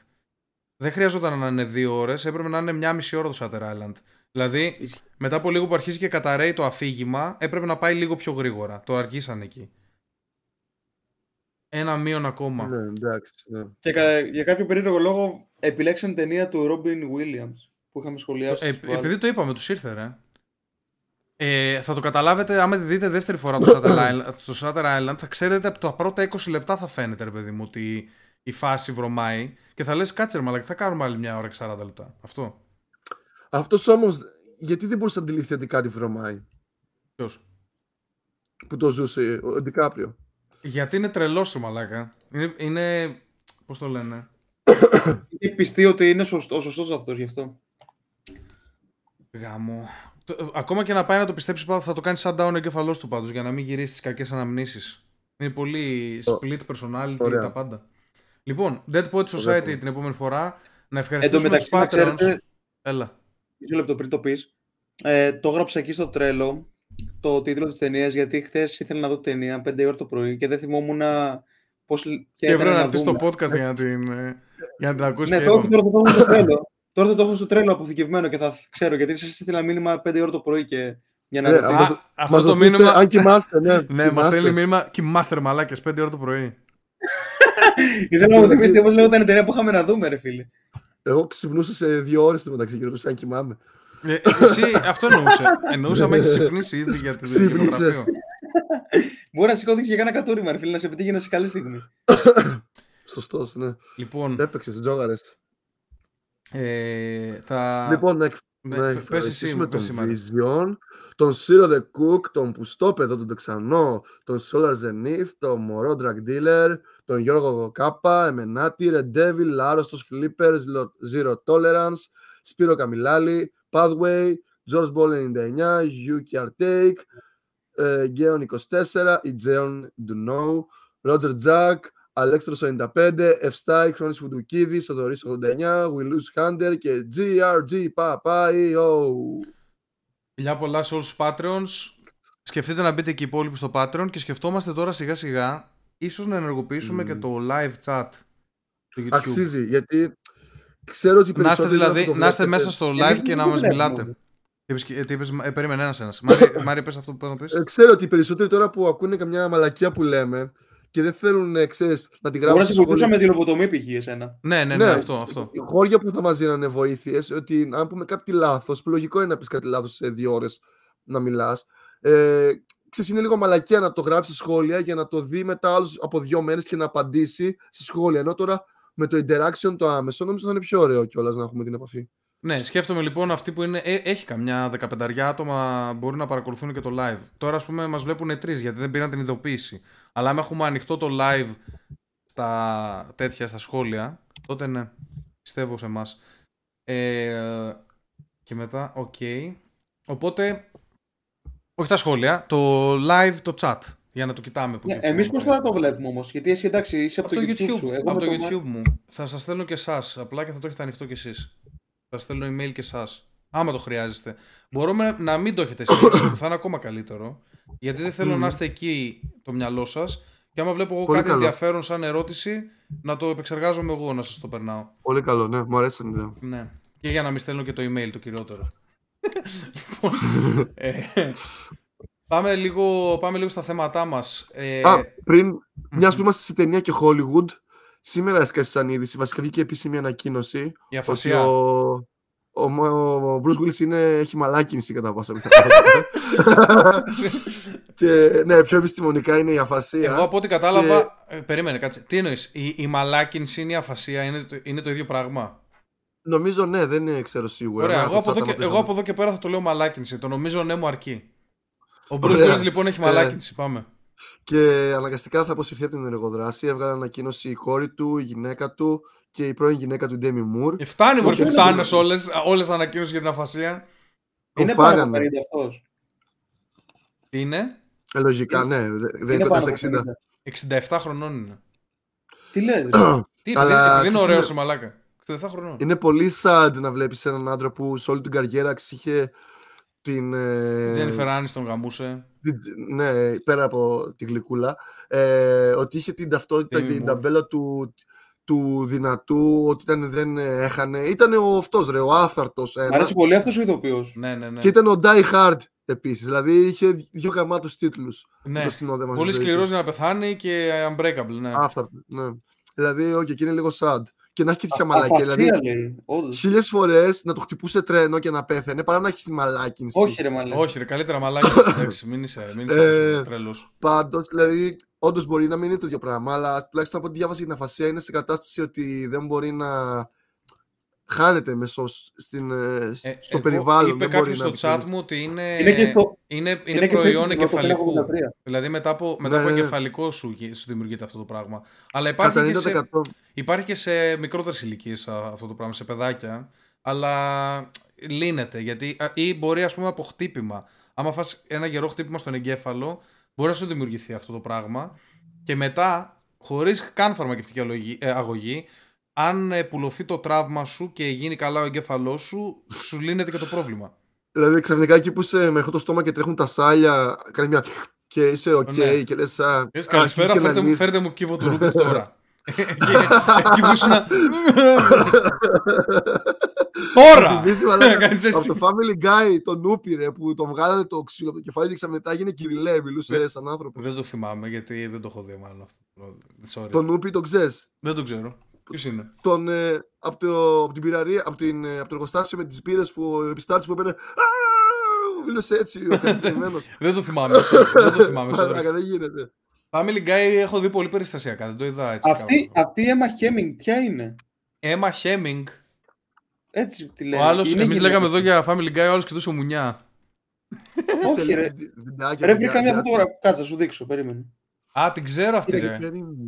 Δεν χρειαζόταν να είναι δύο ώρες, έπρεπε να είναι μια μισή ώρα το Shutter Island. Δηλαδή, μετά από λίγο που αρχίζει και καταραίει το αφήγημα, έπρεπε να πάει λίγο πιο γρήγορα. Το αργήσαν εκεί. Ένα μείον ακόμα. Ναι, εντάξει. Ναι. Και για κάποιο περίεργο λόγο επιλέξαν ταινία του Robin Williams που είχαμε σχολιάσει. Ε, επειδή το είπαμε, τους ήρθε, ρε. Ε, θα το καταλάβετε άμα δείτε δεύτερη φορά το Shutter Island, το Shutter Island θα ξέρετε από τα πρώτα 20 λεπτά θα φαίνεται ρε παιδί μου ότι η φάση βρωμάει και θα λες κάτσε ρε θα κάνουμε άλλη μια ώρα και 40 λεπτά. Αυτό. Αυτός όμως, γιατί δεν μπορούσε να αντιληφθεί ότι κάτι βρωμάει; Ποιος; Που το ζούσε ο Ντικάπριο. Γιατί είναι τρελός ο μαλάκα. Είναι. είναι... Πώς το λένε. Είναι πιστεί ότι είναι σωστός, ο σωστός αυτός γι' αυτό. Γάμο. Ακόμα και να πάει να το πιστέψει, θα το κάνει σαν down ο εγκεφαλός του πάντως για να μην γυρίσει τι κακές αναμνήσεις. Είναι πολύ split personality και τα πάντα. Λοιπόν, Dead Poet Society την επόμενη φορά. Να ευχαριστήσουμε τους Patreons. Έλα. Μισό λεπτό πριν το πεις. Ε, το έγραψα εκεί στο τρέλο το τίτλο της ταινίας γιατί χθες ήθελα να δω ταινία 5 ώρα το πρωί και δεν θυμόμουν πώς. Και, και έπρεπε να έρθεις στο podcast για να την, ε, για να την ακούσεις. Ναι, τώρα, τώρα θα το έχω στο τρέλο. Τώρα θα το έχω στο τρέλο αποθηκευμένο και θα ξέρω γιατί σας ήθελα μήνυμα 5 ώρα το πρωί και. Για να ναι, α, αυτό το μήνυμα. Αν κοιμάστε, ναι. [laughs] ναι, μας στέλνει μήνυμα. Κοιμάστε, μαλάκες, 5 ώρα το πρωί. Ήθελα να μου θυμίσετε πώ λέγονταν η ταινία που είχαμε να δούμε, ρε φίλε. Εγώ ξυπνούσα σε δύο ώρες το μεταξύ και ρωτούσα αν κοιμάμαι. Ε, εσύ αυτό εννοούσε. Εννοούσα αν έχεις ξυπνήσει ήδη για το γραφείο. Μπορεί να σηκώθει και κάνα κατούριμα, ρε φίλε, να σε πετύχει σε καλή στιγμή. Σωστός, ναι. Λοιπόν. Έπαιξε, τζόγαρες. Ε, θα... Λοιπόν, να, ναι, να ευχαριστήσουμε τον Vision, τον Zero the Cook, τον Πουστόπεδο, τον Τεξανό, τον Solar Zenith, τον Μωρό Drug Dealer, τον Γιώργο Κάπα, Εμενάτη, Red Devil, Άρρωστος Flippers, Zero Tolerance, Σπύρο Καμιλάλη, Pathway, George Ball 99, Yuki Artake, Γκέον 24, Ιτζέον Duno, Roger Jack, Αλέξτρος 95, Ευστάι, Χρόνης Φουντουκίδης, Σοδωρής 89, Willus Hunter και GRG Papayio. Φιλιά πολλά σε όλους τους Patreons. Σκεφτείτε να μπείτε και οι υπόλοιποι στο Patreon και σκεφτόμαστε τώρα σιγά σιγά ίσως να ενεργοποιήσουμε mm. και το live chat του YouTube. Αξίζει, γιατί Ξέρω ότι να είστε, δηλαδή, να είστε μέσα στο live και να μας μιλάτε. Τι είπες, ε, περίμενε ένας ένας. Μάρι, πες αυτό που πρέπει να πεις. Ε, ξέρω ότι οι περισσότεροι τώρα που ακούνε καμιά μαλακία που λέμε και δεν θέλουν, ε, ξέρεις, να την γράψουν. Μπορεί να βοηθούσα με τη λογοτομή π.χ. εσένα. Ναι, ναι, ναι, ναι, αυτό. αυτό. Χώρια που θα μας δίνανε βοήθειες, ότι αν πούμε κάτι λάθος, που λογικό είναι να πεις κάτι λάθος σε δύο ώρες να μιλάς. Ε, ξέρεις, είναι λίγο μαλακία να το γράψει σχόλια για να το δει μετά άλλους από δύο μέρες και να απαντήσει στη σχόλια. Ενώ τώρα με το interaction το άμεσο νομίζω θα είναι πιο ωραίο κιόλας να έχουμε την επαφή. Ναι, σκέφτομαι λοιπόν αυτή που είναι. Ε, έχει καμιά 15 άτομα μπορεί να παρακολουθούν και το live. Τώρα, ας πούμε, μας βλέπουν τρεις γιατί δεν πήραν την ειδοποίηση. Αλλά αν έχουμε ανοιχτό το live στα τέτοια, στα σχόλια, τότε ναι. Πιστεύω σε εμάς. Ε, και μετά, ok. Okay. Οπότε, όχι τα σχόλια, το live, το chat. Για να το κοιτάμε. Ναι, Εμείς πώς θα το βλέπουμε όμως, Γιατί εσύ εντάξει είσαι από, το YouTube, σου. από το YouTube μου. Θα σας στέλνω και εσάς. Απλά και θα το έχετε ανοιχτό κι εσείς. Θα στέλνω email και εσάς. Άμα το χρειάζεστε. Μπορούμε να μην το έχετε εσείς, που θα είναι ακόμα καλύτερο. Γιατί δεν θέλω να είστε εκεί το μυαλό σας. Και άμα βλέπω εγώ Πολύ κάτι καλό. ενδιαφέρον σαν ερώτηση, να το επεξεργάζομαι εγώ να σας το περνάω. Πολύ καλό, ναι, μου αρέσει ναι. ναι. Και για να μην στέλνω και το email το κυριότερο. λοιπόν, ε, πάμε, λίγο, πάμε λίγο στα θέματά μας. Ε, Α, πριν, μιας που είμαστε σε ταινία και Hollywood, Σήμερα έσκασε σαν είδηση. Βασικά βγήκε επίσημη ανακοίνωση. Η αφασία. ο, ο, ο Bruce Willis είναι, έχει μαλάκινση κατά πάσα [laughs] και ναι, πιο επιστημονικά είναι η αφασία. Εγώ από ό,τι κατάλαβα. Και... Ε, περίμενε, κάτσε. Τι εννοείς, η, η μαλάκινση είναι η αφασία, είναι το, είναι το ίδιο πράγμα; Νομίζω ναι, δεν ξέρω σίγουρα. Ωραία, εγώ από, και, εγώ από, εδώ και, πέρα θα το λέω μαλάκινση. Το νομίζω ναι μου αρκεί. Ο Bruce Willis λοιπόν έχει μαλάκινση. Πάμε. Και αναγκαστικά θα αποσυρθεί από την ενεργοδράση. Έβγαλε ανακοίνωση η κόρη του, η γυναίκα του και η πρώην γυναίκα του Ντέμι Μουρ. Και φτάνει μου που φτάνες όλες όλες ανακοίνωση για την αφασία. Είναι πάνω από αυτός. Είναι; Ε, λογικά, ναι. Δεν είναι κοντά 60. 67 χρονών είναι. Τι λέει. [clears throat] Τι, Αλλά, είναι ωραίο ο μαλάκα. 67 χρονών. Είναι πολύ sad να βλέπεις έναν άντρα που σε όλη την καριέρα είχε την. Τζένιφερ Άνιστον γαμούσε. Ναι, πέρα από τη γλυκούλα. Ε, ότι είχε την ταυτότητα και την ταμπέλα του, του δυνατού, ότι ήταν, δεν έχανε. Ήταν ο αυτός, ρε, ο άφθαρτο. Μ' αρέσει πολύ αυτός ο ηθοποιό. Ναι, ναι, ναι. Και ήταν ο Die Hard επίσης. Δηλαδή είχε δύο γαμάτου τίτλους. Ναι. Πολύ σκληρός για να πεθάνει και unbreakable. Ναι. Άφθαρτο. Ναι. Δηλαδή, όχι, okay, και είναι λίγο sad και να έχει και τέτοια μαλάκια. Δηλαδή, χίλιες φορές να το χτυπούσε τρένο και να πέθανε παρά να έχει τη μαλάκινση. Όχι, ρε μαλάκια. Όχι, ρε, καλύτερα μαλάκινση. [laughs] μην είσαι, μην είσαι ε, τρελός. Πάντως, δηλαδή, όντως μπορεί να μην είναι το ίδιο πράγμα, αλλά τουλάχιστον από ό,τι διάβασα για την αφασία είναι σε κατάσταση ότι δεν μπορεί να χάνεται μέσα στην, ε, ε, στο περιβάλλον. Είπε κάποιος στο chat μου ότι είναι, είναι, το... είναι, είναι, είναι προϊόν εγκεφαλικού. Δηλαδή μετά από, μετά ναι, από ναι. εγκεφαλικό σου, σου δημιουργείται αυτό το πράγμα. Αλλά υπάρχει και, σε, υπάρχει και σε μικρότερες ηλικίες αυτό το πράγμα, σε παιδάκια. Αλλά λύνεται γιατί, ή μπορεί ας πούμε από χτύπημα. Άμα φας ένα γερό χτύπημα στον εγκέφαλο, μπορεί να σου δημιουργηθεί αυτό το πράγμα. Και μετά, χωρίς καν φαρμακευτική ε, αγωγή, αν επουλωθεί το τραύμα σου και γίνει καλά ο εγκέφαλός σου, σου λύνεται και το πρόβλημα. Δηλαδή ξαφνικά εκεί που είσαι με το στόμα και τρέχουν τα σάλια, κάνει μια. και είσαι ok okay, ναι. και λες. Καλησπέρα, φέρτε, μου, φέρτε μου κύβο του Ρούμπικ [laughs] τώρα. Εκεί που ήσουν. Τώρα! Από το Family Guy, τον Νούπι, ρε, που τον βγάλανε το ξύλο από το κεφάλι και ξαφνικά έγινε κυριλέ, μιλούσε σαν άνθρωπος. Δεν το θυμάμαι γιατί δεν το έχω δει μάλλον αυτό. Τον Νούπι τον ξέρεις. Δεν το ξέρω. Ποιος είναι; Τον, ε, από, το, από την πυραρία, από, την, ε, από το εργοστάσιο με τις πύρε που ο επιστάτης που έπαιρνε. Μίλησε έτσι ο καθυστερημένο. δεν το θυμάμαι. δεν το θυμάμαι. δεν γίνεται. Family Guy έχω δει πολύ περιστασιακά, δεν το είδα έτσι. Αυτή, αυτή η Emma Hemming ποια είναι. Emma Hemming. Έτσι τη λέει. Ο άλλος, εμείς λέγαμε εδώ για Family Guy, ο άλλος κοιτούσε μουνιά. Όχι ρε. Ρε βρήκα μια φωτογραφία. Κάτσε, σου δείξω, περίμενε. Α, την ξέρω αυτή. Ρε.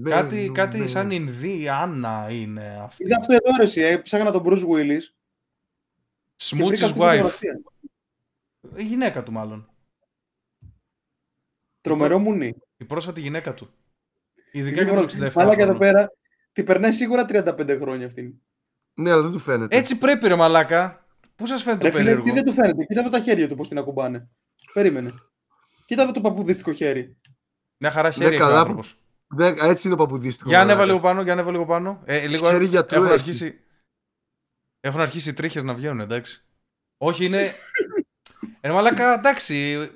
Κάτι, κάτι σαν Ινδί, Άννα είναι αυτή. Είδα αυτό εδώ, εσύ. Έψαχνα ε, τον Bruce Willis. Smooth's wife. Η γυναίκα του, μάλλον. Τρομερό μουνί. Η πρόσφατη γυναίκα του. Ειδικά και το 67. Μάλακα εδώ πέρα, την περνάει σίγουρα 35 χρόνια αυτή. Ναι, αλλά δεν του φαίνεται. Έτσι πρέπει, ρε Μαλάκα. Πού σας φαίνεται ρε, το περίεργο. Τι δεν του φαίνεται. Κοίτα εδώ τα χέρια του πώς την ακουμπάνε. Περίμενε. Κοίτα εδώ το παπουδίστικο χέρι. Μια χαρά χέρι ναι, καλά, ναι, έτσι είναι ο παπουδίστικος. Για ανέβα λίγο πάνω, για ανέβα λίγο πάνω. Ε, λίγο χέρι για του αρχίσει. Έχουν αρχίσει οι τρίχες να βγαίνουν, εντάξει. Όχι, είναι. [laughs] Ε, μαλάκα, εντάξει.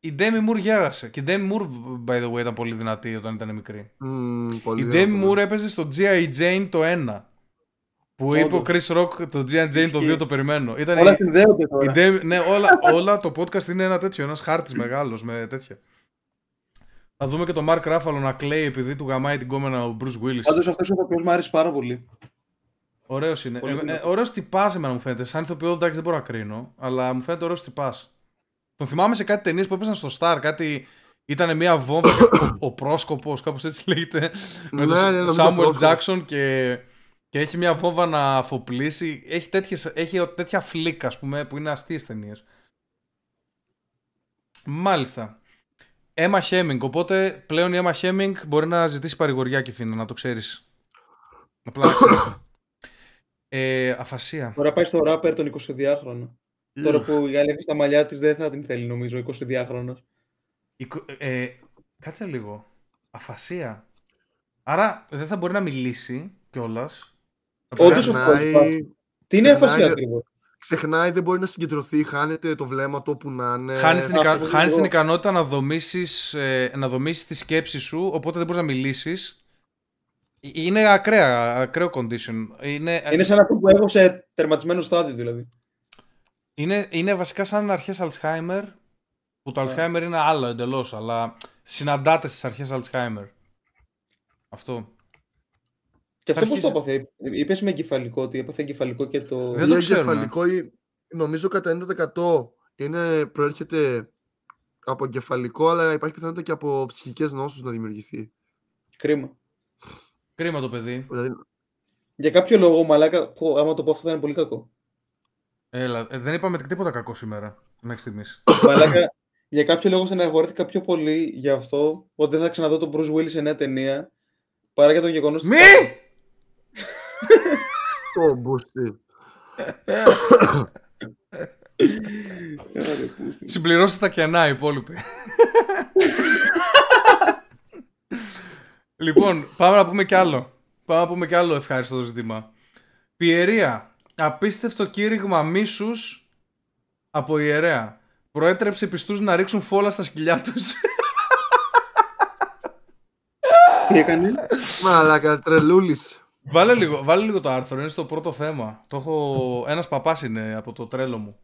Η Demi Moore γέρασε. Και η Demi Moore, by the way, ήταν πολύ δυνατή όταν ήταν μικρή. Mm, πολύ η Demi Moore έπαιζε στο G.I. Jane το 1. Που είπε ο Chris Rock το G.I. Jane το 2 το περιμένω. Ήταν όλα συνδέονται τώρα. Demi... ναι, όλα, όλα το podcast είναι ένα τέτοιο, ένας χάρτης μεγάλος με τέτοια. Θα δούμε και τον Mark Ruffalo να κλαίει επειδή του γαμάει την κόμενα ο Bruce Willis. Πάντως αυτός ο οποίο μου άρεσε πάρα πολύ. Ωραίος είναι. Ε, ε, ωραίος τυπάς εμένα μου φαίνεται. Σαν ηθοποιό εντάξει δεν μπορώ να κρίνω, αλλά μου φαίνεται ωραίος τυπάς. Τον θυμάμαι σε κάτι ταινίες που έπαιζαν στο Star, κάτι. Ήταν μια βόμβα, ο, ο πρόσκοπος, κάπως έτσι λέγεται. με τον Σάμουελ Τζάξον και, και έχει μια βόμβα να αφοπλίσει. Έχει, τέτοιες, έχει τέτοια φλίκα, ας πούμε, που είναι αστείες ταινίες. Μάλιστα. Έμα Χέμινγκ. Οπότε πλέον η Έμα Χέμινγκ μπορεί να ζητήσει παρηγοριά και φίνα, να το ξέρεις. Απλά να ξέρεις. [coughs] Ε, αφασία. Τώρα πάει στο ράπερ τον 22χρονο. Τώρα που η άλλη στα μαλλιά της δεν θα την θέλει, νομίζω, 22χρονο. Ε, κάτσε λίγο. Αφασία. Άρα δεν θα μπορεί να μιλήσει κιόλας. Όντως Τι είναι αφασία ακριβώς; Ξεχνάει, δεν μπορεί να συγκεντρωθεί, χάνεται το βλέμμα του όπου να είναι. Χάνεις την, ικα... Χάνεις την ικανότητα να δομήσεις ε, να δομήσεις τη σκέψη σου, οπότε δεν μπορείς να μιλήσεις. Είναι ακραία, ακραίο condition. Είναι, είναι σαν αυτό που έχω σε τερματισμένο στάδιο δηλαδή. Είναι, είναι βασικά σαν αρχές Alzheimer, που το yeah. Ναι. Alzheimer είναι άλλο εντελώς, αλλά συναντάτε στις αρχές Alzheimer. Αυτό. Και αυτό Αρχίζει... πώς το έπαθε, είπες με εγκεφαλικό, ότι έπαθε εγκεφαλικό και το. Δεν το ξέρω. Εγκεφαλικό, νομίζω κατά 90% είναι, προέρχεται από εγκεφαλικό, αλλά υπάρχει πιθανότητα και από ψυχικές νόσους να δημιουργηθεί. Κρίμα. Κρίμα το παιδί. Δηλαδή... Για κάποιο λόγο, μαλάκα, που, άμα το πω αυτό θα είναι πολύ κακό. Έλα, ε, δεν είπαμε τίποτα κακό σήμερα μέχρι στιγμής. [coughs] Μαλάκα, για κάποιο λόγο στεναχωρήθηκα πιο πολύ για αυτό ότι δεν θα ξαναδώ τον Bruce Willis σε νέα ταινία παρά για το γεγονός Μη! Το μπούστι. Συμπληρώστε τα κενά οι υπόλοιποι. λοιπόν, πάμε να πούμε κι άλλο. Πάμε να πούμε κι άλλο ευχάριστο ζήτημα. Πιερία. Απίστευτο κήρυγμα μίσους από ιερέα. Προέτρεψε πιστούς να ρίξουν φόλα στα σκυλιά τους. Τι έκανε; Μαλάκα, τρελούλης. Βάλε λίγο, βάλε λίγο το άρθρο, είναι στο πρώτο θέμα. Το έχω... Ένας παπάς είναι από το τρέλο μου.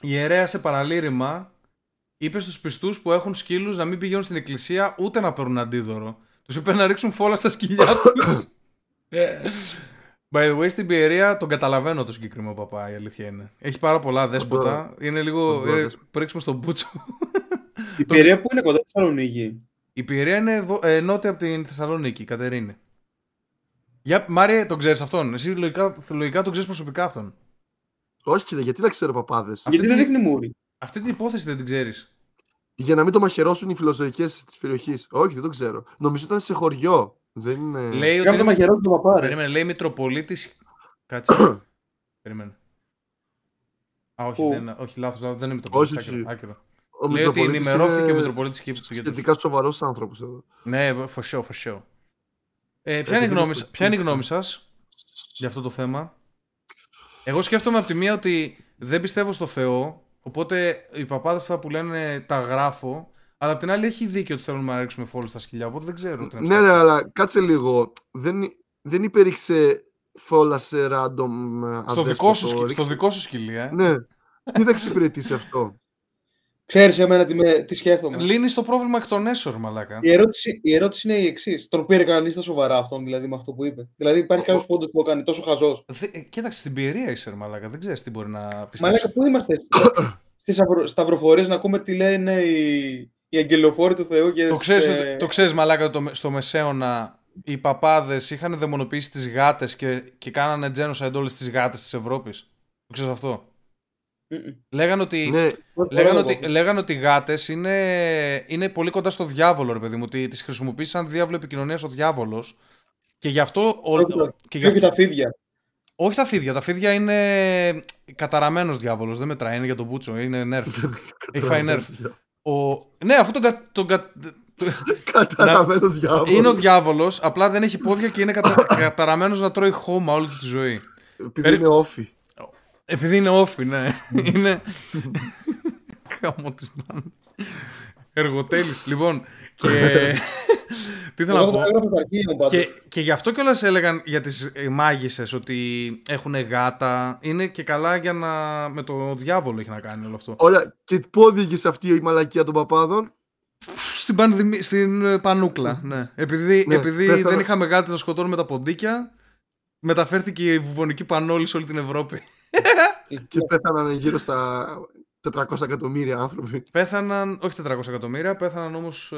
Η ιερέα σε παραλήρημα είπε στους πιστούς που έχουν σκύλους να μην πηγαίνουν στην εκκλησία ούτε να παίρνουν αντίδωρο. Τους είπε να ρίξουν φόλα στα σκυλιά τους. Ε. By the way, στην Πιερία τον καταλαβαίνω το συγκεκριμένο παπά, η αλήθεια είναι. Έχει πάρα πολλά δέσποτα. Είναι λίγο. Πρίξουμε στον Μπούτσο. Η Πιερία που είναι κοντά στη Θεσσαλονίκη. Η Πιερία είναι ε, νότια από την Θεσσαλονίκη, Κατερίνη. Για, Μάρια, τον ξέρεις αυτόν; Εσύ λογικά, λογικά τον ξέρεις προσωπικά αυτόν. Όχι, γιατί να ξέρω παπάδες. Γιατί δεν δείχνει μούρι. Αυτή την υπόθεση δεν την ξέρεις. Για να μην το μαχαιρώσουν οι φιλοζωικές της περιοχής. Όχι, δεν το ξέρω. Νομίζω ήταν σε χωριό. Δεν είναι. Λέει ότι. Είναι... το παπάρι. Περίμενε, λέει Μητροπολίτη. [clears throat] Κάτσε. Περίμενε. Α, όχι, δεν, όχι λάθος, δεν είναι Μητροπολίτης. Όχι, άκυρο. Ο λέει ότι ενημερώθηκε ο Μητροπολίτης και Σχετικά σοβαρός άνθρωπος εδώ. Ναι, for sure, Ε, ποια, είναι η γνώμη, ποια είναι η γνώμη σας για αυτό το θέμα; Εγώ σκέφτομαι από τη μία ότι δεν πιστεύω στο Θεό, οπότε οι παπάδες θα που λένε τα γράφω, αλλά απ' την άλλη έχει δίκιο ότι θέλουμε να ρίξουμε φόλου στα σκυλιά, οπότε δεν ξέρω. Ναι, ναι, αλλά κάτσε λίγο. Δεν, δεν υπήρξε φόλα σε random στο δικό, σου, στο δικό σου σκυλί, ε. Ναι. Τι θα εξυπηρετήσει αυτό; Ξέρεις εμένα τι, με, τι σκέφτομαι. Λύνεις το πρόβλημα εκ των έσω, μαλάκα. Η ερώτηση, η ερώτηση είναι η εξής. Τον πήρε κανείς τα σοβαρά αυτόν δηλαδή με αυτό που είπε. Δηλαδή υπάρχει κάποιος πόντος που το κάνει τόσο χαζός. Κοίταξε στην ποιερία είσαι, μαλάκα. Δεν ξέρεις τι μπορεί να πιστέψει. Μαλάκα, πού είμαστε; [coughs] Στις σταυροφορίες να ακούμε τι λένε οι, οι αγγελοφόροι του Θεού. Και το ξέρεις, ε... το ξέρεις, μαλάκα, το, στο Μεσαίωνα οι παπάδες είχαν δαιμονοποιήσει τις γάτες και, και κάνανε genocide όλες τις γάτες της Ευρώπης. Το ξέρεις αυτό; Λέγανε ότι, ναι, λέγαν ότι, λέγαν ότι οι γάτες είναι, είναι πολύ κοντά στο διάβολο, ρε παιδί μου. Ότι τις χρησιμοποιείς σαν διάβολο επικοινωνίας ο διάβολος. Και γι' αυτό. Όχι, και, γι τα φίδια. Όχι τα φίδια. Τα φίδια είναι καταραμένος διάβολος. Δεν μετράει. Είναι για τον Μπούτσο. Είναι νερφ. [laughs] Έχει φάει νερφ. Ο... Ναι, αφού τον, κα... τον κα... [laughs] Καταραμένος διάβολος. Είναι ο διάβολος, απλά δεν έχει πόδια και είναι κατα... καταραμένος να τρώει χώμα όλη τη ζωή. Επειδή είναι όφη. Επειδή είναι όφη, ναι. [laughs] είναι. Καμώ της Εργοτέλης. Λοιπόν, και... [laughs] Τι θέλω να πω; Και, και γι' αυτό κιόλας έλεγαν για τις μάγισσες ότι έχουν γάτα. Είναι και καλά για να. με το διάβολο έχει να κάνει όλο αυτό. Ωραία. Και πού οδήγησε αυτή η μαλακία των παπάδων; Στην, πανδημι... στην ε, πανούκλα, ναι. Επειδή, ναι, επειδή δεν είχαμε γάτες να σκοτώνουμε τα ποντίκια, μεταφέρθηκε η βουβονική πανόλη σε όλη την Ευρώπη. [laughs] και πέθαναν γύρω στα 400 εκατομμύρια άνθρωποι. Πέθαναν, όχι 400 εκατομμύρια, πέθαναν όμως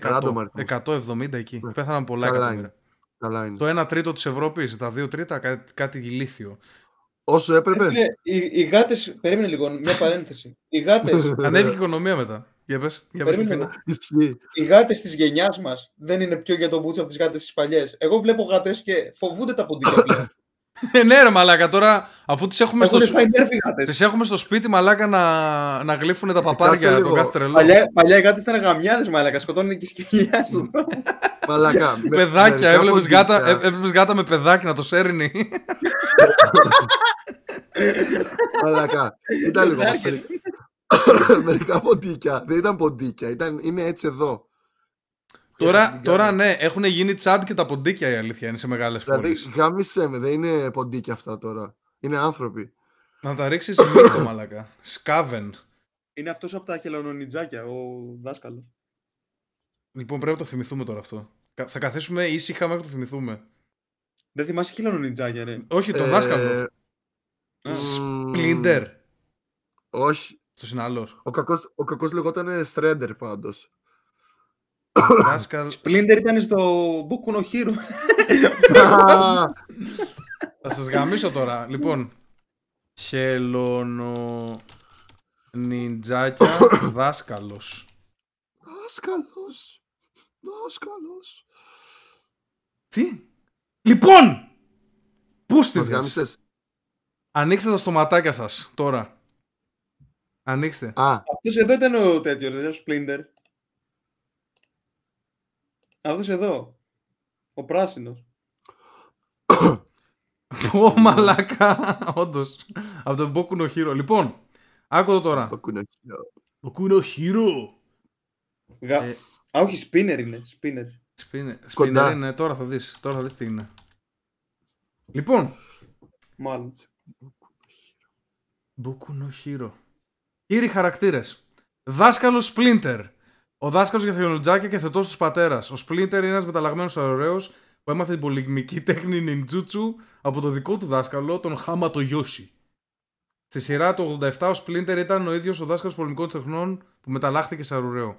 100, 170 εκεί. Ναι. Πέθαναν πολλά Καλά εκατομμύρια. Καλά είναι. Το 1 τρίτο της Ευρώπης, τα 2 τρίτα, κάτι, κάτι ηλίθιο. Όσο έπρεπε. Ε, οι, οι γάτες. Περίμενε λίγο, μια παρένθεση. Οι γάτε. Ανέβηκε η οικονομία μετά. Για πες, για πες Οι γάτες της γενιάς μας δεν είναι πιο για τον Μπούτσο από τις γάτες της παλιές. Εγώ βλέπω γάτες και φοβούνται τα ποντίκια πλέον. [laughs] Ε, ναι, ρε Μαλάκα, τώρα αφού τις έχουμε, στο... τις έχουμε στο σπίτι, Μαλάκα, να, να γλύφουν τα παπάρια τον κάθε τρελό. Παλιά, παλιά οι γάτες ήταν γαμιάδες, Μαλάκα, σκοτώνουν και σκυλιά στον δρόμο. [laughs] Μαλάκα. [laughs] παιδάκια, έβλεπες γάτα, γάτα με παιδάκι να το σέρνει. Μαλάκα, ήταν λίγο. [coughs] Μερικά ποντίκια. Δεν ήταν ποντίκια, ήταν, είναι έτσι εδώ. Τώρα, τώρα ναι, έχουν γίνει τσάντ και τα ποντίκια η αλήθεια είναι σε μεγάλες δηλαδή, πόλεις. Δηλαδή, γάμισε με, δεν είναι ποντίκια αυτά τώρα. Είναι άνθρωποι. Να τα ρίξεις μήκο, [coughs] μαλακά. Σκάβεν. Είναι αυτός από τα χελωνονιτζάκια, ο δάσκαλος. Λοιπόν, πρέπει να το θυμηθούμε τώρα αυτό. Θα καθίσουμε ήσυχα μέχρι να το θυμηθούμε. Δεν θυμάσαι χελωνονιτζάκια, ρε. Όχι, το ε... δάσκαλο. Σπλίντερ. Όχι. Το είναι Ο κακός, ο κακός λεγόταν Στρέντερ πάντως. Σπλίντερ ήταν στο Boku no Hero. Θα σας γαμίσω τώρα. Λοιπόν, χελώνο νιντζάκια δάσκαλος. Δάσκαλος. Δάσκαλος. Τι; Λοιπόν! Πού στείλες. Ανοίξτε τα στοματάκια σας τώρα. Ανοίξτε. Α. Αυτός εδώ ήταν ο τέτοιος, ο Σπλίντερ. Αυτός εδώ. Ο πράσινος. Ω μαλάκα, όντως. Από τον Boku no Hero. Λοιπόν, άκου το τώρα. Boku no Hero. Boku no Hero. Γα... Ε... Α, όχι, spinner είναι. Spinner. Spinner, spinner είναι, τώρα θα δεις. Τώρα θα δεις τι είναι. Λοιπόν. Μάλλον. Boku no Hero. Κύριοι χαρακτήρες. Δάσκαλος Splinter. Ο δάσκαλος για θελοντζάκια και θετό του πατέρας. Ο Σπλίντερ είναι ένας μεταλλαγμένος ωραίος που έμαθε την πολυμική τέχνη νιντζούτσου από το δικό του δάσκαλο, τον Χάμα το Γιώση. Στη σειρά του 87 ο Σπλίντερ ήταν ο ίδιος ο δάσκαλος πολεμικών τεχνών που μεταλλάχθηκε σε αρουραίο.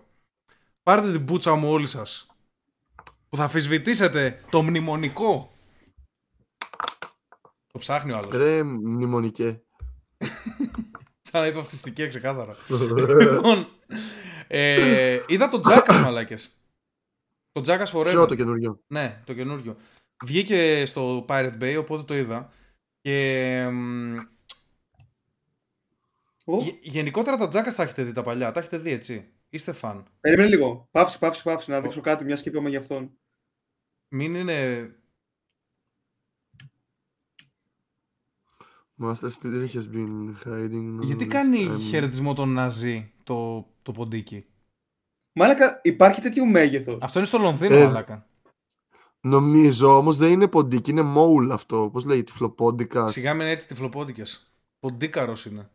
Πάρτε την πούτσα μου όλοι σας. Που θα αφισβητήσετε το μνημονικό. Το ψάχνει ο άλλος. Ρε, μνημονικέ. [laughs] Σαν να είπε αυτιστική ξεκάθαρα. [laughs] λοιπόν, ε, είδα τον Τζάκας, μαλάκες. Το Τζάκας Forever. Ποιο το καινούριο. Ναι, το καινούριο. Βγήκε στο Pirate Bay, οπότε το είδα. Και. Oh. Γενικότερα τα Τζάκας τα έχετε δει τα παλιά. Τα έχετε δει, έτσι. Είστε φαν. Περίμενε λίγο. Πάψη, πάψη, πάψη. Να δείξω κάτι, μια και είπαμε για αυτόν. Μην είναι. Master Speeder has been hiding. Γιατί κάνει χαιρετισμό τον Ναζί το το ποντίκι; Μάλακα, υπάρχει τέτοιο μέγεθος. Αυτό είναι στο Λονδίνο, ε, μάλακα. Νομίζω όμως δεν είναι ποντίκι, είναι μόουλ αυτό. Πώς λέει, τυφλοπόντικας. Σιγά μην έτσι τυφλοπόντικες. Ποντίκαρος είναι.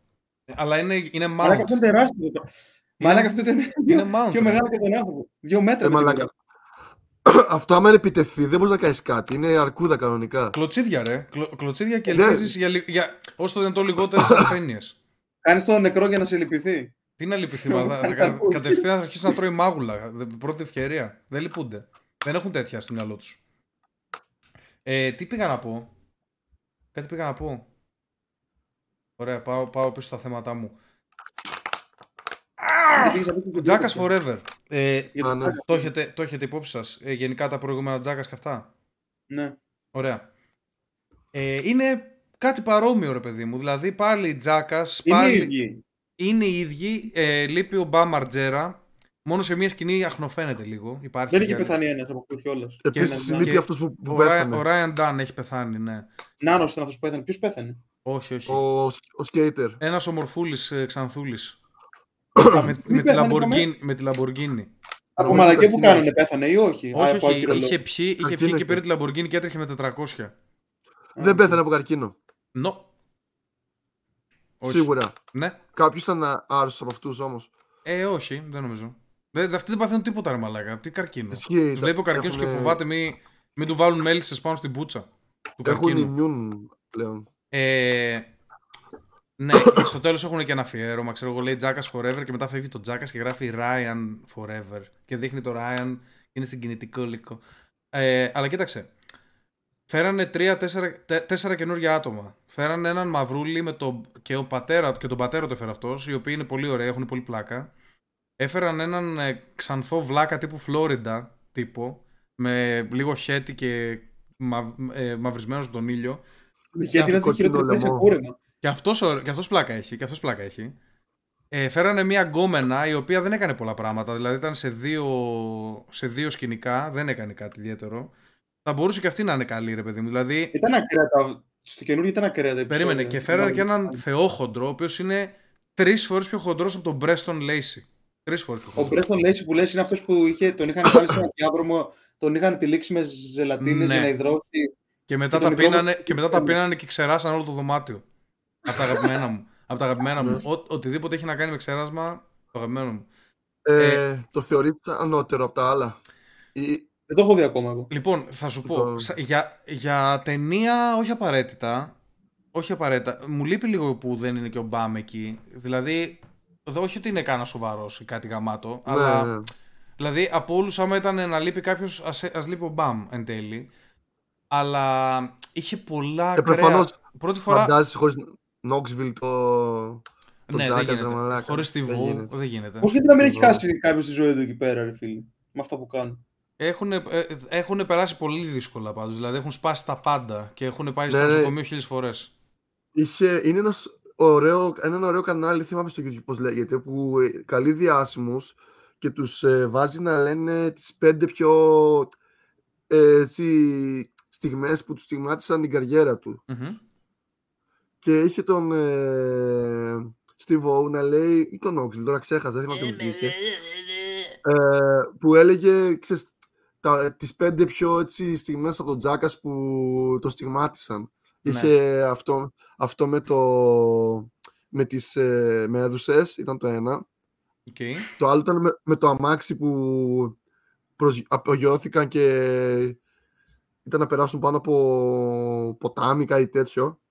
Αλλά είναι, είναι mount. Μάλακα αυτό είναι τεράστιο. Μάλακα αυτό είναι, [laughs] είναι mount, πιο μεγάλο και τον άνθρωπο. Δύο μέτρα. Ε, μαλάκα. [coughs] Αυτό άμα επιτεθεί δεν μπορείς να κάνεις κάτι. Είναι αρκούδα κανονικά. Κλωτσίδια, ρε. Κλω, κλωτσίδια και ναι. ελπίζεις για, για όσο το δυνατό λιγότερες [coughs] ασθένειες. Κάνεις το νεκρό για να σε λυπηθεί. Τι να λυπηθεί, [laughs] κατευθείαν θα αρχίσει να τρώει μάγουλα. Πρώτη ευκαιρία. Δεν λυπούνται. Δεν έχουν τέτοια στο μυαλό τους. Ε, τι πήγα να πω; Κάτι πήγα να πω. Ωραία, πάω, πάω πίσω στα θέματα μου. Τζάκα Forever. Ε, ναι. το, έχετε, το έχετε υπόψη σας. Ε, γενικά τα προηγούμενα Τζάκας και αυτά. Ναι. Ωραία. Ε, είναι κάτι παρόμοιο, ρε παιδί μου. Δηλαδή πάλι Τζάκας. Είναι πάλι είναι οι ίδιοι. Ε, λείπει ο Μπα Μαρτζέρα. Μόνο σε μία σκηνή αχνοφαίνεται λίγο. Υπάρχει δεν έχει πεθάνει ένας από αυτού κιόλα. Επίση λείπει αυτός που, που ο, πέθανε. Ο Ράιαν Ντάν έχει πεθάνει, ναι. Νάνος ήταν αυτός που πέθανε. Ποιο πέθανε. Όχι, όχι. Ο, ο Skater. Ένας ομορφούλης ε, ξανθούλης. Με, με, τη Λαμποργκίνη, με τη Λαμποργκίνη. Από μαλακέ που κάνανε πέθανε ή όχι; Όχι, όχι. Είχε πιει, είχε πιει και πήρε τη Λαμποργκίνη και έτρεχε με 400. Δεν πέθανε από καρκίνο. No. Σίγουρα. Ναι. Κάποιος ήταν άρρωστος από αυτούς όμως. Ε, όχι, δεν νομίζω. Δεν, αυτοί δεν παθαίνουν τίποτα, ρε μαλάκα. Τι καρκίνο. Τους βλέπει ο καρκίνος έχουν... και φοβάται μην, μην του βάλουν μέλισσες πάνω στην πούτσα. Του έχουν ημιούν πλέον. Ε, ναι, στο τέλος έχουν και ένα αφιέρωμα. Ξέρω εγώ, λέει Τζάκα Forever και μετά φεύγει το Τζάκα και γράφει Ryan Forever. Και δείχνει το Ryan, είναι συγκινητικό λίγο. Ε, αλλά κοίταξε. Φέρανε τρία-τέσσερα τέσσερα καινούργια άτομα. Φέρανε έναν μαυρούλι με το, και, ο πατέρα, και τον πατέρα του έφερε αυτός, οι οποίοι είναι πολύ ωραίοι, έχουν πολύ πλάκα. Έφεραν έναν ε, ξανθό βλάκα τύπου Φλόριντα τύπο, με λίγο χέτι και μα, ε, μαυρισμένο τον ήλιο. Γιατί είναι το χειρότερο σε κούρεμα. Και αυτός, και αυτός πλάκα έχει. Και αυτός πλάκα έχει. Ε, φέρανε μια γκόμενα η οποία δεν έκανε πολλά πράγματα. Δηλαδή ήταν σε δύο, σε δύο σκηνικά, δεν έκανε κάτι ιδιαίτερο. Θα μπορούσε και αυτή να είναι καλή, ρε παιδί μου. Δηλαδή... Ήταν ακραία τα. Στο καινούργιο ήταν ακραία τα Περίμενε. Και φέρανε και έναν θεόχοντρο, ο οποίος είναι τρεις φορές πιο χοντρός από τον Μπρέστον Λέισι. Τρεις φορές πιο χοντρός. Ο Μπρέστον Λέισι που λες είναι αυτός που είχε, τον είχαν πάρει σε ένα διάδρομο, τον είχαν τυλίξει με ζελατίνες ναι. για να υδρώσει. Και μετά, τα πίνανε, και μετά τα πίνανε και ξεράσαν όλο το δωμάτιο. Από τα αγαπημένα μου. Από τα αγαπημένα μου. Ναι. Ό, οτιδήποτε έχει να κάνει με ξεράσμα, το αγαπημένο μου. Ε, ε, το θεωρείτε ανώτερο από τα άλλα. Δεν το έχω δει ακόμα εγώ. Λοιπόν, θα σου πω. Για, για ταινία, όχι απαραίτητα. Όχι απαραίτητα. Μου λείπει λίγο που δεν είναι και ο Μπάμ εκεί. Δηλαδή, όχι ότι είναι κανένα σοβαρός ή κάτι γαμάτο. Ναι, αλλά. Ναι. Δηλαδή, από όλους, άμα ήταν να λείπει κάποιος, ας λείπει ο Μπαμ εν τέλει. Αλλά είχε πολλά. Ε, προφανώς. Πρώτη φορά. Φαντάζεσαι χωρί Νόξβιλ το. Το ναι, δεν γίνεται. Χωρίς τη Βου δεν γίνεται. Πώς γιατί να μην έχει χάσει κάποιος τη ζωή του εκεί πέρα, ρε φίλοι. Με αυτά που κάνουν; Έχουν, ε, έχουν περάσει πολύ δύσκολα πάντως, δηλαδή έχουν σπάσει τα πάντα και έχουν πάει στο ναι, ναι. νοσοκομείο χίλιες φορές. Είχε, είναι ένας ωραίο, ένα ωραίο κανάλι, θυμάμαι στο YouTube πώς λέγεται, που ε, καλεί διάσημους και τους ε, βάζει να λένε τις πέντε πιο ε, έτσι, στιγμές που τους στιγμάτισαν την καριέρα του. Mm-hmm. Και είχε τον ε, Steve O να λέει, ή τον Oxley, τώρα ξέχασα, δεν θυμάμαι τι βγήκε, ε, που έλεγε, ξέρεις, τα, τις πέντε πιο έτσι, στιγμές από τον Τζάκας που το στιγμάτισαν. Ναι. Είχε αυτό, αυτό με, το, με τις ε, μέδουσες, ήταν το ένα. Okay. Το άλλο ήταν με, το αμάξι που απογειώθηκαν και ήταν να περάσουν πάνω από ποτάμι, κάτι τέτοιο.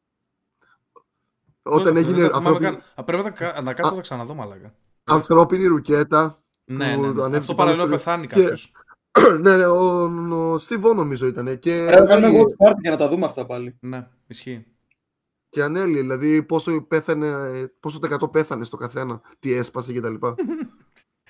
Όταν έγινε. Ανθρώπινη... Πρέπει να κάτσω να το ξαναδώ, μαλάκα. Ανθρώπινη ρουκέτα. Ναι, ναι, ναι. Αυτό παραλίγο πεθάνει κάποιος. [clears throat] ναι, ναι, ο, ο Στίβο νομίζω ήταν. Και... Πρέπει να κάνουμε watch για να τα δούμε αυτά πάλι. Ναι, ισχύει. Και ανέλυε, δηλαδή πόσο, πέθανε, πόσο το πέθανε στο καθένα, τι έσπασε κτλ. [laughs]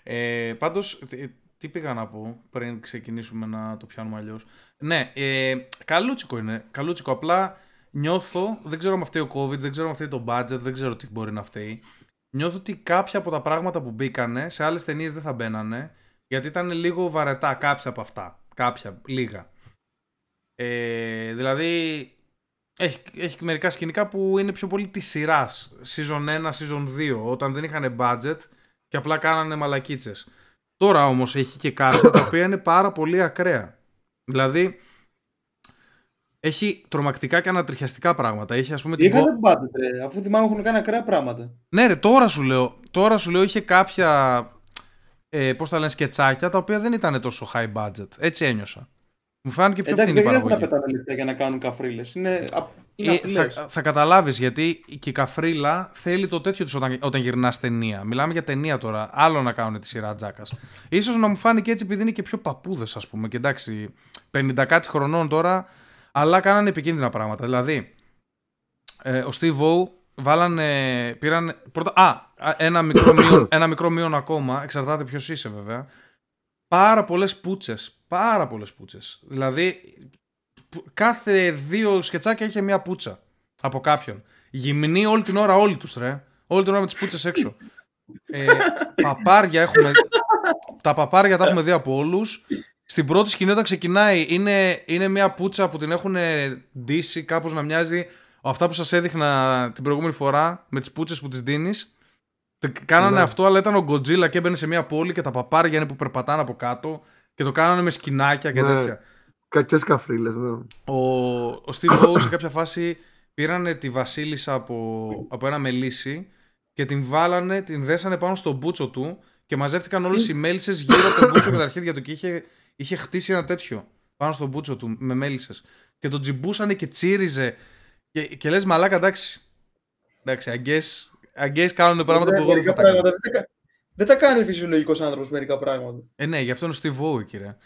ε, Πάντως, τι, τι πήγα να πω πριν ξεκινήσουμε να το πιάνουμε αλλιώς. Ναι, ε, καλούτσικο είναι. Καλούτσικο. Απλά νιώθω, δεν ξέρω αν φταίει ο COVID, δεν ξέρω αν φταίει το budget, δεν ξέρω τι μπορεί να φταίει. Νιώθω ότι κάποια από τα πράγματα που μπήκανε σε άλλες ταινίες δεν θα μπαίνανε γιατί ήταν λίγο βαρετά κάποια από αυτά. Κάποια, λίγα. Ε, δηλαδή, έχει, έχει μερικά σκηνικά που είναι πιο πολύ της σειράς. Season 1, season 2, όταν δεν είχαν budget και απλά κάνανε μαλακίτσες. Τώρα όμως έχει και κάποια τα οποία είναι πάρα πολύ ακραία. Δηλαδή, έχει τρομακτικά και ανατριχιαστικά πράγματα. Έχει, ας πούμε, Είχαν την... budget, ρε, αφού θυμάμαι έχουν κάνει ακραία πράγματα. Ναι, ρε, τώρα σου λέω. Τώρα σου λέω είχε κάποια ε, πώς τα λένε, σκετσάκια τα οποία δεν ήταν τόσο high budget. Έτσι ένιωσα. Μου φάνηκε πιο Εντάξει, φθηνή παραγωγή. Δεν πετάνε λεφτά για να κάνουν καφρίλες. Είναι, είναι ε, θα, θα καταλάβεις γιατί και η καφρίλα θέλει το τέτοιο της όταν, όταν γυρνάς ταινία. Μιλάμε για ταινία τώρα. Άλλο να κάνουν τη σειρά Τζάκας. σω να μου φάνηκε έτσι επειδή είναι και πιο παππούδες, ας πούμε. Και εντάξει, 50 κάτι χρονών τώρα, αλλά κάνανε επικίνδυνα πράγματα. Δηλαδή, ε, ο Steve O βάλανε, πήραν, πρώτα, α, ένα μικρό, [coughs] μείον, ένα μικρό μείον ακόμα, εξαρτάται ποιος είσαι βέβαια, πάρα πολλές πούτσες, πάρα πολλές πούτσες. Δηλαδή, κάθε δύο σκετσάκια είχε μία πούτσα από κάποιον. Γυμνή όλη την ώρα όλοι τους, ρε. Όλη την ώρα με τις πούτσες έξω. Ε, παπάρια έχουμε... Τα παπάρια τα έχουμε δει από όλους. Στην πρώτη σκηνή όταν ξεκινάει είναι, είναι μια πουτσα που την έχουν ντύσει κάπως να μοιάζει αυτά που σας έδειχνα την προηγούμενη φορά με τις πούτσες που τις δίνεις. Κάνανε ναι. αυτό αλλά ήταν ο Godzilla και έμπαινε σε μια πόλη και τα παπάρια είναι που περπατάνε από κάτω και το κάνανε με σκηνάκια και ναι. τέτοια. Κακές καφρίλες, ναι. Ο, ο Steve σε κάποια φάση πήρανε τη βασίλισσα από, από ένα μελίσι και την βάλανε, την δέσανε πάνω στο μπούτσο του και μαζεύτηκαν όλες οι μέλισσες γύρω από τον μπούτσο και τα αρχίδια του και είχε είχε χτίσει ένα τέτοιο πάνω στον μπούτσο του με μέλισσες. Και τον τζιμπούσανε και τσίριζε. Και, και λες, μαλάκα, εντάξει. Εντάξει, αγκέ κάνουν πράγματα που εγώ δεν θα τα κάνω. Δεν τα κάνει φυσιολογικός άνθρωπος μερικά πράγματα. Ε, ναι, γι' αυτό είναι ο Steve Vogue, κύριε.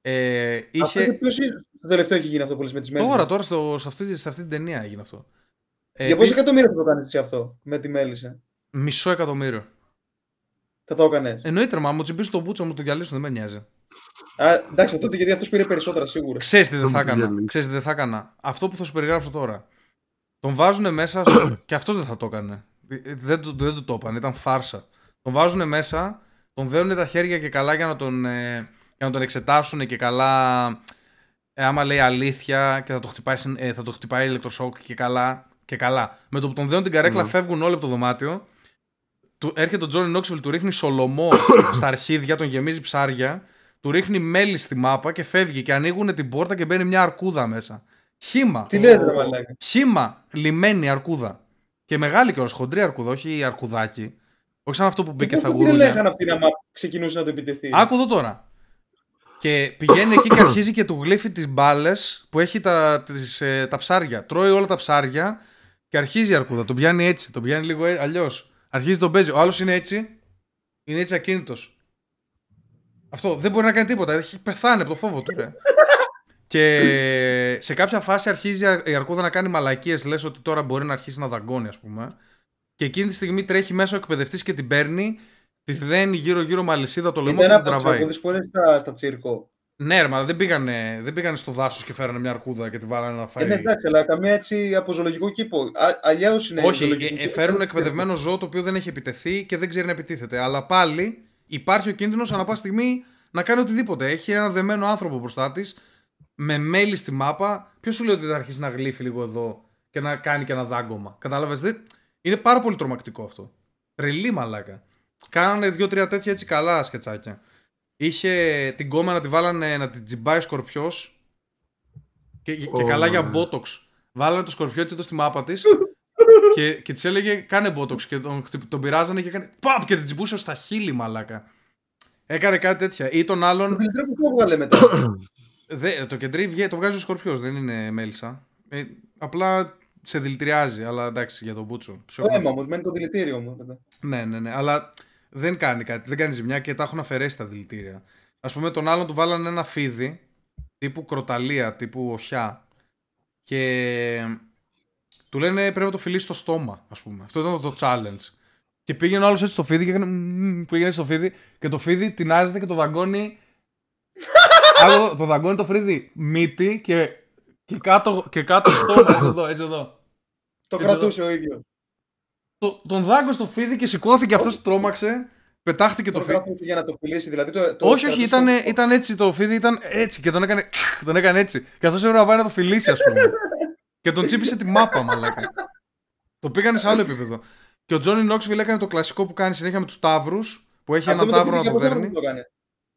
Ε, είχε... Ποιος το τελευταίο έχει γίνει αυτό πολύ με τις μέλισσες. Τώρα, τώρα στο, σε, αυτή, σε αυτή την ταινία έγινε αυτό. Ε, Για πόσα εκατομμύρια θα το κάνεις εσύ αυτό με τη μέλισσα; Μισό εκατομμύριο. Θα το έκανες. Εννοείται, μα μου τσιμπήσει το μπούτσο μου το διαλύσουν, δεν με νοιάζει. Α, εντάξει, αυτό γιατί αυτός πήρε περισσότερα σίγουρα. Ξέρεις τι δεν θα έκανα. Ξέρεις τι δεν θα έκανα. Αυτό που θα σου περιγράψω τώρα. Τον βάζουν μέσα. Στο... [coughs] και αυτός δεν θα το έκανε. Δεν, δεν, δεν του το είπαν, ήταν φάρσα. Τον βάζουν μέσα, τον δένουν τα χέρια και καλά για να τον, ε, για να τον εξετάσουν και καλά. Ε, άμα λέει αλήθεια και θα το χτυπάει, ε, θα το χτυπάει ηλεκτροσόκ και καλά. Και καλά. Με το που τον δένουν την καρέκλα, mm. φεύγουν όλοι από το δωμάτιο. Του, έρχεται ο Τζόνι Νόξβιλ, του ρίχνει σολομό [coughs] στα αρχίδια, τον γεμίζει ψάρια του ρίχνει μέλι στη μάπα και φεύγει και ανοίγουν την πόρτα και μπαίνει μια αρκούδα μέσα. Χήμα. Τι λέτε, μαλάκα; Χήμα, λιμένη αρκούδα. Και μεγάλη κιόλας, χοντρή αρκούδα, όχι αρκουδάκι. Όχι σαν αυτό που μπήκε στα γούρια. Δεν λέγανε αυτοί να ξεκινούσε να το επιτεθεί; Άκου εδώ τώρα. Και πηγαίνει εκεί και αρχίζει και του γλύφει τις μπάλες που έχει τα, τις, ε, τα ψάρια. Τρώει όλα τα ψάρια και αρχίζει η αρκούδα. Τον πιάνει έτσι, τον πιάνει λίγο ε, αλλιώς. Αρχίζει τον παίζει. Ο άλλος είναι έτσι. Είναι έτσι ακίνητος. Αυτό δεν μπορεί να κάνει τίποτα. Έχει πεθάνει από το φόβο του. Ρε. [laughs] και σε κάποια φάση αρχίζει η Αρκούδα να κάνει μαλακίες. Λες ότι τώρα μπορεί να αρχίσει να δαγκώνει, ας πούμε. Και εκείνη τη στιγμή τρέχει μέσα ο εκπαιδευτής και την παίρνει, τη δένει γύρω-γύρω μαλισίδα το λαιμό και την τραβάει. Είναι που είναι στα, στα τσίρκο. Ναι, ρε, δεν πήγανε, δεν πήγανε στο δάσος και φέρανε μια αρκούδα και τη βάλανε να φάει. Είναι εντάξει, αλλά καμία έτσι από ζωολογικό κήπο. Αλλιώς είναι. Όχι, ε, φέρνουν εκπαιδευμένο ζώο το οποίο δεν έχει επιτεθεί και δεν ξέρει να επιτίθεται. Αλλά πάλι υπάρχει ο κίνδυνος ανά πάση στιγμή να κάνει οτιδήποτε. Έχει ένα δεμένο άνθρωπο μπροστά της με μέλη στη μάπα. Ποιος σου λέει ότι θα αρχίσει να γλύφει λίγο εδώ και να κάνει και ένα δάγκωμα; Κατάλαβες. Είναι πάρα πολύ τρομακτικό αυτό. Τρελή μαλάκα. Κάνανε δύο-τρία τέτοια έτσι καλά σκετσάκια. Είχε την κόμμα να τη βάλανε να την τζιμπάει σκορπιός. Και, και καλά για μπότοξ. Βάλανε το σκορπιό έτσι εδώ στη μάπα της. [laughs] και, και της έλεγε κάνε μπότοξ. Και τον, τον πειράζανε και έκανε. Παπ! Και την τζιμπούσε στα χείλη μαλάκα. Έκανε κάτι τέτοια. Ή τον άλλον. Το κεντρί που το έβγαλε μετά. [coughs] Δε, το κεντρί το βγάζει ο Σκορπιός, δεν είναι μέλισσα. Ε, απλά σε δηλητηριάζει, αλλά εντάξει για τον Μπούτσο. Το αίμα όμως, μένει το δηλητήριο μου. Ναι, ναι, ναι. Αλλά δεν κάνει κάτι, δεν κάνει ζημιά και τα έχουν αφαιρέσει τα δηλητήρια. Α πούμε, τον άλλον του βάλανε ένα φίδι τύπου κροταλία, τύπου οχιά. Και του λένε πρέπει να το φιλήσει στο στόμα, ας πούμε. Αυτό ήταν το challenge. Και πήγαινε άλλος έτσι στο φίδι και έκανε. Πήγαινε στο φίδι και το φίδι τεινάζεται και το δαγκώνει. [laughs] Άλλο, το δαγκώνει το φίδι μύτη και, και κάτω, και κάτω στόμα. έτσι εδώ, έτσι εδώ. Το κρατούσε ο ίδιος. Το, τον δάγκωσε στο φίδι και σηκώθηκε αυτός, τρόμαξε. Πετάχτηκε το, το φίδι. Για να το φιλήσει, δηλαδή. Το, το όχι, όχι, ήταν, ήταν έτσι το φίδι, ήταν έτσι και τον έκανε, τον έκανε έτσι. Και αυτός έπρεπε να πάει να το φιλήσει, ας πούμε. [laughs] και τον τσίπησε τη μάπα, μαλάκα. το πήγανε σε άλλο επίπεδο. Και ο Τζόνι Νόξβιλ έκανε το κλασικό που κάνει συνέχεια με τους Ταύρους, που έχει ένα τάβρο να το δέρνει.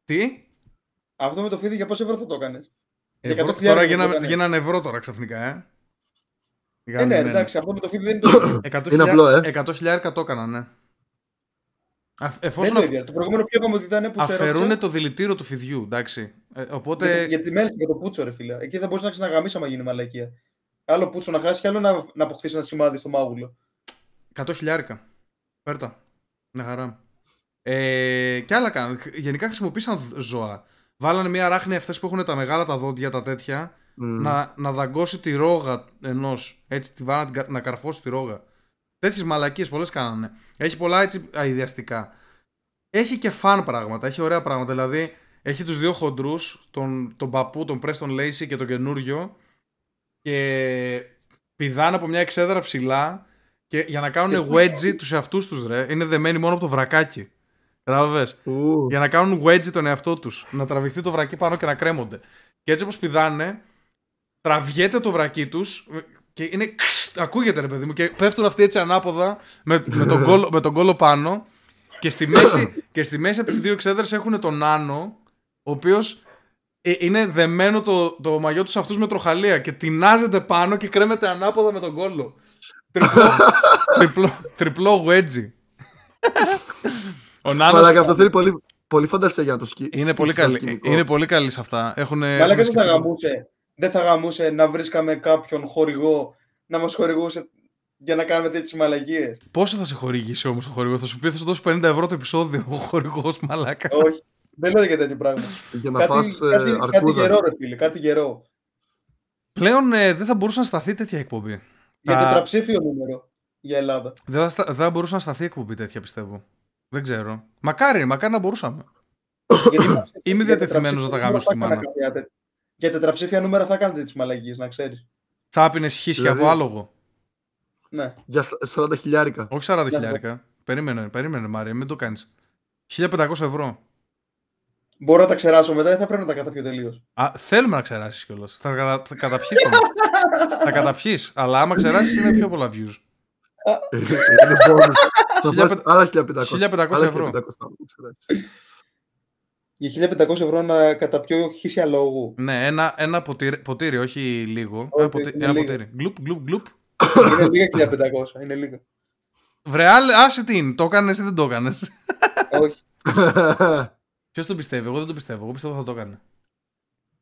Τι; Αυτό με το φίδι για πόσο ευρώ θα το έκανε. Ευρώ, τώρα γίνανε, γίνανε ευρώ τώρα ξαφνικά, ε. Ε, ναι, εντάξει, αυτό με το φίδι δεν είναι το. [coughs] είναι απλό, ε. 100 χιλιάρικα το έκαναν, ναι. Εφόσον δεν είναι το προηγούμενο που είπαμε ότι ήταν που Αφαιρούν το δηλητήριο του φιδιού, εντάξει. Ε, οπότε... Για, για τη μέλη για το πούτσο, ρε φίλε. Εκεί θα μπορούσε να ξαναγαμίσει άμα γίνει μαλακία. Άλλο πούτσο να χάσει και άλλο να, να αποκτήσει ένα σημάδι στο μάγουλο. 100 χιλιάρικα. Πέρτα. Μια χαρά. Ε, και άλλα κάνουν. Γενικά χρησιμοποίησαν ζώα. Βάλανε μια ράχνη αυτές που έχουν τα μεγάλα τα δόντια, τα τέτοια, να, να δαγκώσει τη ρόγα ενός. Έτσι, τη βάλανε να καρφώσει τη ρόγα. Τέτοιες μαλακίες πολλές κάνανε. Έχει πολλά έτσι αειδιαστικά. Έχει και φαν πράγματα, έχει ωραία πράγματα. Δηλαδή, έχει τους δύο χοντρούς, τον, τον παππού, τον Πρέστον Λέισι και τον καινούριο. Και πηδάνε από μια εξέδρα ψηλά και για να κάνουν wedgie τους εαυτούς τους, ρε, είναι δεμένοι μόνο από το βρακάκι. Κατάλαβες; Για να κάνουν wedge τον εαυτό τους. Να τραβηχθεί το βρακί πάνω και να κρέμονται. Και έτσι όπως πηδάνε, τραβιέται το βρακί τους και είναι. ακούγεται ρε παιδί μου. Και πέφτουν αυτοί έτσι ανάποδα με, με, τον, κόλο, με τον κόλο πάνω. Και στη μέση, [coughs] και στη μέση από τις δύο εξέδρες έχουν τον Άνω, ο οποίος ε, είναι δεμένο το, το μαγιό τους αυτούς με τροχαλία και τεινάζεται πάνω και κρέμεται ανάποδα με τον κόλλο. Τριπλό, [laughs] τριπλό, τριπλό wedgie. Ο Νάνος... Αλλά αυτό θέλει πολύ, πολύ φαντασία για να το σκι... Είναι, πολύ καλή, είναι πολύ καλή σε αυτά. Έχουν, Αλλά δεν θα γαμούσε. Δεν θα γαμούσε να βρίσκαμε κάποιον χορηγό να μας χορηγούσε για να κάνουμε τέτοιες μαλαγίε. Πόσο θα σε χορηγήσει όμως ο χορηγός, θα σου πει θα σου δώσει 50 ευρώ το επεισόδιο ο χορηγός μαλάκα. Όχι. Δεν λέω για τέτοιο πράγμα. Για να κάτι, φας, ε, κάτι, αρκούδα. κάτι γερό, ρε φίλε, κάτι γερό. Πλέον ε, δεν θα μπορούσε να σταθεί τέτοια εκπομπή. Για Τα... τετραψήφιο νούμερο για Ελλάδα. Δεν θα, δεν θα μπορούσε να σταθεί εκπομπή τέτοια, πιστεύω. Δεν ξέρω. Μακάρι, μακάρι να μπορούσαμε. Είμαι διατεθειμένος να τα γάμω στη μάνα. Για τετραψήφια νούμερα θα κάνετε τις μαλαγίες, να ξέρεις. Θα έπινε χίσια δηλαδή... από άλογο. Ναι. Για 40 χιλιάρικα. Όχι 40 χιλιάρικα. Περίμενε, περίμενε, Μάρια, μην το κάνεις. 1500 ευρώ. Μπορώ να τα ξεράσω μετά ή θα πρέπει να τα καταπιώ τελείως. Θέλουμε να ξεράσεις κιόλας. Θα, κατα... θα καταπιείς [laughs] θα καταπιείς. Αλλά άμα ξεράσεις είναι πιο πολλά views. Άλλα 1500 ευρώ. Για 1500 ευρώ να καταπιώ χίσια λόγου. Ναι, ένα, ένα ποτήρι, ποτήρι, όχι λίγο. ένα, ποτι... ένα ποτήρι. Γκλουπ, γκλουπ, γκλουπ. Είναι λίγα 1500. Είναι λίγα. Βρε, άσε τι είναι. Το έκανες ή δεν το έκανες; Όχι. [laughs] Ποιος τον πιστεύει, εγώ δεν το πιστεύω. Εγώ πιστεύω θα το έκανε.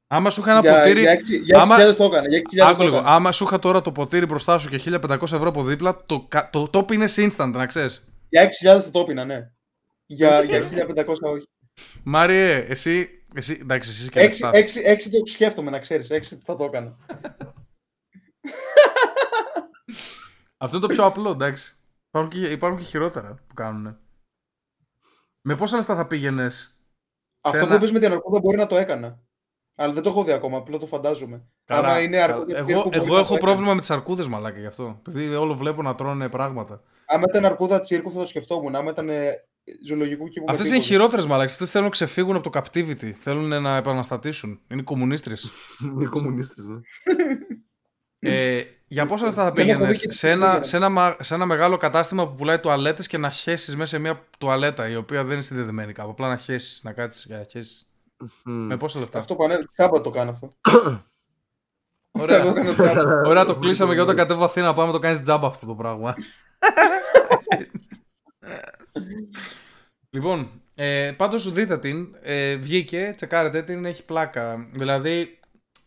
Άμα σου είχα ένα για, ποτήρι. Για 6.000 άμα... το έκανε. Για 6.000 λίγο. Άμα σου είχα τώρα το ποτήρι μπροστά σου και 1500 ευρώ από δίπλα, το, το, το top είναι instant, να ξέρεις. Για 6.000 το top είναι, ναι. Για, για 1500 όχι. Μάριε, εσύ. εσύ εντάξει, εσύ και 6, 6, 6 το σκέφτομαι, να ξέρεις. 6 θα το έκανα. [laughs] Αυτό είναι το πιο απλό, εντάξει. Υπάρχουν και, υπάρχουν και χειρότερα που κάνουν. Με πόσα λεφτά θα πήγαινες αυτό ένα... που είπες με την αρκούδα μπορεί να το έκανα. Αλλά δεν το έχω δει ακόμα, απλά το φαντάζομαι. Καλά, Άμα είναι αρκούδα, εγώ εγώ έχω πρόβλημα με τις αρκούδες, μαλάκα γι' αυτό. Επειδή όλο βλέπω να τρώνε πράγματα. Άμα ήταν αρκούδα τσίρκου θα το σκεφτόμουν. Άμα ήταν ζωολογικού κήπου. Αυτές είναι χειρότερες μαλάκε. Αυτές θέλουν να ξεφύγουν από το captivity. Θέλουν να επαναστατήσουν. Είναι κομμουνίστρες. [laughs] Είναι κομμουνίστρες, ναι. Ε, για πόσα λεφτά θα πήγαινες σε, ένα, σε, ένα, σε ένα μεγάλο κατάστημα που πουλάει τουαλέτες και να χέσεις μέσα σε μια τουαλέτα η οποία δεν είναι συνδεδεμένη κάπου. Απλά να χέσεις, να κάτσεις για να χέσεις. Με πόσα λεφτά; Αυτό που ανέβει, τσάπα το κάνω αυτό. [coughs] Ωραία. [coughs] Ωραία, το κλείσαμε και όταν κατέβω Αθήνα πάμε να το κάνεις τζάμπα αυτό το πράγμα. [coughs] λοιπόν, ε, πάντως δείτε την, ε, βγήκε, τσεκάρετε την, έχει πλάκα. Δηλαδή,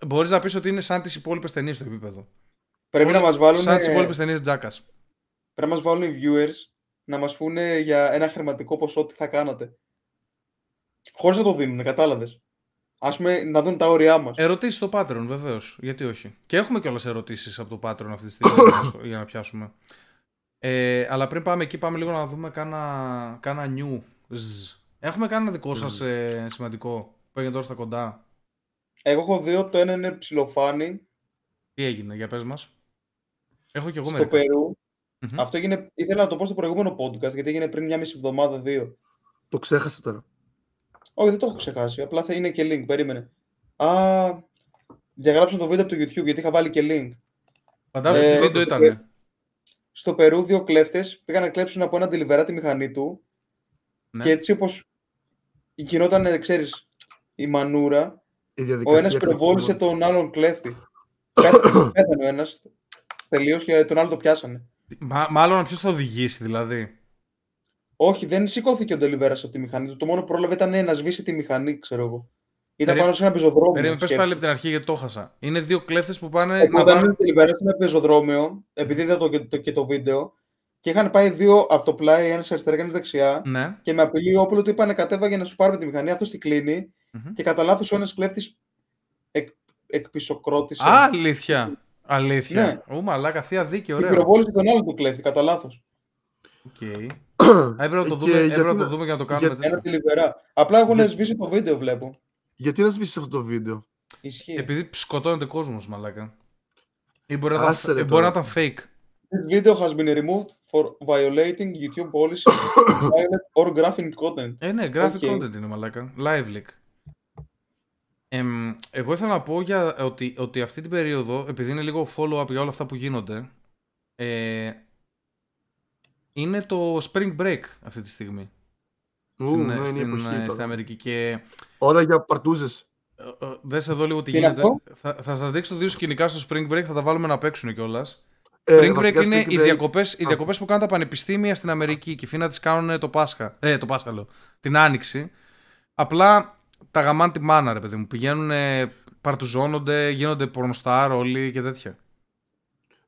Μπορείς να πεις ότι είναι σαν τις υπόλοιπες ταινίες στο επίπεδο. Πρέπει να μας βάλουν. Σαν τις υπόλοιπες ταινίες Τζάκας. Πρέπει να μας βάλουν οι viewers να μας πούνε για ένα χρηματικό ποσό τι θα κάνατε. Χωρίς να το δίνουν, κατάλαβες. Α πούμε, να δουν τα όρια μας. Ερωτήσεις στο Patreon, βεβαίως. Γιατί όχι. Και έχουμε κιόλας ερωτήσεις από το Patreon αυτή τη στιγμή για να [coughs] πιάσουμε. Ε, αλλά πριν πάμε εκεί, πάμε λίγο να δούμε κάνα, κάνα news. Έχουμε κάνα δικό σας ε, σημαντικό που έγινε τώρα στα κοντά; Εγώ έχω δει το ένα είναι ψιλοφάνη. Τι έγινε, για πες μας. Έχω και εγώ Στο Περού. Αυτό έγινε, ήθελα να το πω στο προηγούμενο podcast, γιατί έγινε πριν μια μισή εβδομάδα, δύο. Το ξέχασε τώρα. Όχι, δεν το έχω ξεχάσει. Απλά θα είναι και link. Περίμενε. Α, διαγράψα το βίντεο από το YouTube, γιατί είχα βάλει και link. Φαντάζομαι ε, τι βίντεο ήταν. Στο Περού, δύο κλέφτες πήγαν να κλέψουν από ένα delivery τη μηχανή του. Ναι. Και έτσι όπως γινόταν, ξέρεις, η μανούρα, ο ένας πυροβόλησε τον άλλον κλέφτη. Πέθανε ο ένας τελείως και τον άλλο το πιάσανε. Μα, μάλλον ποιος θα οδηγήσει δηλαδή. Όχι, δεν σηκώθηκε ο Ντελιβέρας από τη μηχανή του. Το μόνο πρόλαβε ήταν να σβήσει τη μηχανή, ξέρω εγώ. Ήταν πάνω σε ένα πεζοδρόμιο. Περίμενε, πες πάλι από την αρχή γιατί το χάσα. Είναι δύο κλέφτες που πάνε. Ε, όταν ήταν ο Ντελιβέρας σε ένα πεζοδρόμιο, επειδή είδα το, το, και το βίντεο, και είχαν πάει δύο από το πλάι, ένας αριστερά και ένας δεξιά. Ναι. Και με απειλή όπλο του είπαν κατέβα να σου πάρουμε τη μηχανή. Αυτό την κλείνει. Mm-hmm. Και κατά λάθος ο ένας κλέφτης εκ, εκπυρσοκρότησε. Α, αλήθεια. Αλήθεια. Ναι. Ού, μαλάκα, θεία δίκαιο, ωραία. Πυροβόλησε τον άλλο του κλέφτη, κατά λάθος. Ok. Okay. έπρεπε να το δούμε, έπρεπε να το δούμε για να το κάνουμε. Για... Ένα τηλιβερά. Απλά έχουν για... σβήσει το βίντεο, βλέπω. Γιατί να σβήσεις αυτό το βίντεο; Ισχύει. Επειδή σκοτώνεται κόσμος, μαλάκα. Ή μπορεί, να, ήταν, μπορεί να ήταν fake. This video has been removed for violating YouTube policy [coughs] or graphic content. Ε, ναι, graphic okay. content είναι μαλάκα. Live leak. Ε, εγώ ήθελα να πω για, ότι, ότι αυτή την περίοδο, επειδή είναι λίγο follow-up για όλα αυτά που γίνονται, ε, είναι το Spring Break αυτή τη στιγμή. Ου, στην, ναι, στην, εποχή, στην Αμερική. Και... Ώρα για παρτούζες. Ε, ε, δες εδώ λίγο τι, τι γίνεται. Θα, θα σας δείξω δύο σκηνικά στο Spring Break, θα τα βάλουμε να παίξουν κιόλας. Ε, Spring Break είναι οι διακοπές, οι διακοπές που κάνουν τα πανεπιστήμια στην Αμερική και φίνα τις κάνουν το Πάσχα. Ε, το Πάσχα λέω. Την Άνοιξη. Απλά τα γαμάν τη μάνα, ρε παιδί μου. Πηγαίνουν, παρτουζώνονται, γίνονται πορνοστάρ όλοι και τέτοια.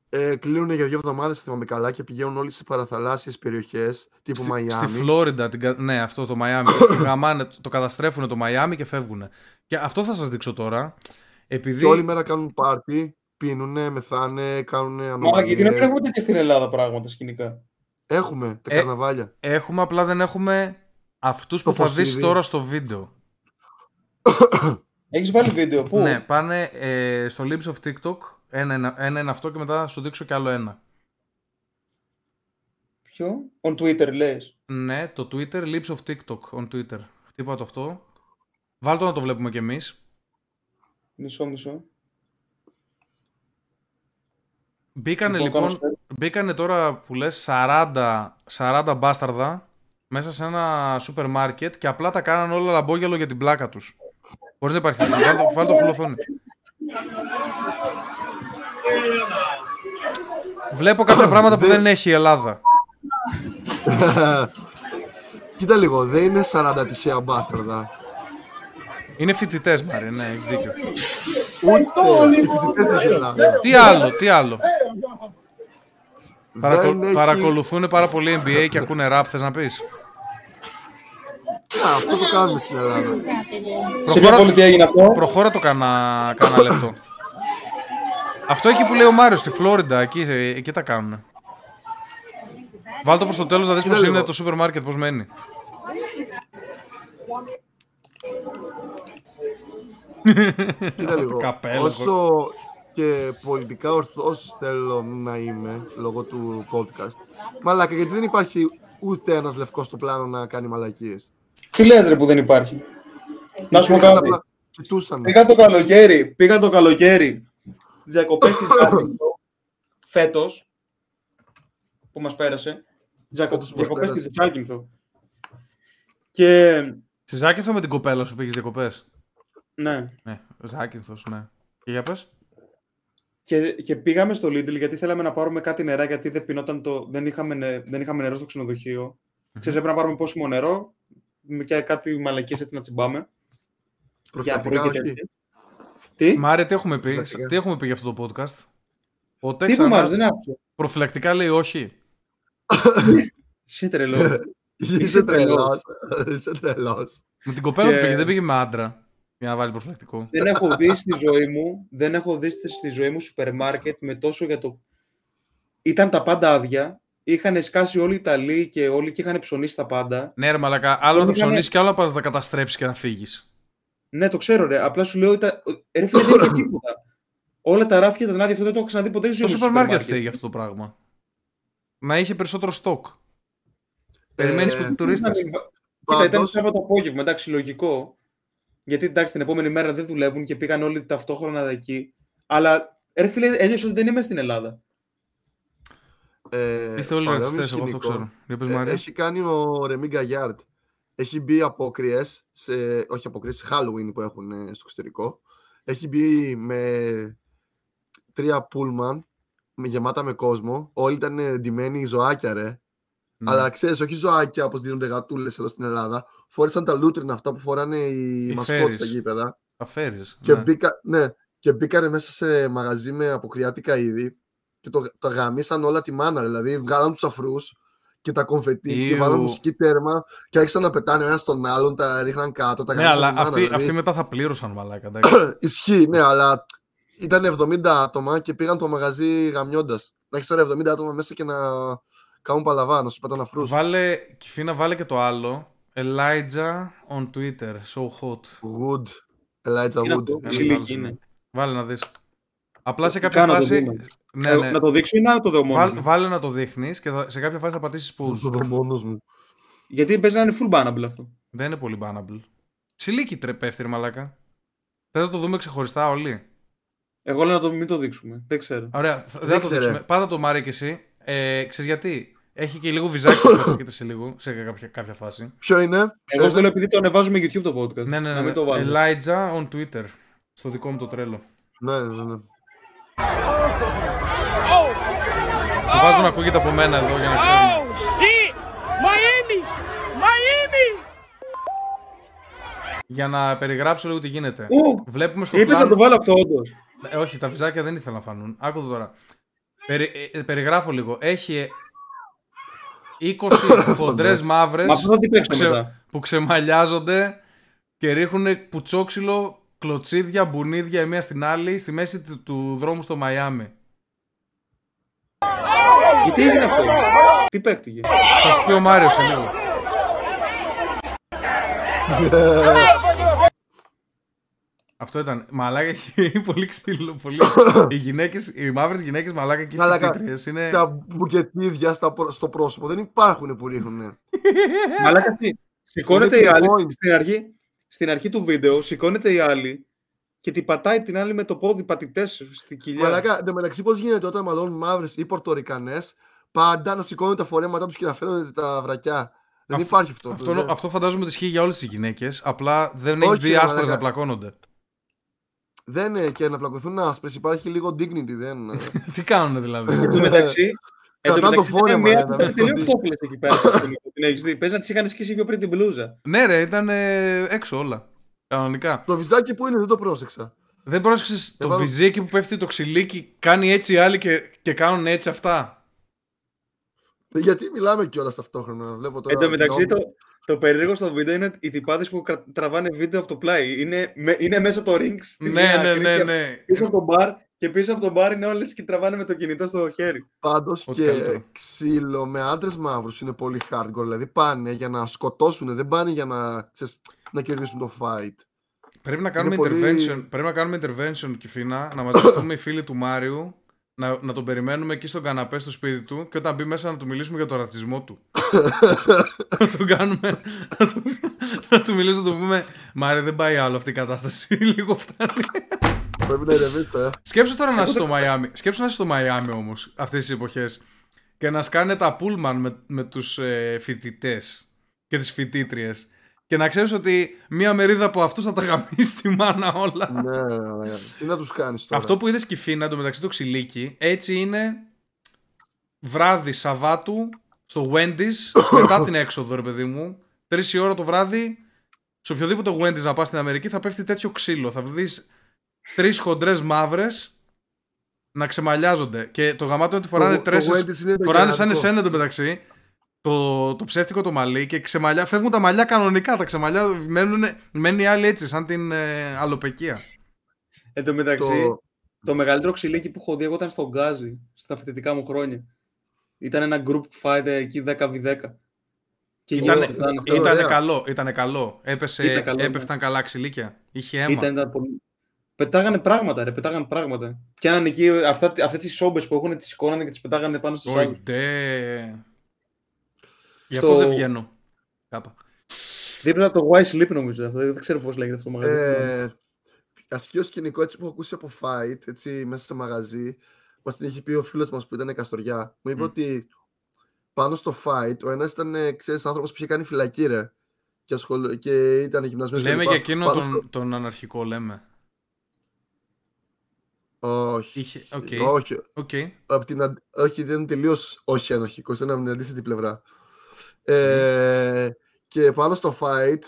Ε, κλείνουν για δύο εβδομάδες, θυμάμαι καλά, και πηγαίνουν όλοι σε παραθαλάσσιες περιοχές τύπου στη, Μαϊάμι. Στη Φλόριντα, την, ναι, αυτό το Μαϊάμι. [coughs] γαμάνε, το καταστρέφουν το Μαϊάμι και φεύγουν. Και αυτό θα σας δείξω τώρα. Επειδή... Και όλη μέρα κάνουν πάρτι, πίνουνε, μεθάνε, κάνουν ανομαλίες. Μα γιατί δεν έχουμε και στην Ελλάδα πράγματα σκηνικά; Έχουμε, τα ε, καρναβάλια. Έχουμε, απλά δεν έχουμε αυτούς που θα δεις τώρα στο βίντεο. Έχεις βάλει βίντεο, πού; Ναι, πάνε ε, στο Lips of TikTok. Ένα, ένα, ένα είναι αυτό και μετά θα σου δείξω κι άλλο ένα. Ποιο; On Twitter λες; Ναι, το Twitter, Lips of TikTok on Twitter. Χτύπα το αυτό. Βάλτε να το βλέπουμε κι εμείς. Μισό, μισό. Μπήκανε λοιπόν, μπήκανε τώρα που λες 40, 40 μπάσταρδα μέσα σε ένα σούπερ μάρκετ και απλά τα κάνανε όλα λαμπόγιαλο για την πλάκα τους. Χωρίς να υπάρχει. Βάλτε το φουλοθόνι. Βλέπω κάποια πράγματα που δεν έχει η Ελλάδα. [laughs] Κοίτα λίγο, δεν είναι 40 τυχαία μπάσταρδα. Είναι φοιτητές, Μάρια, ναι, έχεις δίκιο. Ούτε οι φοιτητές δεν έχει Ελλάδας. Τι άλλο, τι άλλο. Παρακολ... Έχει... Παρακολουθούν πάρα πολύ NBA και ακούνε rap, θες να πεις; Να, αυτό το κάνουμε στην Ελλάδα. Σε ποια πολιτεία έγινε αυτό; Προχώρα το κάνα, κάνα [coughs] λεπτό. αυτό εκεί που λέει ο Μάριος, στη Φλόριντα, εκεί, εκεί τα κάνουν. Βάλτε το προς το τέλος να δεις πώς είναι το σούπερ μάρκετ, πώς μένει. Κοίτα λίγο. Όσο και πολιτικά ορθός θέλω να είμαι λόγω του podcast. Μαλάκα, γιατί δεν υπάρχει ούτε ένας λευκός στο πλάνο να κάνει μαλακίες. Τι λες ρε που δεν υπάρχει; Να σου πω κάτι. Πήγα το καλοκαίρι, πήγα το καλοκαίρι διακοπές της [laughs] Ζάκυνθο φέτος που μας πέρασε. Διακοπές της Ζάκυνθο. Και... Στη Ζάκυνθο με την κοπέλα σου πήγες διακοπές; Ναι. Ναι, Ζάκυνθος, ναι. Και για πες. Και, και πήγαμε στο Lidl γιατί θέλαμε να πάρουμε κάτι νερά γιατί δεν, πινόταν το, δεν, είχαμε, δεν είχαμε νερό στο ξενοδοχείο. Mm-hmm. Ξέρεις, έπρεπε να πάρουμε πόσιμο νερό και κάτι μαλακίες έτσι να τσιμπάμε. Προφητικά όχι. Τι; Μάρε, τι έχουμε πει, τι έχουμε πει για αυτό το podcast; Ο τι ξανά... δεν άκουσα. Προφυλακτικά λέει όχι. [laughs] Είσαι τρελός. [laughs] Είσαι τρελός. Είσαι τρελός. Με την κοπέλα που πήγε, δεν πήγε με άντρα. Για να βάλει προφυλακτικό. Δεν έχω δει στη ζωή μου, δεν έχω δει στη ζωή μου σούπερ μάρκετ με τόσο για το. Ήταν τα πάντα άδεια. Είχαν σκάσει όλοι οι Ιταλοί και όλοι και είχαν ψωνίσει τα πάντα. Ναι, ρε Μαλακά. Άλλο να τα ψωνίσεις και άλλο να πας να τα καταστρέψεις και να φύγεις. Ναι, το ξέρω, ρε. Απλά σου λέω ότι. Ρε φίλε, δεν είναι τίποτα. Όλα τα ράφια ήταν άδεια, αυτό δεν το έχω ξαναδεί ποτέ. Το σούπερ μάρκετ θέλει για αυτό το πράγμα. Να είχε περισσότερο στόκ. Περιμένεις ε, που τουρίστε. Κοίτα, ήταν το απόγευμα, εντάξει, λογικό. Γιατί εντάξει, την επόμενη μέρα δεν δουλεύουν και πήγαν όλοι ταυτόχρονα εκεί. Αλλά ρε φίλε, ένιωσα ότι δεν είμαι στην Ελλάδα. Ε, Είστε όλοι ρατσιστέ, εγώ αυτό ξέρω. Ε, έχει κάνει ο Ρεμί Γκαγιάρτ. Έχει μπει απόκριες, όχι απόκριες, Halloween που έχουν ε, στο εξωτερικό. Έχει μπει με τρία πούλμαν γεμάτα με κόσμο. Όλοι ήταν ντυμένοι ζωάκια, ρε. Ναι. Αλλά ξέρεις, όχι ζωάκια όπως δίνονται γατούλες εδώ στην Ελλάδα. Φόρησαν τα λούτρινα αυτά που φοράνε οι, οι μασκότες στα γήπεδα. Τα φέρει. Και, ναι. Μπήκα, ναι, και μπήκανε μέσα σε μαγαζί με αποκριάτικα είδη και το, το γαμίσαν όλα τη μάνα. Δηλαδή βγάλαν τους αφρούς και τα κομφετή και βάλαν μουσική τέρμα και άρχισαν να πετάνε ένας στον άλλον, τα ρίχναν κάτω. Τα ναι, αλλά αυτοί, δηλαδή. αυτοί μετά θα πλήρωσαν μαλάκα. [clears throat] Ισχύει, ναι, αλλά ήταν 70 άτομα και πήγαν το μαγαζί γαμιώντας. Να έχεις τώρα 70 άτομα μέσα και να κάνουν παλαβά, να σου πετάνε αφρούς. Βάλε, Κιφίνα, βάλε και το άλλο. Elijah on Twitter, so hot. Good. Elijah Wood. Είναι. Βάλε να δεις. Απλά σε κάποια φάση. Ναι, ε, ναι. Να το δείξω ή να το δω μόνος. Βάλ, βάλε να το δείχνεις και σε κάποια φάση θα πατήσεις pause. Το δω μόνος μου. Γιατί παίζει να είναι full bannable αυτό. Δεν είναι πολύ bannable. Σιλίκι τρεπέφτει, ρε μαλάκα. Θες να το δούμε ξεχωριστά όλοι; Εγώ λέω να το μην το δείξουμε. Δεν ξέρω. Ωραία. Δεν, δεν το δείξουμε. Πάτα το Μάρι και εσύ. Ε, ξέρεις γιατί; Έχει και λίγο βυζάκι που έρχεται σε λίγο, σε κάποια, κάποια φάση. Ποιο είναι; Εγώ στο λέω επειδή το ανεβάζουμε YouTube το podcast. Ναι, ναι, ναι. Να μην το βάλουμε. Elijah on Twitter. Στο δικό μου το τρέλο. Ναι, ναι, ναι. Το βάζω να ακούγεται από μένα εδώ για να ξέρω. Για να περιγράψω λίγο τι γίνεται. Βλέπουμε στο Είπες να το βάλω αυτό όντως. Ε, όχι, τα βυζάκια δεν ήθελα να φανούν. Άκου το τώρα. Περι, ε, περιγράφω λίγο. Έχει 20 [coughs] χοντρές μαύρες που, που ξεμαλιάζονται και ρίχνουν πουτσόξυλο, κλωτσίδια, μπουνίδια η μία στην άλλη στη μέση του, του δρόμου στο Μαϊάμι. Γιατί έγινε αυτό, τι παίχτηκε; Θα σου πει ο Μάριος σε λίγο. Αυτό ήταν. Μαλάκα έχει [laughs] πολύ ξύλο. Πολύ. οι, γυναίκες, οι μαύρες γυναίκες μαλάκα και οι είναι. Τα μπουκετίδια στο πρόσωπο δεν υπάρχουν που ρίχνουν. [laughs] μαλάκα τι. Σηκώνεται η άλλη. Στην αρχή, στην αρχή του βίντεο σηκώνεται η άλλη και την πατάει την άλλη με το πόδι πατητές στην κοιλιά. Μαλάκα, εν μεταξύ πώς γίνεται όταν μαλώνουν μαύρες ή πορτορικανές πάντα να σηκώνουν τα φορέματά τους και να φαίνονται τα βρακιά. Δεν υπάρχει αυτό. Αυτό, αυτό φαντάζομαι ότι ισχύει για όλες τις γυναίκες. Απλά δεν έχεις δει άσπρες να πλακώνονται. Δεν είναι και να πλακωθούν άσπρες, υπάρχει λίγο dignity. Δεν... [laughs] Τι κάνουν δηλαδή; Εν τω μεταξύ. Κατά το φόρεμα. Μια τελείως φτώχλε εκεί πέρα. Την έχεις δει; Πες να τις είχαν σκίσει πιο πριν την μπλούζα. Ναι, ρε, ήταν έξω όλα. Κανονικά. Το βυζάκι που είναι, δεν το πρόσεξα. Δεν πρόσεξες το βυζάκι που πέφτει το ξυλίκι, κάνει έτσι οι άλλοι και, και κάνουν έτσι αυτά; Γιατί μιλάμε κιόλας ταυτόχρονα. Βλέπω τώρα Εν τω μεταξύ, το, το περίεργο στο βίντεο είναι οι τυπάδες που τραβάνε βίντεο από το πλάι. Είναι, είναι μέσα το ring στη ναι, ναι, ναι, ναι. Πίσω από το μπαρ και πίσω από το μπαρ είναι όλες και τραβάνε με το κινητό στο χέρι. Πάντως και ξύλο με άντρες μαύρους είναι πολύ hardcore. Δηλαδή πάνε για να σκοτώσουν, δεν πάνε για να, ξέρεις, να κερδίσουν το fight. Πρέπει να κάνουμε intervention, πρέπει να κάνουμε intervention Κιφίνα, να μαζευτούμε οι φίλοι του Μάριου να, να τον περιμένουμε εκεί στον καναπέ στο σπίτι του και όταν μπει μέσα να του μιλήσουμε για τον ρατσισμό του. [laughs] να τον κάνουμε. Να του, να του μιλήσουμε, να του πούμε Μάρε, δεν πάει άλλο αυτή η κατάσταση. [laughs] Λίγο φτάνει. Πρέπει να ηρεμήσω, ε. Σκέψου τώρα να είσαι στο Μαϊάμι. Σκέψου να είσαι στο Μαϊάμι όμως αυτές τις εποχές και να σκάνε τα πούλμαν με, με τους ε, φοιτητές και τις φοιτήτριες και να ξέρεις ότι μία μερίδα από αυτούς θα τα γαμίσει τη μάνα όλα. Ναι, ναι, ναι. Τι να τους κάνεις τώρα; Αυτό που είδες Κιφίνα το μεταξύ του ξυλίκι, έτσι είναι βράδυ Σαββάτου στο Wendy's μετά την έξοδο, ρε παιδί μου. Τρεις η ώρα το βράδυ, σε οποιοδήποτε Wendy's να πας στην Αμερική θα πέφτει τέτοιο ξύλο. Θα δεις τρεις χοντρές μαύρες να ξεμαλιάζονται. Και το γαμάτο είναι ότι φοράνε τρέσει. Φοράνε σαν εσένα το μεταξύ το, το ψεύτικο το μαλλί και ξεμαλιά, φεύγουν τα μαλλιά κανονικά. Τα ξεμαλιά μένουν, μένει η άλλη έτσι, σαν την ε, αλοπεκία. Εν τω μεταξύ, το... το μεγαλύτερο ξυλίκι που έχω δει εγώ ήταν στον Γκάζι, στα φοιτητικά μου χρόνια. Ήταν ένα group fight εκεί 10v10. Και ήταν, ήταν, ήταν καλό, ήταν καλό. Έπεσε, ήταν καλό, έπεφταν ναι. καλά ξυλίκια. Είχε αίμα. Ήταν, ήταν πολύ... Πετάγανε πράγματα, ρε, πετάγανε πράγματα. Και αν εκεί αυτά, αυτές τις σόμπες που έχουν τις σηκώνανε και τις πετάγανε πάνω στο σάγκο. Γι' αυτό δεν βγαίνω. Κάπα. Δίπλα το Wise Sleep νομίζω. Δεν ξέρω πώς λέγεται αυτό το μαγαζί. Ε, ασκείο σκηνικό έτσι που έχω ακούσει από fight έτσι, μέσα σε μαγαζί. Μας την έχει πει ο φίλος μας που ήταν Καστοριά. Μου είπε mm. ότι πάνω στο fight ο ένας ήταν άνθρωπος που είχε κάνει φυλακή, ρε. Και, ασχολ... και ήταν γυμνασμένος. Λέμε για εκείνο τον, στο... τον αναρχικό, λέμε. Όχι. Είχε... Okay. Όχι. Okay. Από την... όχι, δεν είναι τελείως όχι αναρχικός. Ήταν από την αντίθετη πλευρά. Ε, και πάνω στο fight,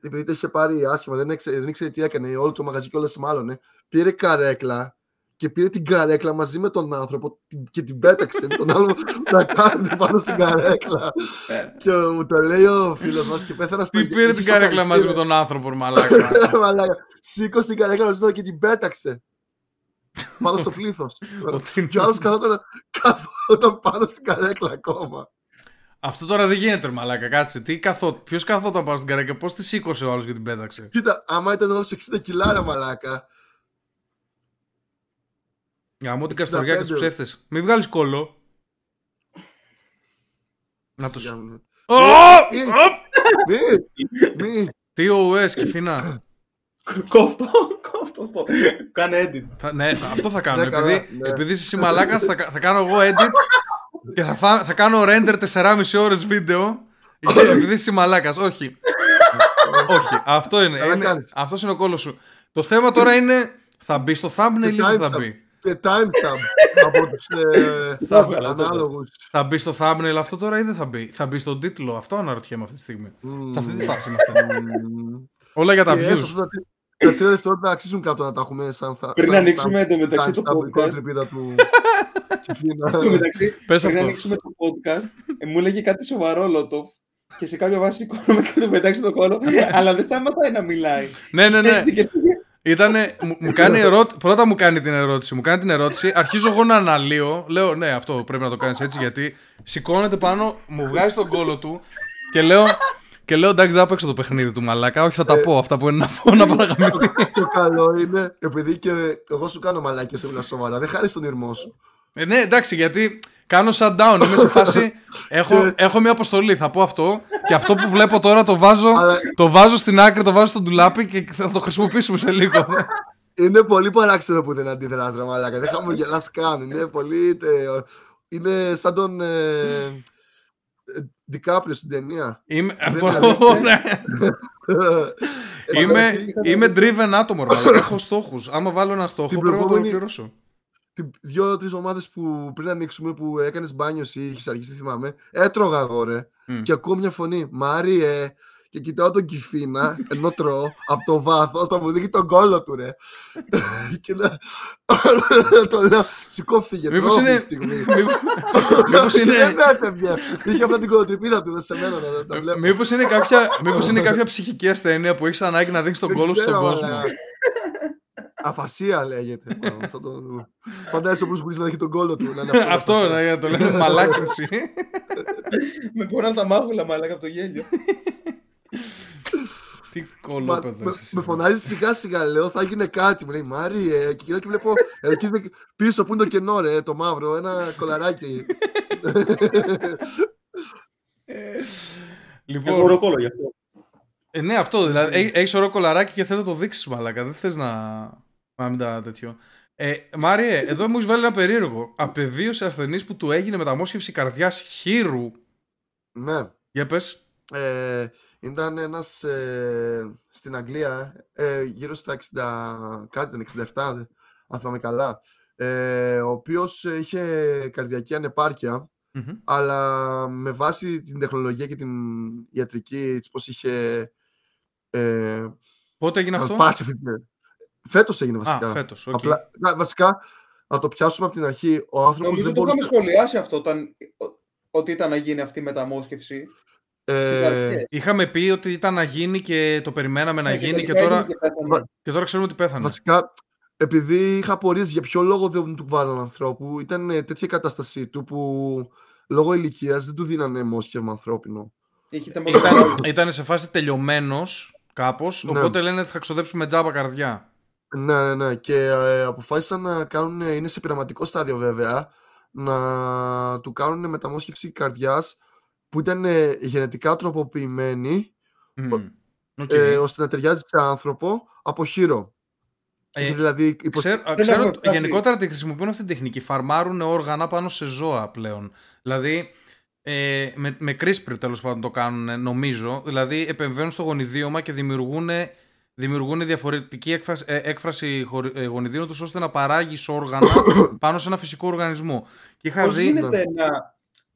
επειδή το είχε πάρει άσχημα, δεν ήξερε, δεν ήξερε τι έκανε, όλο το μαγαζί κιόλας μάλλον, πήρε καρέκλα και πήρε την καρέκλα μαζί με τον άνθρωπο και την πέταξε τον άλλο [laughs] να κάθεται πάνω στην καρέκλα. και μου το λέει ο φίλος μας και πέθανα στο Τι πήρε την καρέκλα μαζί με τον άνθρωπο, μαλάκα. [laughs] μαλάκα. Σήκωσε την καρέκλα μαζί και την πέταξε. Πάνω στο πλήθος. [laughs] και ο άλλος καθόταν πάνω στην καρέκλα ακόμα. Αυτό τώρα δεν γίνεται, μαλάκα. Κάτσε. Τι καθό... Ποιος καθόταν πάνω στην καρέκλα, πώς τη σήκωσε ο άλλος και την πέταξε; Κοίτα, άμα ήταν όλο 60 κιλά, μαλάκα. Για μου την καστοριά και τους ψεύτες. Μην βγάλεις κόλλο. Να το σου. Μη! Τι ο Ουές και φίνα. Κόφτο, κόφτο [laughs] Κάνε edit. ναι, αυτό θα κάνω. Ναι, επειδή, ναι. επειδή είσαι μαλάκας, θα, θα κάνω εγώ edit και θα, θα κάνω render 4,5 ώρες βίντεο. επειδή είσαι μαλάκας. Όχι. [laughs] Όχι. Αυτό είναι. είναι αυτός είναι ο κόλος σου. Το θέμα τώρα είναι θα μπει στο thumbnail ή δεν θα μπει. Και timestamp [laughs] από τους ε, ανάλογους. Θα μπει στο thumbnail αυτό τώρα ή δεν θα μπει; Θα μπει στον τίτλο. Αυτό αναρωτιέμαι αυτή τη στιγμή. Σε αυτή τη φάση είμαστε. Όλα για τα views. Τα τρία δευτερόλεπτα αξίζουν κάτω να τα έχουμε σαν θα. Πριν ανοίξουμε εντωμεταξύ το podcast. του. [laughs] μεταξύ, πριν ανοίξουμε το podcast, ε, μου έλεγε κάτι σοβαρό Λότοφ και σε κάποια βάση σηκώνομαι και το μεταξύ το κόλλο, [laughs] αλλά δεν σταματάει να μιλάει. Ναι, ναι, ναι. Ήτανε, μου, κάνει ερώτηση, πρώτα μου κάνει την ερώτηση, μου κάνει την ερώτηση, αρχίζω εγώ να αναλύω, λέω ναι αυτό πρέπει να το κάνεις έτσι γιατί σηκώνεται πάνω, μου βγάζει τον κόλο του και λέω και λέω εντάξει, δεν παίξω το παιχνίδι του μαλάκα. Όχι, θα τα ε, πω αυτά που είναι να πω να [laughs] παραγαμηθεί. Το καλό είναι, επειδή και εγώ σου κάνω μαλάκια σε μιλά σοβαρά, δεν χάρη τον ήρμό σου. Ε, ναι, εντάξει, γιατί κάνω shutdown. Είμαι σε φάση. [laughs] έχω, ε. έχω μια αποστολή, θα πω αυτό. Και αυτό που βλέπω τώρα το βάζω, το βάζω στην άκρη, το βάζω στο ντουλάπι και θα το χρησιμοποιήσουμε σε λίγο. Είναι πολύ παράξενο που δεν αντιδράς, ρε μαλάκα. Δεν χαμογελάς καν. Είναι πολύ... Είναι σαν τον... Δικάπριο στην ταινία. Είμαι, ναι. είμαι, είμαι driven άτομο, έχω στόχους. Άμα βάλω ένα στόχο πρέπει να το ολοκληρώσω. Δύο-τρει ομάδε που πριν ανοίξουμε που έκανες μπάνιο ή είχες αργήσει, θυμάμαι. Έτρωγα εγώ, ρε. Και ακούω μια φωνή. Μάριε, και κοιτάω τον Κιφίνα ενώ τρώω από το βάθος, θα μου δείχνει τον κόλλο του, ρε. [laughs] και να. [laughs] το λέω, σηκώθηκε. Μήπως είναι. Μήπω [laughs] είναι. Δεν έφευγε. Είχε απλά την κολοτρυπίδα του, δεν σε μένα να τα βλέπω. Μήπως είναι, κάποια... είναι κάποια ψυχική ασθένεια που έχεις ανάγκη να δείξει τον κόλλο στον κόσμο. Αφασία λέγεται. Φαντάζεσαι ο Bruce να έχει τον κόλλο του. Αυτός, να το λέμε μαλάκινση. Με πονάνε τα μάγουλα μαλάκα από το γέλιο. Τι κολόπεδο. Με φωνάζεις σιγά σιγά, λέω, θα γίνει κάτι. Μου λέει Μάριε, και και βλέπω εκεί πίσω που είναι το κενό, ρε, το μαύρο, ένα κολαράκι. Λοιπόν, Έχω ροκόλο γι' αυτό. Ε, ναι, αυτό δηλαδή. Έχεις ωραίο κολαράκι και θες να το δείξεις, μαλάκα. Δεν θες να. Να μην τα τέτοιο. Ε, Μάριε, εδώ μου έχεις βάλει ένα περίεργο. Απεβίωσε ασθενή που του έγινε μεταμόσχευση καρδιάς χείρου. Ναι. Για πες. Ε, ήταν ένας ε, στην Αγγλία ε, γύρω στα 60, κάτι 67, αν θυμάμαι καλά, ε, ο οποίος είχε καρδιακή αλλά με βάση την τεχνολογία και την ιατρική, έτσι πώς είχε... Ε, Πότε έγινε αυτό; Πάσει, φέτος έγινε βασικά. Α, φέτος, okay. Απλά, βασικά, να το πιάσουμε από την αρχή, ο άνθρωπος Νομίζω δεν το είχαμε σχολιάσει αυτό όταν, ότι ήταν να γίνει αυτή η μεταμόσχευση. Ε, είχαμε πει ότι ήταν να γίνει και το περιμέναμε να ναι, γίνει και, τώρα, και, τώρα ξέρουμε ότι πέθανε. Βασικά, επειδή είχα απορίες για ποιο λόγο δεν του βάλαν ανθρώπου, ήταν τέτοια κατάστασή του που λόγω ηλικίας δεν του δίνανε μόσχευμα ανθρώπινο. Ήταν, ήταν σε φάση τελειωμένος κάπως, ναι. οπότε λένε ότι θα ξοδέψουμε τζάμπα καρδιά. Ναι, ναι, ναι. Και ε, αποφάσισαν να κάνουν, είναι σε πειραματικό στάδιο βέβαια, να του κάνουν μεταμόσχευση καρδιάς που ήταν ε, γενετικά τροποποιημένη ε, ώστε να ταιριάζει σε άνθρωπο από χείρο. Ε, δηλαδή, ξέρω, ξέρω γενικότερα τη χρησιμοποιούν αυτή την τεχνική. Φαρμάρουν όργανα πάνω σε ζώα πλέον. Δηλαδή, ε, με, με CRISPR τέλος πάντων το κάνουν, νομίζω. Δηλαδή, επεμβαίνουν στο γονιδίωμα και δημιουργούν, δημιουργούν διαφορετική έκφραση, ε, έκφραση γονιδίων τους ώστε να παράγεις όργανα [coughs] πάνω σε ένα φυσικό οργανισμό. Και είχα Πώς γίνεται να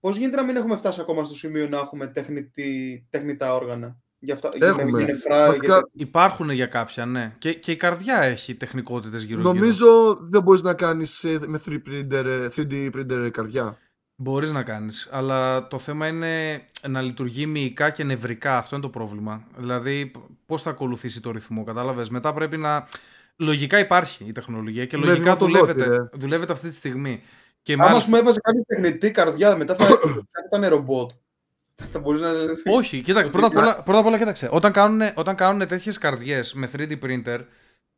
Πώς γίνεται να μην έχουμε φτάσει ακόμα στο σημείο να έχουμε τεχνητή, τεχνητά όργανα; Για αυτά, έχουμε. Για νεφρά, για... Υπάρχουν για κάποια, ναι. Και, και η καρδιά έχει τεχνικότητες γύρω Νομίζω δεν μπορείς να κάνεις ε, με 3D printer, 3D printer καρδιά. Μπορείς να κάνεις, αλλά το θέμα είναι να λειτουργεί μυϊκά και νευρικά. Αυτό είναι το πρόβλημα. Δηλαδή, πώς θα ακολουθήσει το ρυθμό, κατάλαβες; Μετά πρέπει να. Λογικά υπάρχει η τεχνολογία και λογικά δουλεύεται, δουλεύεται αυτή τη στιγμή. Και Άμα μάλιστα... μου έβαζε κάποιο τεχνητή καρδιά, μετά θα, [coughs] ήταν ρομπότ. Θα μπορούσε να... Όχι, κοίταξε, πρώτα, απ όλα, πρώτα απ' όλα κοίταξε. Όταν κάνουν, όταν κάνουν τέτοιες καρδιές με 3D printer,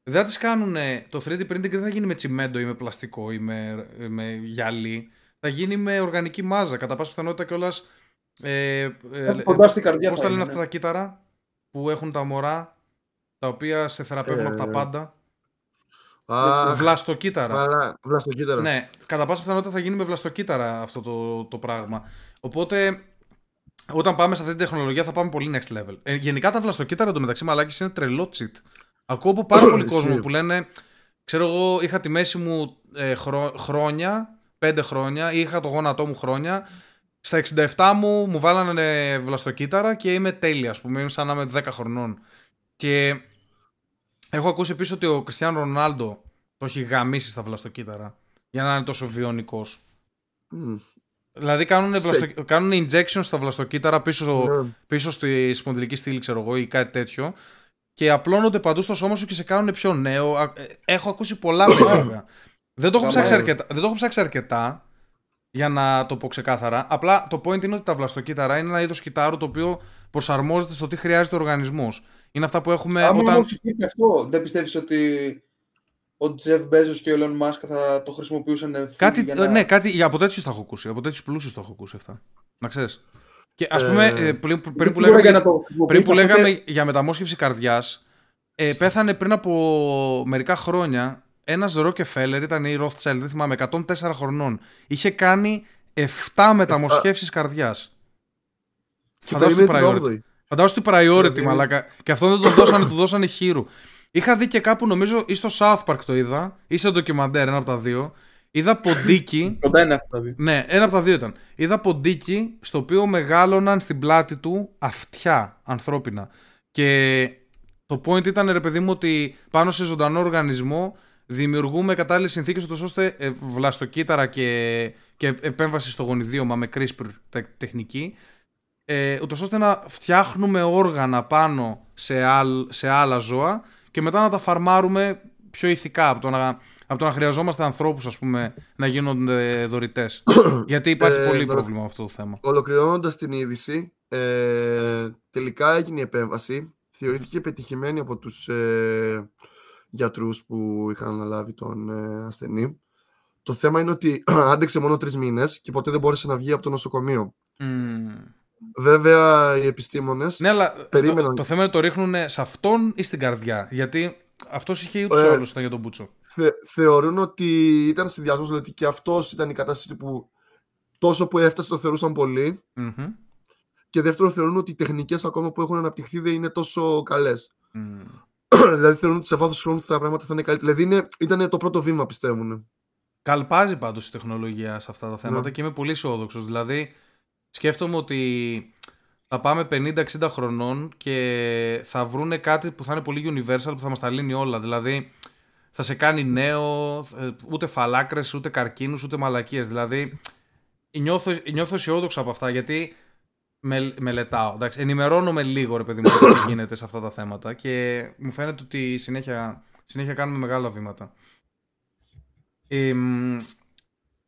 δεν θα τις κάνουν, το 3D printing δεν θα γίνει με τσιμέντο ή με πλαστικό ή με, με γυαλί. Θα γίνει με οργανική μάζα. Κατά πάσα πιθανότητα κιόλας. Ε, ε, ε, Κοντά στην καρδιά. Πώς τα λένε αυτά τα κύτταρα που έχουν τα μωρά, τα οποία σε θεραπεύουν από τα ε, πάντα. Α, βλαστοκύτταρα. βλαστοκύτταρα. Ναι, κατά πάσα πιθανότητα θα γίνει με βλαστοκύτταρα αυτό το, το πράγμα. Οπότε, όταν πάμε σε αυτή την τεχνολογία θα πάμε πολύ next level. Ε, γενικά τα βλαστοκύτταρα εντωμεταξύ μαλάκι είναι τρελό cheat. Ακούω από πάρα [coughs] πολύ κόσμο που λένε, ξέρω εγώ, είχα τη μέση μου ε, χρόνια, πέντε χρόνια, ή είχα το γόνατό μου χρόνια. Στα 67 μου μου βάλανε βλαστοκύτταρα και είμαι τέλεια, ας πούμε. Είμαι σαν να είμαι 10 χρονών. Και έχω ακούσει επίσης ότι ο Κριστιανό Ρονάλντο το έχει γαμίσει στα βλαστοκύτταρα για να είναι τόσο βιονικό. Mm. Δηλαδή κάνουν, βλαστο... κάνουν injection στα βλαστοκύτταρα πίσω, yeah. πίσω στη σπονδυλική στήλη, ξέρω εγώ, ή κάτι τέτοιο. Και απλώνονται παντού στο σώμα σου και σε κάνουν πιο νέο. Ε, έχω ακούσει πολλά [coughs] βέβαια. δεν, το έχω ψάξει αρκετά, δεν το έχω ψάξει αρκετά για να το πω ξεκάθαρα. Απλά το point είναι ότι τα βλαστοκύτταρα είναι ένα είδος κυτάρου το οποίο προσαρμόζεται στο τι χρειάζεται ο οργανισμός. Είναι αυτά που έχουμε. Αν όταν... όμως αυτό, δεν πιστεύεις ότι ο Τζεφ Μπέζος και ο Elon Μάσκα θα το χρησιμοποιούσαν κάτι, για να... Ναι, κάτι, από τέτοιου το έχω ακούσει. Από τέτοιου πλούσιους το έχω ακούσει αυτά. Να ξέρεις. Και ας πούμε, ε, πριν, πριν, που λέγαμε, πριν που λέγαμε για μεταμόσχευση καρδιάς, ε, πέθανε πριν από μερικά χρόνια ένας Ρόκεφέλερ, ήταν η Rothschild, δεν θυμάμαι, 104 χρονών. Είχε κάνει 7 μεταμοσχεύσεις καρδιάς. Φαντάζομαι την priority. Φαντάζομαι την priority, μαλάκα. Και αυτό δεν το δώσανε, του δώσανε χείρου. Είχα δει και κάπου, νομίζω, ή στο South Park το είδα, ή σε ντοκιμαντέρ, ένα από τα δύο. Είδα ποντίκι. [laughs] Κοντά είναι αυτά τα δύο. Ναι, ένα από τα δύο ήταν. Είδα ποντίκι στο οποίο μεγάλωναν στην πλάτη του αυτιά ανθρώπινα. Και το point ήταν, ρε παιδί μου, ότι πάνω σε ζωντανό οργανισμό δημιουργούμε κατάλληλες συνθήκες ώστε ε, βλαστοκύτταρα και, και επέμβαση στο γονιδίωμα με CRISPR τεχνική, ε, ούτως ώστε να φτιάχνουμε όργανα πάνω σε, σε άλλα ζώα και μετά να τα φαρμάρουμε πιο ηθικά από το να, από το να χρειαζόμαστε ανθρώπους ας πούμε να γίνονται δωρητές. [coughs] Γιατί υπάρχει ε, πολύ πρόβλημα με αυτό το θέμα. Ολοκληρώνοντας την είδηση, ε, τελικά έγινε η επέμβαση. Θεωρήθηκε πετυχημένη από τους ε, γιατρούς που είχαν αναλάβει τον ε, ασθενή. Το θέμα είναι ότι [clears throat] άντεξε μόνο τρεις μήνες και ποτέ δεν μπόρεσε να βγει από το νοσοκομείο. Mm. Βέβαια οι επιστήμονες ναι, αλλά περίμεναν... το, το θέμα είναι το ρίχνουν σε αυτόν ή στην καρδιά. Γιατί αυτός είχε ούτως ή ε, άλλως για τον Μπούτσο. Θε, θεωρούν ότι ήταν συνδυασμός, δηλαδή και αυτός ήταν η κατάσταση που τόσο που έφτασε το θεωρούσαν πολύ. Mm-hmm. Και δεύτερον, θεωρούν ότι οι τεχνικές ακόμα που έχουν αναπτυχθεί δεν είναι τόσο καλές. Mm. [clears throat] δηλαδή θεωρούν ότι σε βάθος χρόνου τα πράγματα θα είναι καλύτερα. Δηλαδή ήταν το πρώτο βήμα, πιστεύουν. Καλπάζει πάντως η τεχνολογία σε αυτά τα θέματα ναι. και είμαι πολύ αισιόδοξος. Δηλαδή, σκέφτομαι ότι θα πάμε 50-60 χρονών και θα βρούνε κάτι που θα είναι πολύ universal που θα μας τα λύνει όλα. Δηλαδή θα σε κάνει νέο, ε, ούτε φαλάκρες, ούτε καρκίνους, ούτε μαλακίες. Δηλαδή νιώθω, νιώθω αισιόδοξο από αυτά γιατί με, μελετάω. Εντάξει, ενημερώνομαι λίγο ρε παιδί μου τι γίνεται σε αυτά τα θέματα και μου φαίνεται ότι συνέχεια, συνέχεια κάνουμε μεγάλα βήματα. Ε,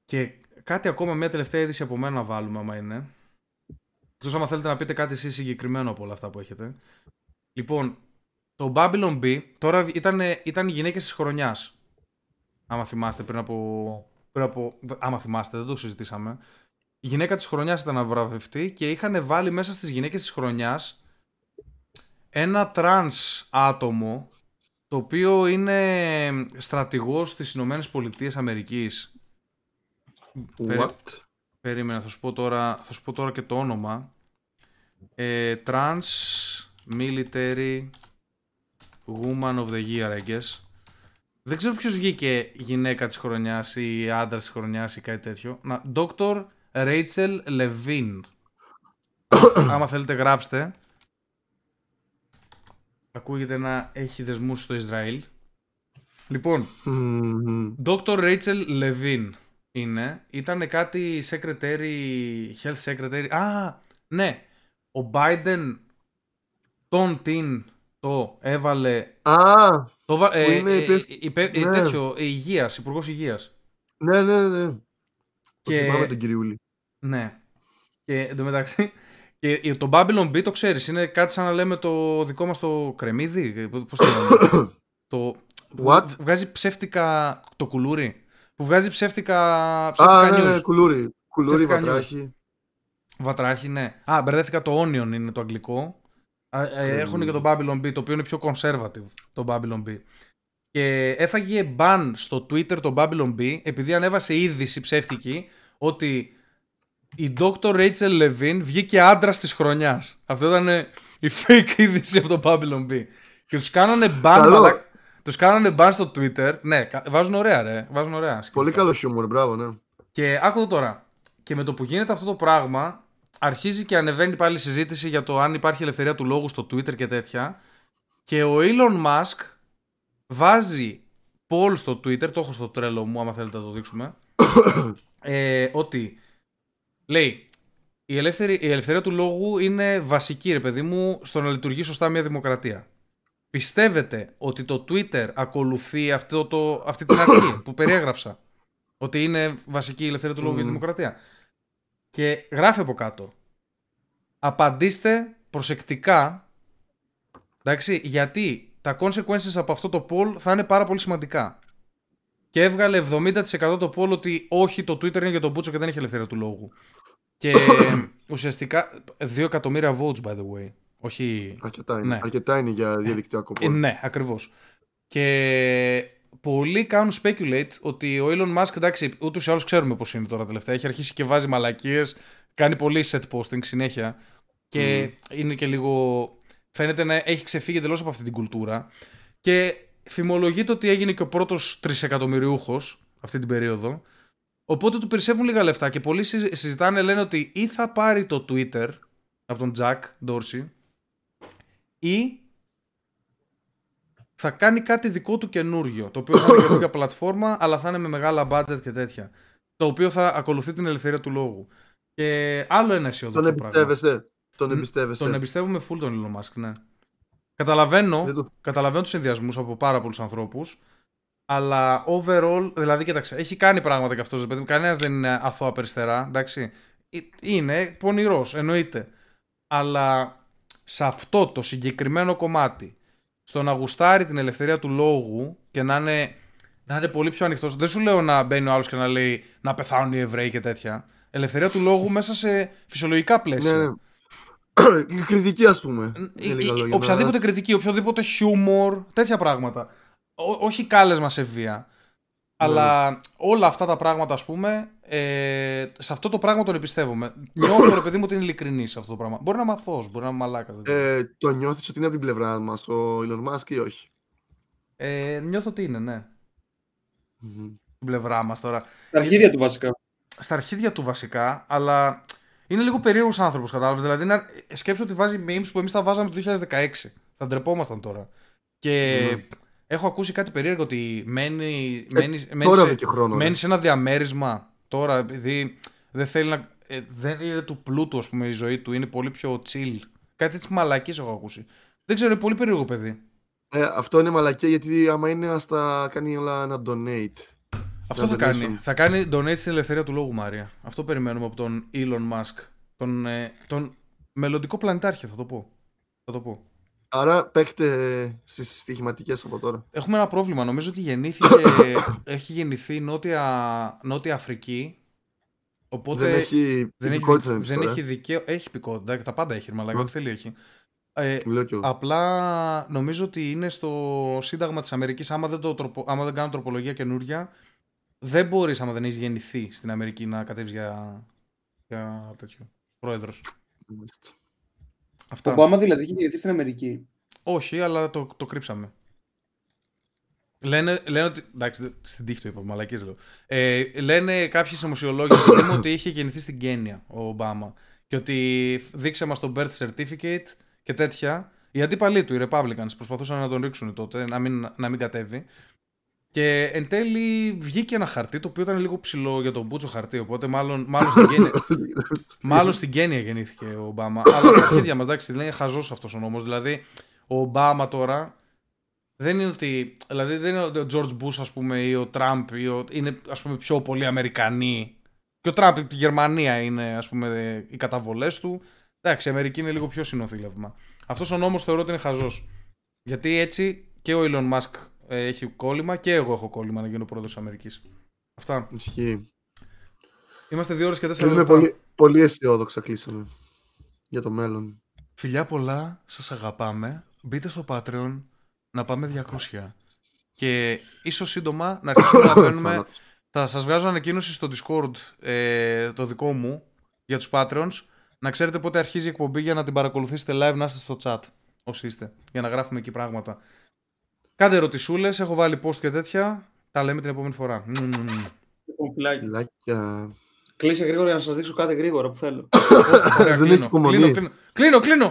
και κάτι ακόμα, μια τελευταία είδηση από μένα να βάλουμε άμα είναι. Εκτός άμα θέλετε να πείτε κάτι εσείς συγκεκριμένο από όλα αυτά που έχετε. Λοιπόν, το Babylon B τώρα ήταν, ήταν οι γυναίκες της χρονιάς. Άμα θυμάστε πριν από, πριν από... Άμα θυμάστε, δεν το συζητήσαμε. Η γυναίκα της χρονιάς ήταν βραβευτή και είχαν βάλει μέσα στις γυναίκες της χρονιάς ένα τρανς άτομο το οποίο είναι στρατηγός στις Ηνωμένες Πολιτείες Αμερικής. What? Περίμενα, θα σου πω τώρα, θα σου πω τώρα και το όνομα. Ε, trans Military Woman of the Year, I guess. Δεν ξέρω ποιος βγήκε γυναίκα της χρονιάς ή άντρας της χρονιάς ή κάτι τέτοιο. Να, Dr. Rachel Levine. [coughs] Άμα θέλετε γράψτε. Ακούγεται να έχει δεσμούς στο Ισραήλ. Λοιπόν, Dr. Rachel Levine είναι. Ήταν κάτι secretary, health secretary. Α, ναι. Ο Biden τον την το έβαλε. Α! Το, ε, είναι ε, υπε, ναι. τέτοιο, υγείας, υπουργός υγείας. Ναι, ναι, ναι. Και... Το θυμάμαι τον κυριούλη. Ναι. Και εντωμεταξύ, και το Babylon B το ξέρεις, είναι κάτι σαν να λέμε το δικό μας το κρεμμύδι. Πώς το λέμε. [coughs] το, What? Που βγάζει ψεύτικα το κουλούρι. Που βγάζει ψεύτικα, ψεύτικα Α, ναι, ναι, κουλούρι. Κουλούρι, βατράχη. Βατράχη, ναι. Α, μπερδεύτηκα το Onion είναι το αγγλικό. Ε, έχουν και το Babylon B, το οποίο είναι πιο conservative, το Babylon B. Και έφαγε ban στο Twitter το Babylon B, επειδή ανέβασε είδηση ψεύτικη ότι η Dr. Rachel Levine βγήκε άντρα της χρονιάς. Αυτό ήταν η fake είδηση από το Babylon B. Και τους κάνανε ban, αλλά... Τους κάνανε ban στο Twitter. Ναι, βάζουν ωραία, ρε. Βάζουν ωραία. Πολύ καλό χιούμορ, μπράβο, ναι. Και άκου τώρα. Και με το που γίνεται αυτό το πράγμα, αρχίζει και ανεβαίνει πάλι η συζήτηση για το αν υπάρχει ελευθερία του λόγου στο Twitter και τέτοια. Και ο Elon Musk βάζει poll στο Twitter, το έχω στο τρέλο μου, άμα θέλετε να το δείξουμε, [coughs] ε, ότι λέει η, ελεύθερη, η ελευθερία του λόγου είναι βασική, ρε παιδί μου, στο να λειτουργεί σωστά μια δημοκρατία. Πιστεύετε ότι το Twitter ακολουθεί αυτό το, αυτή την αρχή [coughs] που περιέγραψα; Ότι είναι βασική η ελευθερία του λόγου για τη δημοκρατία. Και γράφει από κάτω. Απαντήστε προσεκτικά. Εντάξει, γιατί τα consequences από αυτό το poll θα είναι πάρα πολύ σημαντικά. Και έβγαλε 70% το poll ότι όχι, το Twitter είναι για τον Μπούτσο και δεν έχει ελευθερία του λόγου. Και [coughs] ουσιαστικά 2 εκατομμύρια votes, by the way. Όχι... Αρκετά είναι, ναι. αρκετά είναι για διαδικτυακό poll. Ε, ναι, ακριβώς. Και πολλοί κάνουν speculate ότι ο Elon Musk, εντάξει, ούτως ή άλλως ξέρουμε πώς είναι τώρα τελευταία. Έχει αρχίσει και βάζει μαλακίες, κάνει πολύ set posting συνέχεια. Και είναι και λίγο. Φαίνεται να έχει ξεφύγει εντελώς από αυτή την κουλτούρα. Και φημολογείται ότι έγινε και ο πρώτος τρισεκατομμυριούχος αυτή την περίοδο. Οπότε του περισσεύουν λίγα λεφτά και πολλοί συζητάνε, λένε ότι ή θα πάρει το Twitter από τον Jack Dorsey ή θα κάνει κάτι δικό του καινούριο, το οποίο θα είναι καινούργια [coughs] πλατφόρμα, αλλά θα είναι με μεγάλα budget και τέτοια. Το οποίο θα ακολουθεί την ελευθερία του λόγου. Και άλλο ένα αισιόδοξο Τον εμπιστεύεσαι. Τον εμπιστεύεσαι. Τον εμπιστεύομαι full τον Elon Musk, ναι. Καταλαβαίνω, το... καταλαβαίνω τους ενδιασμούς από πάρα πολλούς ανθρώπους, αλλά overall, δηλαδή κοίταξε, έχει κάνει πράγματα κι αυτός, παιδί κανένας δεν είναι αθώα περιστερά, εντάξει. Ε, είναι πονηρός, εννοείται. Αλλά σε αυτό το συγκεκριμένο κομμάτι, στο να γουστάρει την ελευθερία του λόγου και να είναι, να είναι πολύ πιο ανοιχτός. Δεν σου λέω να μπαίνει ο άλλος και να λέει να πεθάνουν οι Εβραίοι και τέτοια. Ελευθερία του λόγου μέσα σε φυσιολογικά πλαίσια. Ναι, ναι. [clears throat] Η κριτική, ας πούμε. Η, οποιαδήποτε κριτική, οποιοδήποτε χιούμορ, τέτοια πράγματα. όχι κάλεσμα σε βία. Αλλά ναι. όλα αυτά τα πράγματα, ας πούμε, ε, σε αυτό το πράγμα τον εμπιστεύομαι. Νιώθω, ρε παιδί μου, ότι είναι ειλικρινής σε αυτό το πράγμα. Μπορεί να μαθώ, μπορεί να είμαι μαλάκας. Ε, το νιώθεις ότι είναι από την πλευρά μας ο Elon Musk ή όχι; Ε, νιώθω ότι είναι, ναι. Mm-hmm. Την πλευρά μας τώρα. Στα αρχίδια του βασικά. Στα αρχίδια του βασικά, αλλά είναι λίγο περίεργος άνθρωπος, κατάλαβες. Δηλαδή, να... σκέψω ότι βάζει memes που εμείς τα βάζαμε το 2016. Θα ντρεπόμασταν τώρα. Και mm. Έχω ακούσει κάτι περίεργο ότι μένει, ε, μένει, μένει, σε, χρόνο, μένει σε ένα διαμέρισμα τώρα, επειδή δεν θέλει να. Ε, δεν είναι του πλούτου, ας πούμε, η ζωή του. Είναι πολύ πιο chill. Κάτι έτσι μαλακής έχω ακούσει. Δεν ξέρω, είναι πολύ περίεργο παιδί. Ε, αυτό είναι μαλακή γιατί άμα είναι να στα κάνει όλα ένα donate. Αυτό θα κάνει. Θα κάνει donate στην ελευθερία του λόγου, Μάρια. Αυτό περιμένουμε από τον Elon Musk. Τον, ε, τον μελλοντικό πλανητάρχη, θα το πω. Θα το πω. Άρα παίχτε στις στοιχηματικές από τώρα. Έχουμε ένα πρόβλημα. Νομίζω ότι γεννήθηκε, [coughs] έχει γεννηθεί νότια, νότια Αφρική. Οπότε δεν έχει δεν έχει, δεν έχει δικαίω. Έχει πικότητα, τα πάντα έχει, μαλάκα, ό,τι θέλει έχει. Ε, απλά νομίζω ότι είναι στο Σύνταγμα της Αμερικής άμα δεν, το τροπο, άμα δεν κάνουν τροπολογία καινούρια δεν μπορείς, άμα δεν έχεις γεννηθεί στην Αμερική, να κατέβεις για, για τέτοιο πρόεδρος. Αυτά. Ο Ομπάμα δηλαδή έχει γεννηθεί στην Αμερική. Όχι, αλλά το, το κρύψαμε. Λένε, λένε ότι. Εντάξει, στην τύχη το είπα, μαλακή λέω. Ε, λένε κάποιοι συνωμοσιολόγοι ότι είχε γεννηθεί στην Κένια ο Ομπάμα. Και ότι δείξε μας το birth certificate και τέτοια. Οι αντίπαλοι του, οι Republicans, προσπαθούσαν να τον ρίξουν τότε, να μην, να μην κατέβει. Και εν τέλει βγήκε ένα χαρτί το οποίο ήταν λίγο ψηλό για τον Μπούτσο χαρτί. Οπότε μάλλον, μάλλον, στην, Κένια, [laughs] μάλλον στην Κένια γεννήθηκε ο Ομπάμα. Αλλά στα αρχίδια μας, εντάξει, είναι χαζός αυτός ο νόμος. Δηλαδή, ο Ομπάμα τώρα δεν είναι ότι. Δηλαδή, δεν είναι ότι ο George Bush, ας πούμε, ή ο Τραμπ είναι ας πούμε, πιο πολύ Αμερικανοί. Και ο Τραμπ από τη Γερμανία είναι, ας πούμε, οι καταβολές του. Εντάξει, η Αμερική είναι λίγο πιο συνοθήλευμα. Αυτός ο νόμος θεωρώ ότι είναι χαζός. Γιατί έτσι και ο Elon Musk ε, έχει κόλλημα και εγώ έχω κόλλημα να γίνω πρόεδρος Αμερικής. Αυτά. Ισχύει. Είμαστε δύο ώρες και τέσσερα λεπτά. πολύ, πολύ αισιόδοξα κλείσαμε για το μέλλον. Φιλιά πολλά, σας αγαπάμε. Μπείτε στο Patreon να πάμε 200. Και ίσως σύντομα να αρχίσουμε να [coughs] παίρνουμε... Θα σας βγάζω ανακοίνωση στο Discord ε, το δικό μου για τους Patreons. Να ξέρετε πότε αρχίζει η εκπομπή για να την παρακολουθήσετε live να είστε στο chat όσοι είστε. Για να γράφουμε εκεί πράγματα. Κάντε ερωτησούλες, έχω βάλει post και τέτοια. Τα λέμε την επόμενη φορά. Φιλάκια. Κλείσε γρήγορα για να σας δείξω κάτι γρήγορα που θέλω. Δεν έχει Κλείνω, κλείνω. Κλείνω, κλείνω.